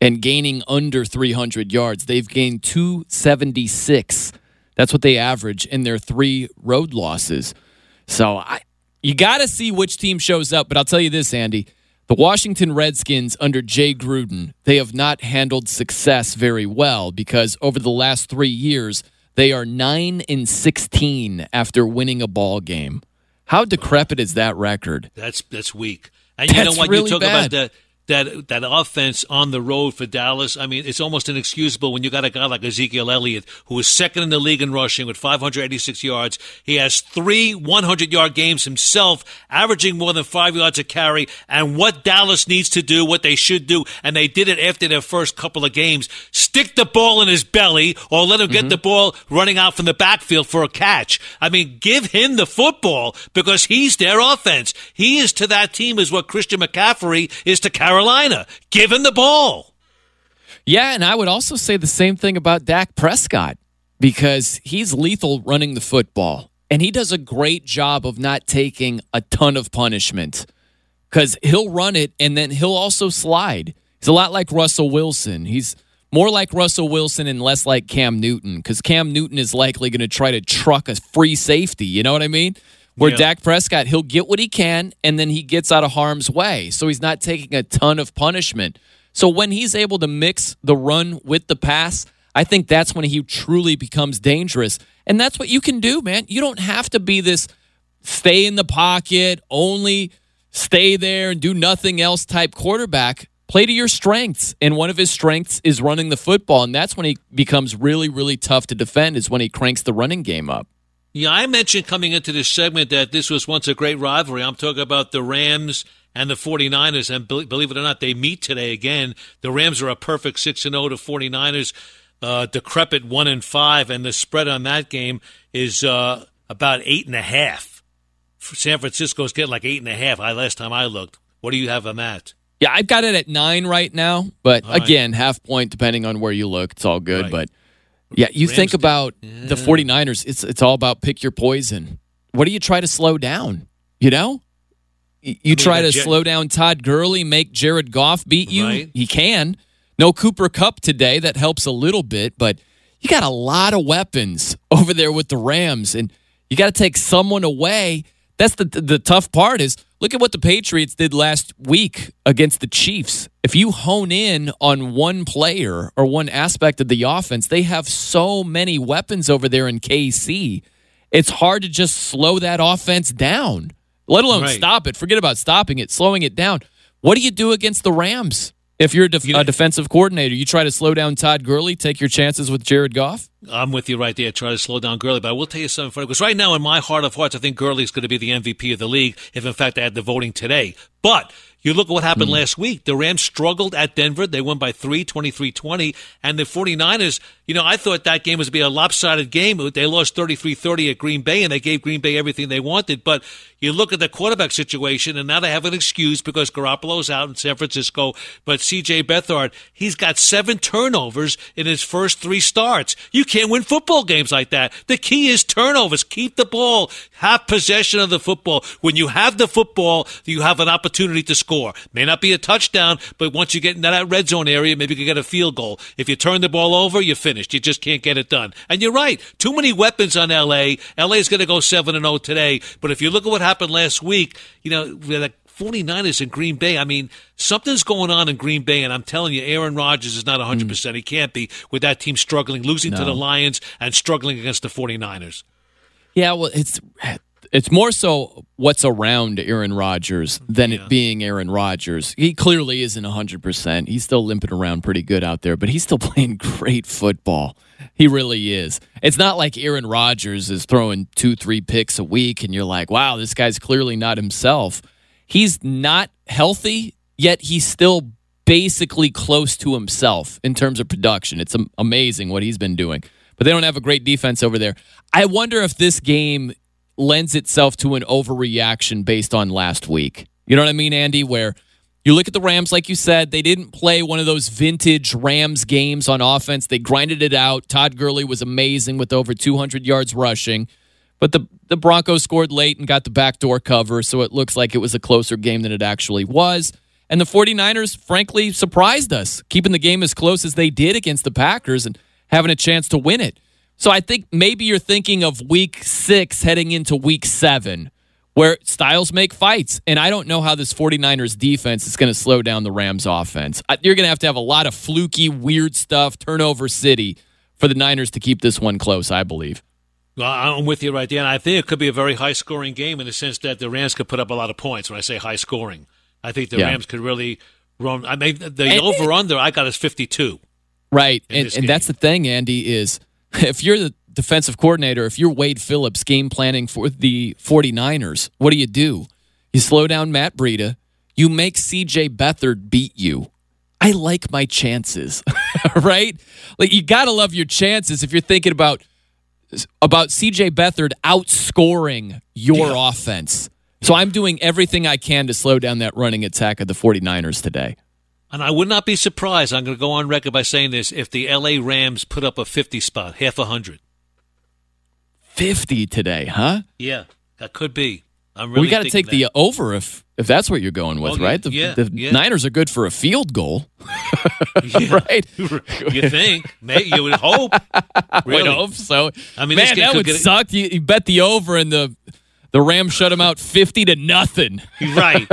and gaining under 300 yards. They've gained 276. That's what they average in their three road losses. So I, you got to see which team shows up. But I'll tell you this, Andy. The Washington Redskins under Jay Gruden, they have not handled success very well because over the last three years, they are 9 and 16 after winning a ball game. How decrepit is that record? That's that's weak. And you That's know what? really you talk bad. about that that that offense on the road for Dallas. I mean, it's almost inexcusable when you got a guy like Ezekiel Elliott, who is second in the league in rushing with 586 yards. He has three 100 yard games himself, averaging more than five yards a carry. And what Dallas needs to do, what they should do, and they did it after their first couple of games: stick the ball in his belly, or let him get mm-hmm. the ball running out from the backfield for a catch. I mean, give him the football because he's their offense. He is to that team as what Christian McCaffrey is to Carolina. Give him the ball. Yeah, and I would also say the same thing about Dak Prescott because he's lethal running the football. And he does a great job of not taking a ton of punishment because he'll run it and then he'll also slide. He's a lot like Russell Wilson. He's more like Russell Wilson and less like Cam Newton because Cam Newton is likely going to try to truck a free safety. You know what I mean? Where Yeah. Dak Prescott, he'll get what he can and then he gets out of harm's way. So he's not taking a ton of punishment. So when he's able to mix the run with the pass, I think that's when he truly becomes dangerous. And that's what you can do, man. You don't have to be this stay in the pocket, only stay there and do nothing else type quarterback. Play to your strengths. And one of his strengths is running the football. And that's when he becomes really, really tough to defend, is when he cranks the running game up. Yeah, I mentioned coming into this segment that this was once a great rivalry. I'm talking about the Rams and the 49ers, and be- believe it or not, they meet today again. The Rams are a perfect 6 and 0 to 49ers, uh, decrepit 1 and 5, and the spread on that game is uh, about 8.5. San Francisco's getting like 8.5 I last time I looked. What do you have on that? Yeah, I've got it at nine right now. But right. again, half point depending on where you look. It's all good. Right. But yeah, you Rams think about the 49ers, it's it's all about pick your poison. What do you try to slow down? You know? Y- You try to that Jet- slow down Todd Gurley, make Jared Goff beat you. Right. He can. No Cooper Kupp today. That helps a little bit, but you got a lot of weapons over there with the Rams, and you got to take someone away. That's the the tough part. Is look at what the Patriots did last week against the Chiefs. If you hone in on one player or one aspect of the offense, they have so many weapons over there in KC. It's hard to just slow that offense down, let alone Right. stop it. Forget about stopping it, slowing it down. What do you do against the Rams? If you're a, def- a defensive coordinator, you try to slow down Todd Gurley, take your chances with Jared Goff. I'm with you right there. Try to slow down Gurley, but I will tell you something funny because right now, in my heart of hearts, I think Gurley's going to be the MVP of the league if, in fact, I had the voting today. But you look at what happened hmm. last week. The Rams struggled at Denver. They won by three, 23-20. And the 49ers, you know, I thought that game was going to be a lopsided game. They lost 33-30 at Green Bay, and they gave Green Bay everything they wanted. But you look at the quarterback situation, and now they have an excuse because Garoppolo's out in San Francisco. But C.J. Beathard, he's got seven turnovers in his first three starts. You can't win football games like that. The key is turnovers. Keep the ball. Have possession of the football. When you have the football, you have an opportunity to score. May not be a touchdown, but once you get into that red zone area, maybe you can get a field goal. If you turn the ball over, you're finished. You just can't get it done. And you're right. Too many weapons on LA. LA is going to go 7 and 0 today. But if you look at what happened last week, you know, the 49ers in Green Bay. I mean, something's going on in Green Bay, and I'm telling you, Aaron Rodgers is not 100%. Mm. He can't be with that team struggling, losing no. to the Lions and struggling against the 49ers. Yeah, well, it's it's more so what's around Aaron Rodgers than yeah. it being Aaron Rodgers. He clearly isn't 100%. He's still limping around pretty good out there, but he's still playing great football. He really is. It's not like Aaron Rodgers is throwing two, three picks a week, and you're like, wow, this guy's clearly not himself. He's not healthy, yet he's still basically close to himself in terms of production. It's amazing what he's been doing. But they don't have a great defense over there. I wonder if this game lends itself to an overreaction based on last week. You know what I mean, Andy? Where you look at the Rams, like you said, they didn't play one of those vintage Rams games on offense. They grinded it out. Todd Gurley was amazing with over 200 yards rushing. But the, the Broncos scored late and got the backdoor cover, so it looks like it was a closer game than it actually was. And the 49ers, frankly, surprised us, keeping the game as close as they did against the Packers and having a chance to win it. So I think maybe you're thinking of week six heading into week seven, where styles make fights. And I don't know how this 49ers defense is going to slow down the Rams offense. You're going to have to have a lot of fluky, weird stuff, turnover city for the Niners to keep this one close, I believe. Well, I'm with you right there. And I think it could be a very high scoring game in the sense that the Rams could put up a lot of points when I say high scoring. I think the yeah. Rams could really run. I mean, the over under I got is 52. Right. And, and that's the thing, Andy, is if you're the defensive coordinator, if you're Wade Phillips game planning for the 49ers, what do you do? You slow down Matt Breida. You make CJ Beathard beat you. I like my chances, right? Like you got to love your chances if you're thinking about about CJ Beathard outscoring your yeah. offense. So I'm doing everything I can to slow down that running attack of the 49ers today. And I would not be surprised, I'm going to go on record by saying this, if the LA Rams put up a 50 spot, half a hundred. 50 today, huh? Yeah, that could be. I'm really we got to take that. the over if if that's what you're going with, oh, right? The, yeah, the yeah. Niners are good for a field goal, right? You think? May, you would hope. Really? Would hope so. I mean, man, that would suck. You, you bet the over and the the Rams shut him out 50 to nothing. right.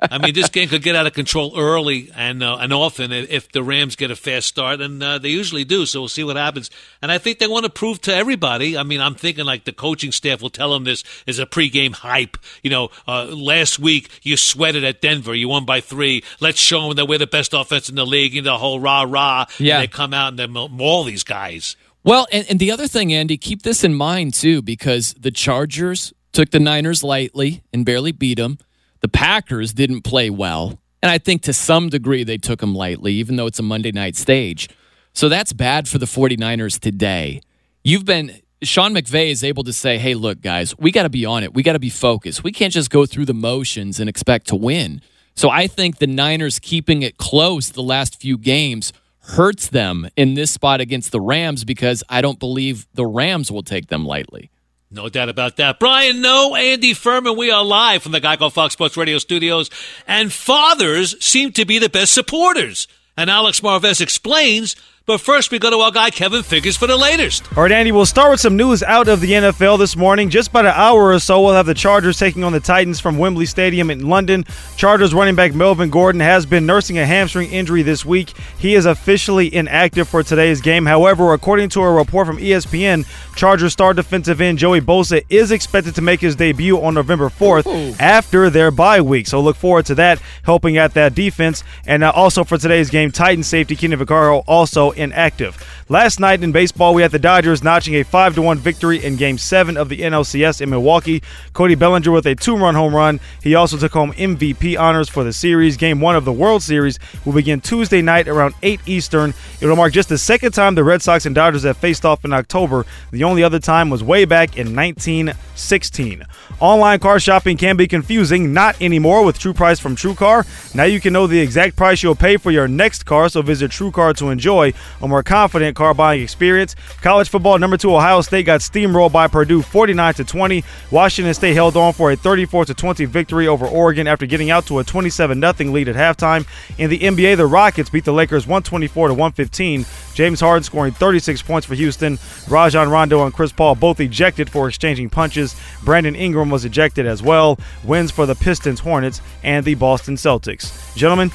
I mean, this game could get out of control early and uh, and often if the Rams get a fast start, and uh, they usually do. So we'll see what happens. And I think they want to prove to everybody. I mean, I'm thinking like the coaching staff will tell them this is a pregame hype. You know, uh, last week you sweated at Denver, you won by three. Let's show them that we're the best offense in the league. You know, the whole rah rah. Yeah. And they come out and they maul these guys. Well, and, and the other thing, Andy, keep this in mind too, because the Chargers took the Niners lightly and barely beat them. The Packers didn't play well. And I think to some degree they took them lightly, even though it's a Monday night stage. So that's bad for the 49ers today. You've been, Sean McVay is able to say, hey, look, guys, we got to be on it. We got to be focused. We can't just go through the motions and expect to win. So I think the Niners keeping it close the last few games hurts them in this spot against the Rams because I don't believe the Rams will take them lightly. No doubt about that. Brian Noe, Andy Furman, we are live from the Geico Fox Sports Radio studios, and fathers seem to be the best supporters. And Alex Marvez explains but first, we go to our guy Kevin Figures for the latest. All right, Andy, we'll start with some news out of the NFL this morning. Just about an hour or so, we'll have the Chargers taking on the Titans from Wembley Stadium in London. Chargers running back Melvin Gordon has been nursing a hamstring injury this week. He is officially inactive for today's game. However, according to a report from ESPN, Chargers star defensive end Joey Bosa is expected to make his debut on November 4th Ooh. after their bye week. So look forward to that, helping out that defense. And uh, also for today's game, Titans safety Kenny Vaccaro also inactive. Last night in baseball, we had the Dodgers notching a 5 1 victory in Game 7 of the NLCS in Milwaukee. Cody Bellinger with a two run home run. He also took home MVP honors for the series. Game 1 of the World Series will begin Tuesday night around 8 Eastern. It will mark just the second time the Red Sox and Dodgers have faced off in October. The only other time was way back in 1916. Online car shopping can be confusing, not anymore with True Price from TrueCar. Now you can know the exact price you'll pay for your next car, so visit TrueCar to enjoy a more confident and car buying experience. College football number two Ohio State got steamrolled by Purdue 49 to 20. Washington State held on for a 34 to 20 victory over Oregon after getting out to a 27 0 lead at halftime. In the NBA, the Rockets beat the Lakers 124 to 115. James Harden scoring 36 points for Houston. Rajon Rondo and Chris Paul both ejected for exchanging punches. Brandon Ingram was ejected as well. Wins for the Pistons, Hornets, and the Boston Celtics. Gentlemen,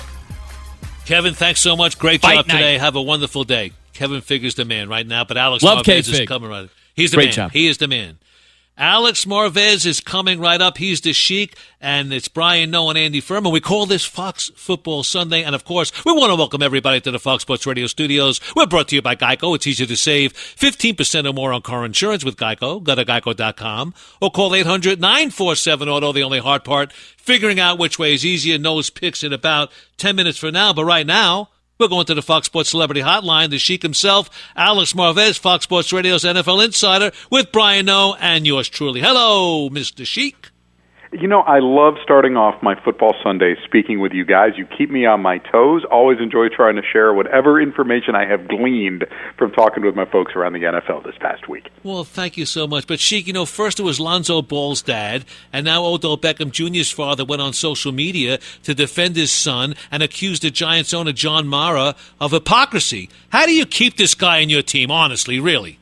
Kevin, thanks so much. Great Fight job night. today. Have a wonderful day. Kevin Figure's the man right now, but Alex Love Marvez is coming right. He's the Great man. job. He is the man. Alex Marvez is coming right up. He's the Sheik, and it's Brian Noe and Andy Furman. We call this Fox Football Sunday, and of course, we want to welcome everybody to the Fox Sports Radio studios. We're brought to you by Geico. It's easy to save 15% or more on car insurance with Geico. Go to geico.com or call 800-947-AUTO. The only hard part, figuring out which way is easier. Noe's picks in about 10 minutes from now, but right now, we're going to the Fox Sports Celebrity Hotline. The Sheik himself, Alex Marvez, Fox Sports Radio's NFL Insider, with Brian Noe and yours truly. Hello, Mr. Sheik. You know, I love starting off my football Sunday speaking with you guys. You keep me on my toes. Always enjoy trying to share whatever information I have gleaned from talking with my folks around the NFL this past week. Well, thank you so much. But Sheik, you know, first it was Lonzo Ball's dad, and now Odell Beckham Jr.'s father went on social media to defend his son and accused the Giants owner John Mara of hypocrisy. How do you keep this guy in your team, honestly, really?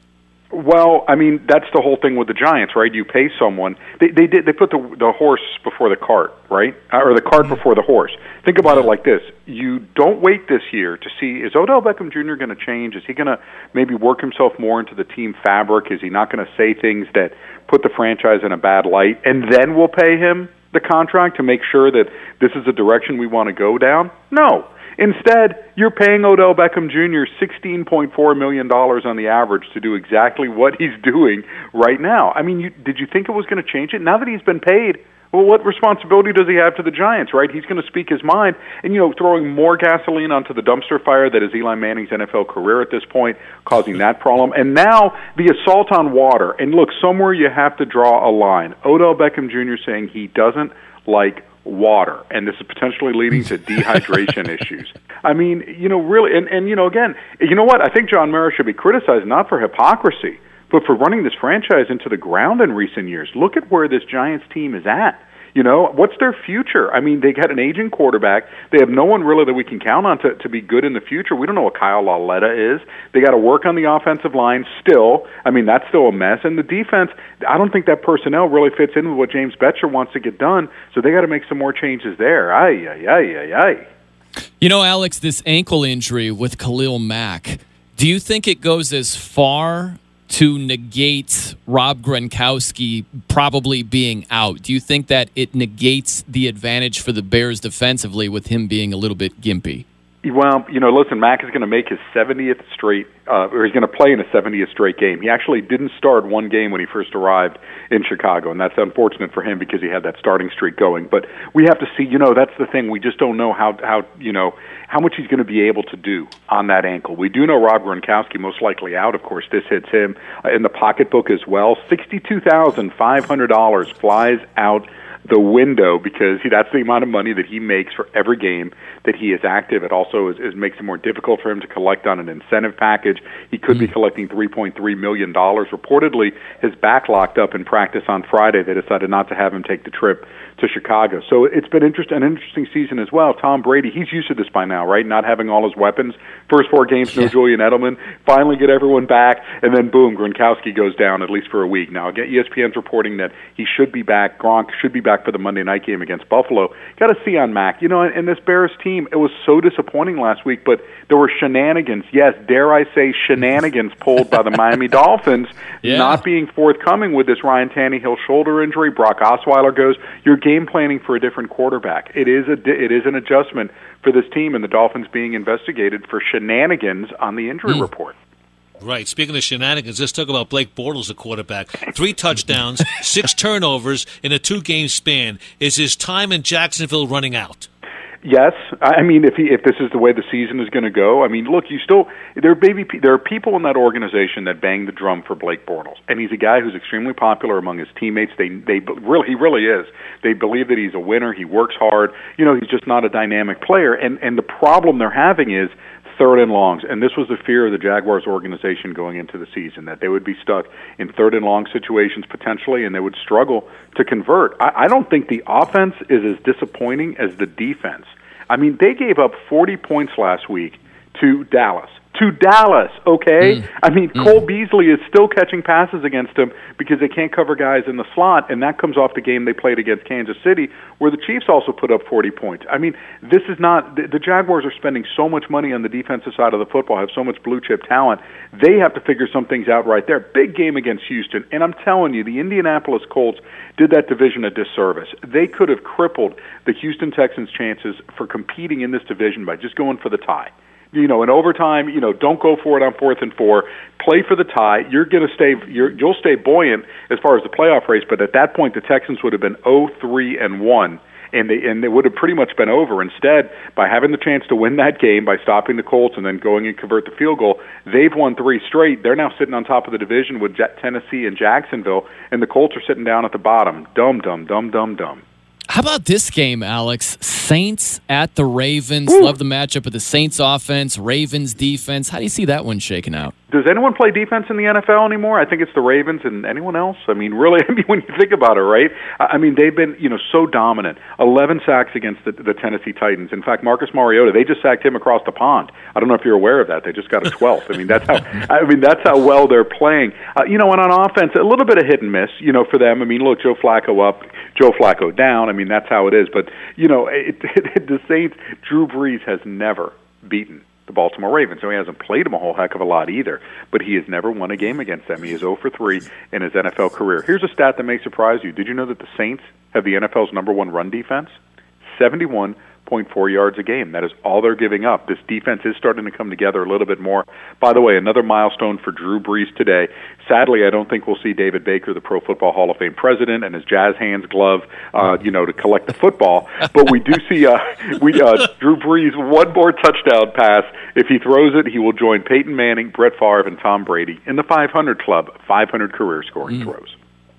Well, I mean, that's the whole thing with the Giants, right? You pay someone. They they did they put the the horse before the cart, right? Uh, Or the cart before the horse. Think about it like this: you don't wait this year to see is Odell Beckham Jr. going to change? Is he going to maybe work himself more into the team fabric? Is he not going to say things that put the franchise in a bad light? And then we'll pay him the contract to make sure that this is the direction we want to go down? No. Instead, you're paying Odell Beckham Jr. $16.4 million on the average to do exactly what he's doing right now. I mean, you, did you think it was going to change it? Now that he's been paid, well, what responsibility does he have to the Giants, right? He's going to speak his mind and, you know, throwing more gasoline onto the dumpster fire that is Eli Manning's NFL career at this point, causing that problem. And now the assault on water. And look, somewhere you have to draw a line. Odell Beckham Jr. saying he doesn't like water, and this is potentially leading to dehydration issues. I mean, you know, really, and, and you know, again, you know what? I think John Mara should be criticized not for hypocrisy, but for running this franchise into the ground in recent years. Look at where this Giants team is at. You know, what's their future? I mean, they got an aging quarterback. They have no one really that we can count on to, to be good in the future. We don't know what Kyle Lauletta is. They got to work on the offensive line still. I mean, that's still a mess. And the defense, I don't think that personnel really fits in with what James Bettcher wants to get done. So they got to make some more changes there. Ay, ay, ay, ay, ay. You know, Alex, this ankle injury with Khalil Mack, do you think it goes as far to negate Rob Gronkowski probably being out? Do you think that it negates the advantage for the Bears defensively with him being a little bit gimpy? Well, you know, listen, Mack is going to make his 70th straight, uh, or he's going to play in a 70th straight game. He actually didn't start one game when he first arrived in Chicago, and that's unfortunate for him because he had that starting streak going. But we have to see, you know, that's the thing. We just don't know how, how you know, how much he's going to be able to do on that ankle. We do know Rob Gronkowski most likely out. Of course, this hits him uh, in the pocketbook as well. Sixty-two thousand five hundred dollars flies out the window because he, that's the amount of money that he makes for every game that he is active. It also is, is makes it more difficult for him to collect on an incentive package. He could be hmm. collecting three point three million dollars. Reportedly, his back locked up in practice on Friday. They decided not to have him take the trip to Chicago. So it's been interest, an interesting season as well. Tom Brady, he's used to this by now, right? Not having all his weapons. First four games, no Julian Edelman. Finally get everyone back, and then boom, Gronkowski goes down at least for a week. Now, again, E ESPN's reporting that he should be back. Gronk should be back for the Monday night game against Buffalo. Got to see on Mack. You know, and this Bears team, it was so disappointing last week, but there were shenanigans. Yes, dare I say shenanigans pulled by the Miami Dolphins, Yeah. not being forthcoming with this Ryan Tannehill shoulder injury. Brock Osweiler goes. You're game planning for a different quarterback. It is a di- it is an adjustment for this team, and the Dolphins being investigated for shenanigans on the injury hmm. report. Right. Speaking of shenanigans, let's talk about Blake Bortles, the quarterback. Three touchdowns, six turnovers in a two-game span. Is his time in Jacksonville running out? Yes, I mean if he, if this is the way the season is going to go, I mean, look, you still there are baby there are people in that organization that bang the drum for Blake Bortles, and he's a guy who's extremely popular among his teammates. They they really he really is. They believe that he's a winner. He works hard. You know, he's just not a dynamic player. And and the problem they're having is third and longs, and this was the fear of the Jaguars organization going into the season that they would be stuck in third and long situations potentially, and they would struggle to convert. I, I don't think the offense is as disappointing as the defense. I mean, they gave up 40 points last week to Dallas to Dallas, okay? Mm. I mean, Cole Beasley is still catching passes against him because they can't cover guys in the slot, and that comes off the game they played against Kansas City, where the Chiefs also put up 40 points. I mean, this is not the, the Jaguars are spending so much money on the defensive side of the football, have so much blue chip talent. They have to figure some things out right there. Big game against Houston, and I'm telling you, the Indianapolis Colts did that division a disservice. They could have crippled the Houston Texans' chances for competing in this division by just going for the tie you know, in overtime, you know, don't go for it on fourth and four. Play for the tie. You're going to stay. You're, you'll stay buoyant as far as the playoff race. But at that point, the Texans would have been 0-3 and one, and they and they would have pretty much been over. Instead, by having the chance to win that game by stopping the Colts and then going and convert the field goal, they've won three straight. They're now sitting on top of the division with Tennessee and Jacksonville, and the Colts are sitting down at the bottom. Dum dum dum dum dum. How about this game, Alex? Saints at the Ravens. Love the matchup of the Saints offense, Ravens defense. How do you see that one shaking out? Does anyone play defense in the NFL anymore? I think it's the Ravens and anyone else. I mean, really, I mean, when you think about it, right? I mean, they've been, you know, so dominant. 11 sacks against the, the Tennessee Titans. In fact, Marcus Mariota, they just sacked him across the pond. I don't know if you're aware of that. They just got a 12th. I mean, that's how, I mean, that's how well they're playing. Uh, you know, and on offense, a little bit of hit and miss, you know, for them. I mean, look, Joe Flacco up, Joe Flacco down. I mean, that's how it is. But, you know, it, it, the Saints, Drew Brees has never beaten the Baltimore Ravens. So he hasn't played them a whole heck of a lot either, but he has never won a game against them. He is 0 for 3 in his NFL career. Here's a stat that may surprise you. Did you know that the Saints have the NFL's number one run defense? 71 0.4 yards a game. That is all they're giving up. This defense is starting to come together a little bit more. By the way, another milestone for Drew Brees today. Sadly, I don't think we'll see David Baker, the Pro Football Hall of Fame president, and his jazz hands glove, uh, you know, to collect the football. But we do see uh, we uh, Drew Brees one more touchdown pass. If he throws it, he will join Peyton Manning, Brett Favre, and Tom Brady in the 500 club. 500 career scoring mm. throws.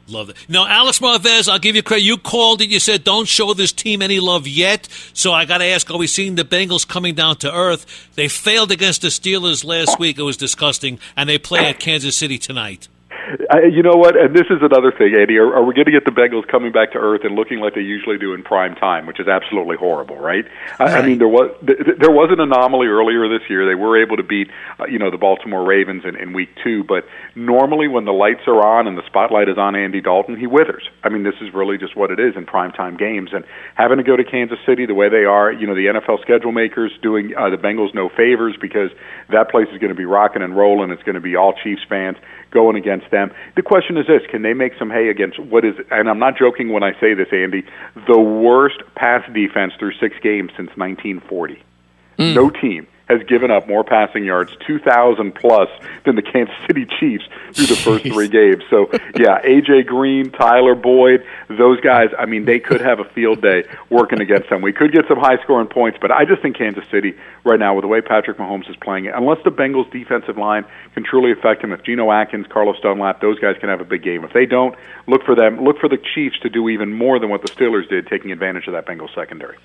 Love it. Now, Alex Marvez, I'll give you credit. You called it. You said, don't show this team any love yet. So I got to ask, are we seeing the Bengals coming down to earth? They failed against the Steelers last week. It was disgusting. And they play at Kansas City tonight. I, you know what? And this is another thing, Andy. Are, are we going to get the Bengals coming back to earth and looking like they usually do in prime time, which is absolutely horrible, right? right. I, I mean, there was there was an anomaly earlier this year. They were able to beat, uh, you know, the Baltimore Ravens in, in week two. But normally, when the lights are on and the spotlight is on Andy Dalton, he withers. I mean, this is really just what it is in prime time games. And having to go to Kansas City the way they are, you know, the NFL schedule makers doing uh, the Bengals no favors because that place is going to be rocking and rolling. It's going to be all Chiefs fans going against them. The question is this can they make some hay against what is, and I'm not joking when I say this, Andy, the worst pass defense through six games since 1940? Mm. No team has given up more passing yards, 2,000 plus, than the Kansas City Chiefs through the first three games. So, yeah, A.J. Green, Tyler Boyd, those guys, I mean, they could have a field day working against them. We could get some high scoring points, but I just think Kansas City, right now, with the way Patrick Mahomes is playing it, unless the Bengals' defensive line can truly affect him, if Geno Atkins, Carlos Dunlap, those guys can have a big game. If they don't, look for them, look for the Chiefs to do even more than what the Steelers did, taking advantage of that Bengals secondary.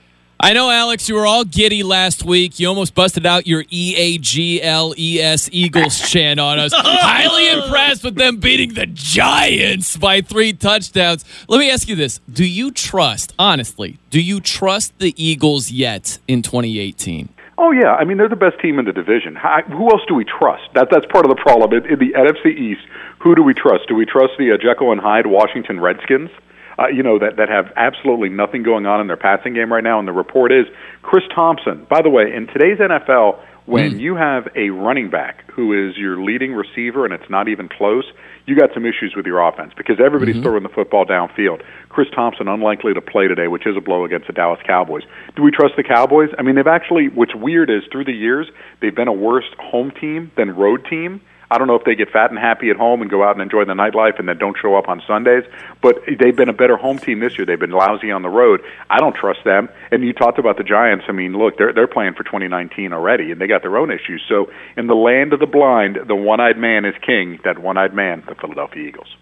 I know, Alex, you were all giddy last week. You almost busted out your E A G L E S Eagles chant on us. Highly impressed with them beating the Giants by three touchdowns. Let me ask you this Do you trust, honestly, do you trust the Eagles yet in 2018? Oh yeah, I mean they're the best team in the division. How, who else do we trust? That that's part of the problem in, in the NFC East. Who do we trust? Do we trust the uh, Jekyll and Hyde Washington Redskins? Uh, you know, that, that have absolutely nothing going on in their passing game right now. And the report is Chris Thompson. By the way, in today's NFL, when mm. you have a running back who is your leading receiver and it's not even close, you got some issues with your offense because everybody's mm-hmm. throwing the football downfield. Chris Thompson unlikely to play today, which is a blow against the Dallas Cowboys. Do we trust the Cowboys? I mean, they've actually. What's weird is through the years they've been a worse home team than road team. I don't know if they get fat and happy at home and go out and enjoy the nightlife and then don't show up on Sundays, but they've been a better home team this year. They've been lousy on the road. I don't trust them. And you talked about the Giants. I mean, look, they're they're playing for 2019 already, and they got their own issues. So, in the land of the blind, the one-eyed man is king. That one-eyed man, the Philadelphia Eagles.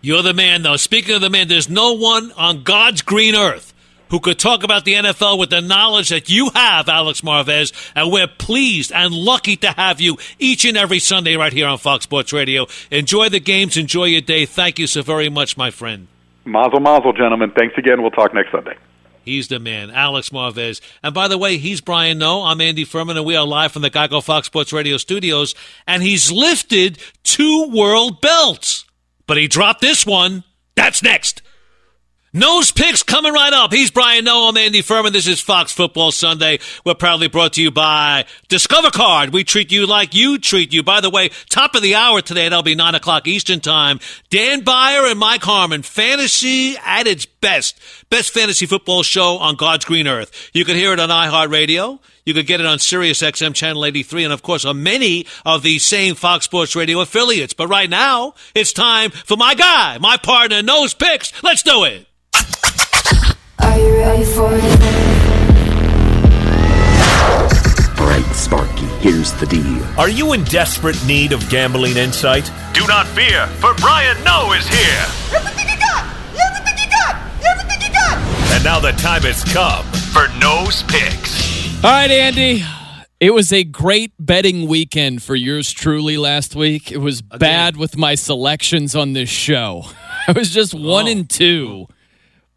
You're the man, though. Speaking of the man, there's no one on God's green earth who could talk about the NFL with the knowledge that you have, Alex Marvez, and we're pleased and lucky to have you each and every Sunday right here on Fox Sports Radio. Enjoy the games, enjoy your day. Thank you so very much, my friend. Mazel, mazel, gentlemen. Thanks again. We'll talk next Sunday. He's the man, Alex Marvez. And by the way, he's Brian Noe. I'm Andy Furman, and we are live from the Geico Fox Sports Radio studios. And he's lifted two world belts, but he dropped this one. That's next. Noe's picks coming right up. He's Brian Noe. I'm Andy Furman. This is Fox Football Sunday. We're proudly brought to you by Discover Card. We treat you like you treat you. By the way, top of the hour today, that'll be 9 o'clock Eastern Time. Dan Beyer and Mike Harmon. Fantasy at its best. Best fantasy football show on God's green earth. You can hear it on iHeartRadio. You could get it on Sirius XM Channel 83 and, of course, on many of the same Fox Sports Radio affiliates. But right now, it's time for my guy, my partner, Noe's Picks. Let's do it. Are you ready for All right, Sparky, here's the deal. Are you in desperate need of gambling insight? Do not fear, for Brian Noe is here. Everything you got! Everything you got! Everything you got! And now the time has come for Noe's Picks. All right, Andy. It was a great betting weekend for yours truly last week. It was bad with my selections on this show. I was just one oh. and two,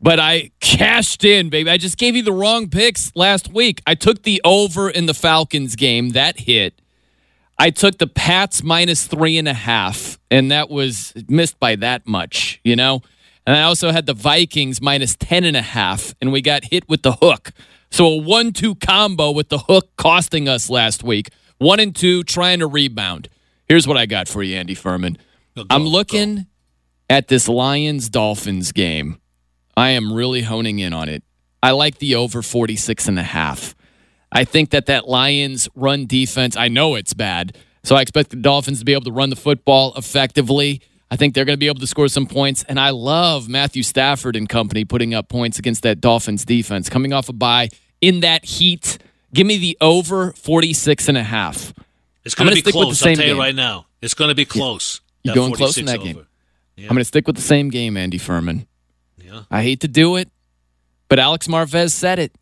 but I cashed in, baby. I just gave you the wrong picks last week. I took the over in the Falcons game, that hit. I took the Pats minus three and a half, and that was missed by that much, you know? And I also had the Vikings minus ten and a half, and we got hit with the hook. So a one-two combo with the hook costing us last week. One and two, trying to rebound. Here's what I got for you, Andy Furman. I'm looking at this Lions Dolphins game. I am really honing in on it. I like the over 46 and a half. I think that that Lions run defense, I know it's bad. So I expect the Dolphins to be able to run the football effectively. I think they're going to be able to score some points. And I love Matthew Stafford and company putting up points against that Dolphins defense. Coming off a bye in that heat, give me the over 46 and a half. It's going to be stick with close. the I'll same tell you game. right now. It's going to be close. You're going close in that over. game? I'm going to stick with the same game, Andy Furman. Yeah. I hate to do it, but Alex Marvez said it.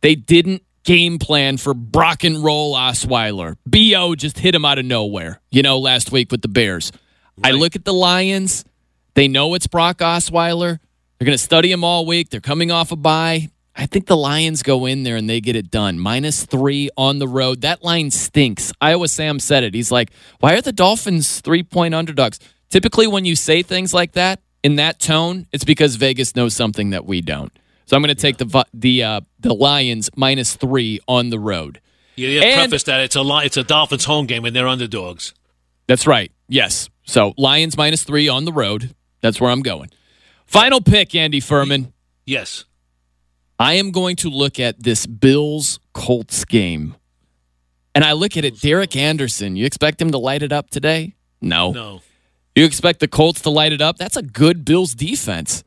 They didn't game plan for Brock and Roll Osweiler. BO just hit him out of nowhere, you know, last week with the Bears. I look at the Lions. They know it's Brock Osweiler. They're going to study him all week. They're coming off a bye. I think the Lions go in there and they get it done. Minus three on the road. That line stinks. Iowa Sam said it. He's like, why are the Dolphins three point underdogs? Typically, when you say things like that in that tone, it's because Vegas knows something that we don't. So I'm going to take the the uh, the Lions minus three on the road. You you And- preface that it's a it's a Dolphins home game and they're underdogs. That's right. Yes. So Lions minus three on the road. That's where I'm going. Final pick, Andy Furman. Yes. I am going to look at this Bills Colts game. And I look at it, Derek Anderson. You expect him to light it up today? No. No. You expect the Colts to light it up? That's a good Bills defense.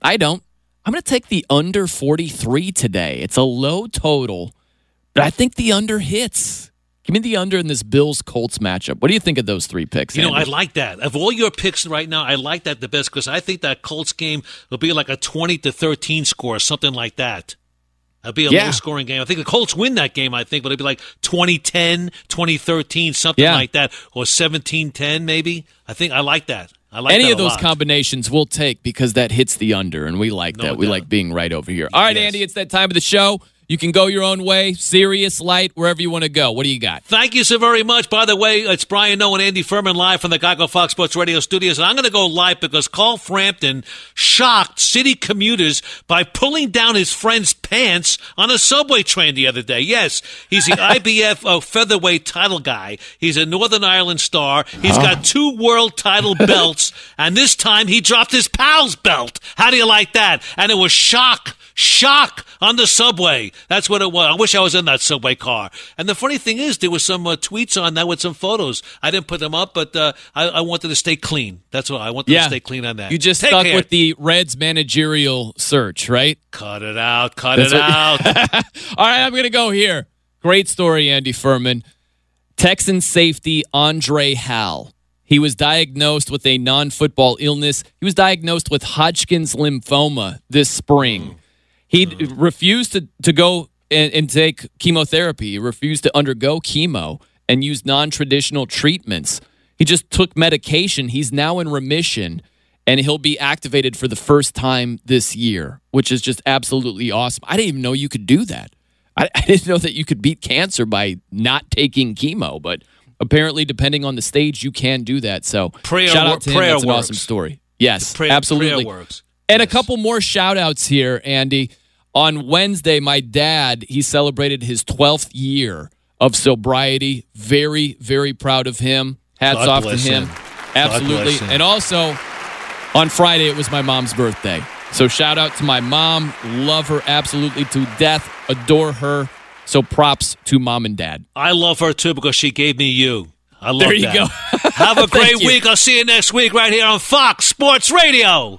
I don't. I'm going to take the under 43 today. It's a low total, but I think the under hits. Give me the under in this Bills Colts matchup. What do you think of those three picks? You know, I like that. Of all your picks right now, I like that the best because I think that Colts game will be like a 20 to 13 score, something like that. It'll be a Yeah. low scoring game. I think the Colts win that game, I think, but it'd be like 2010, 2013, something Yeah. like that, or 17 10 maybe. I think I like that. I like Any of those lot. combinations we'll take because that hits the under, and we like No that. We like being right over here. All right, Andy, it's that time of the show. You can go your own way, serious, light, wherever you want to go. What do you got? Thank you so very much. By the way, it's Brian Noe and Andy Furman live from the Geico Fox Sports Radio studios. And I'm going to go live because Carl Frampton shocked city commuters by pulling down his friend's pants on a subway train the other day. Yes, he's the IBF uh, featherweight title guy. He's a Northern Ireland star. He's got two world title belts, and this time he dropped his pal's belt. How do you like that? And it was shock shock on the subway. That's what it was. I wish I was in that subway car. And the funny thing is, there was some uh, tweets on that with some photos. I didn't put them up, but uh, I, I wanted to stay clean. That's what I wanted to stay clean on that. You just Take stuck care. with the Reds managerial search, right? Cut it out. Cut That's it what- out. All right, I'm going to go here. Great story, Andy Furman. Texan safety Andre Hal. He was diagnosed with a non football illness. He was diagnosed with Hodgkin's lymphoma this spring. He refused to, to go and, and take chemotherapy. He refused to undergo chemo and use non traditional treatments. He just took medication. He's now in remission and he'll be activated for the first time this year, which is just absolutely awesome. I didn't even know you could do that. I, I didn't know that you could beat cancer by not taking chemo, but apparently, depending on the stage, you can do that. So, Prayer shout out to him. That's an works. awesome story. Yes, Prayer- absolutely. prayer works. And a couple more shout outs here, Andy. On Wednesday, my dad, he celebrated his 12th year of sobriety. Very, very proud of him. Hats God off to him. him. Absolutely. him. And also, on Friday, it was my mom's birthday. So shout out to my mom. Love her absolutely to death. Adore her. So props to mom and dad. I love her too because she gave me you. I love There you that. go. Have a great you. week. I'll see you next week right here on Fox Sports Radio.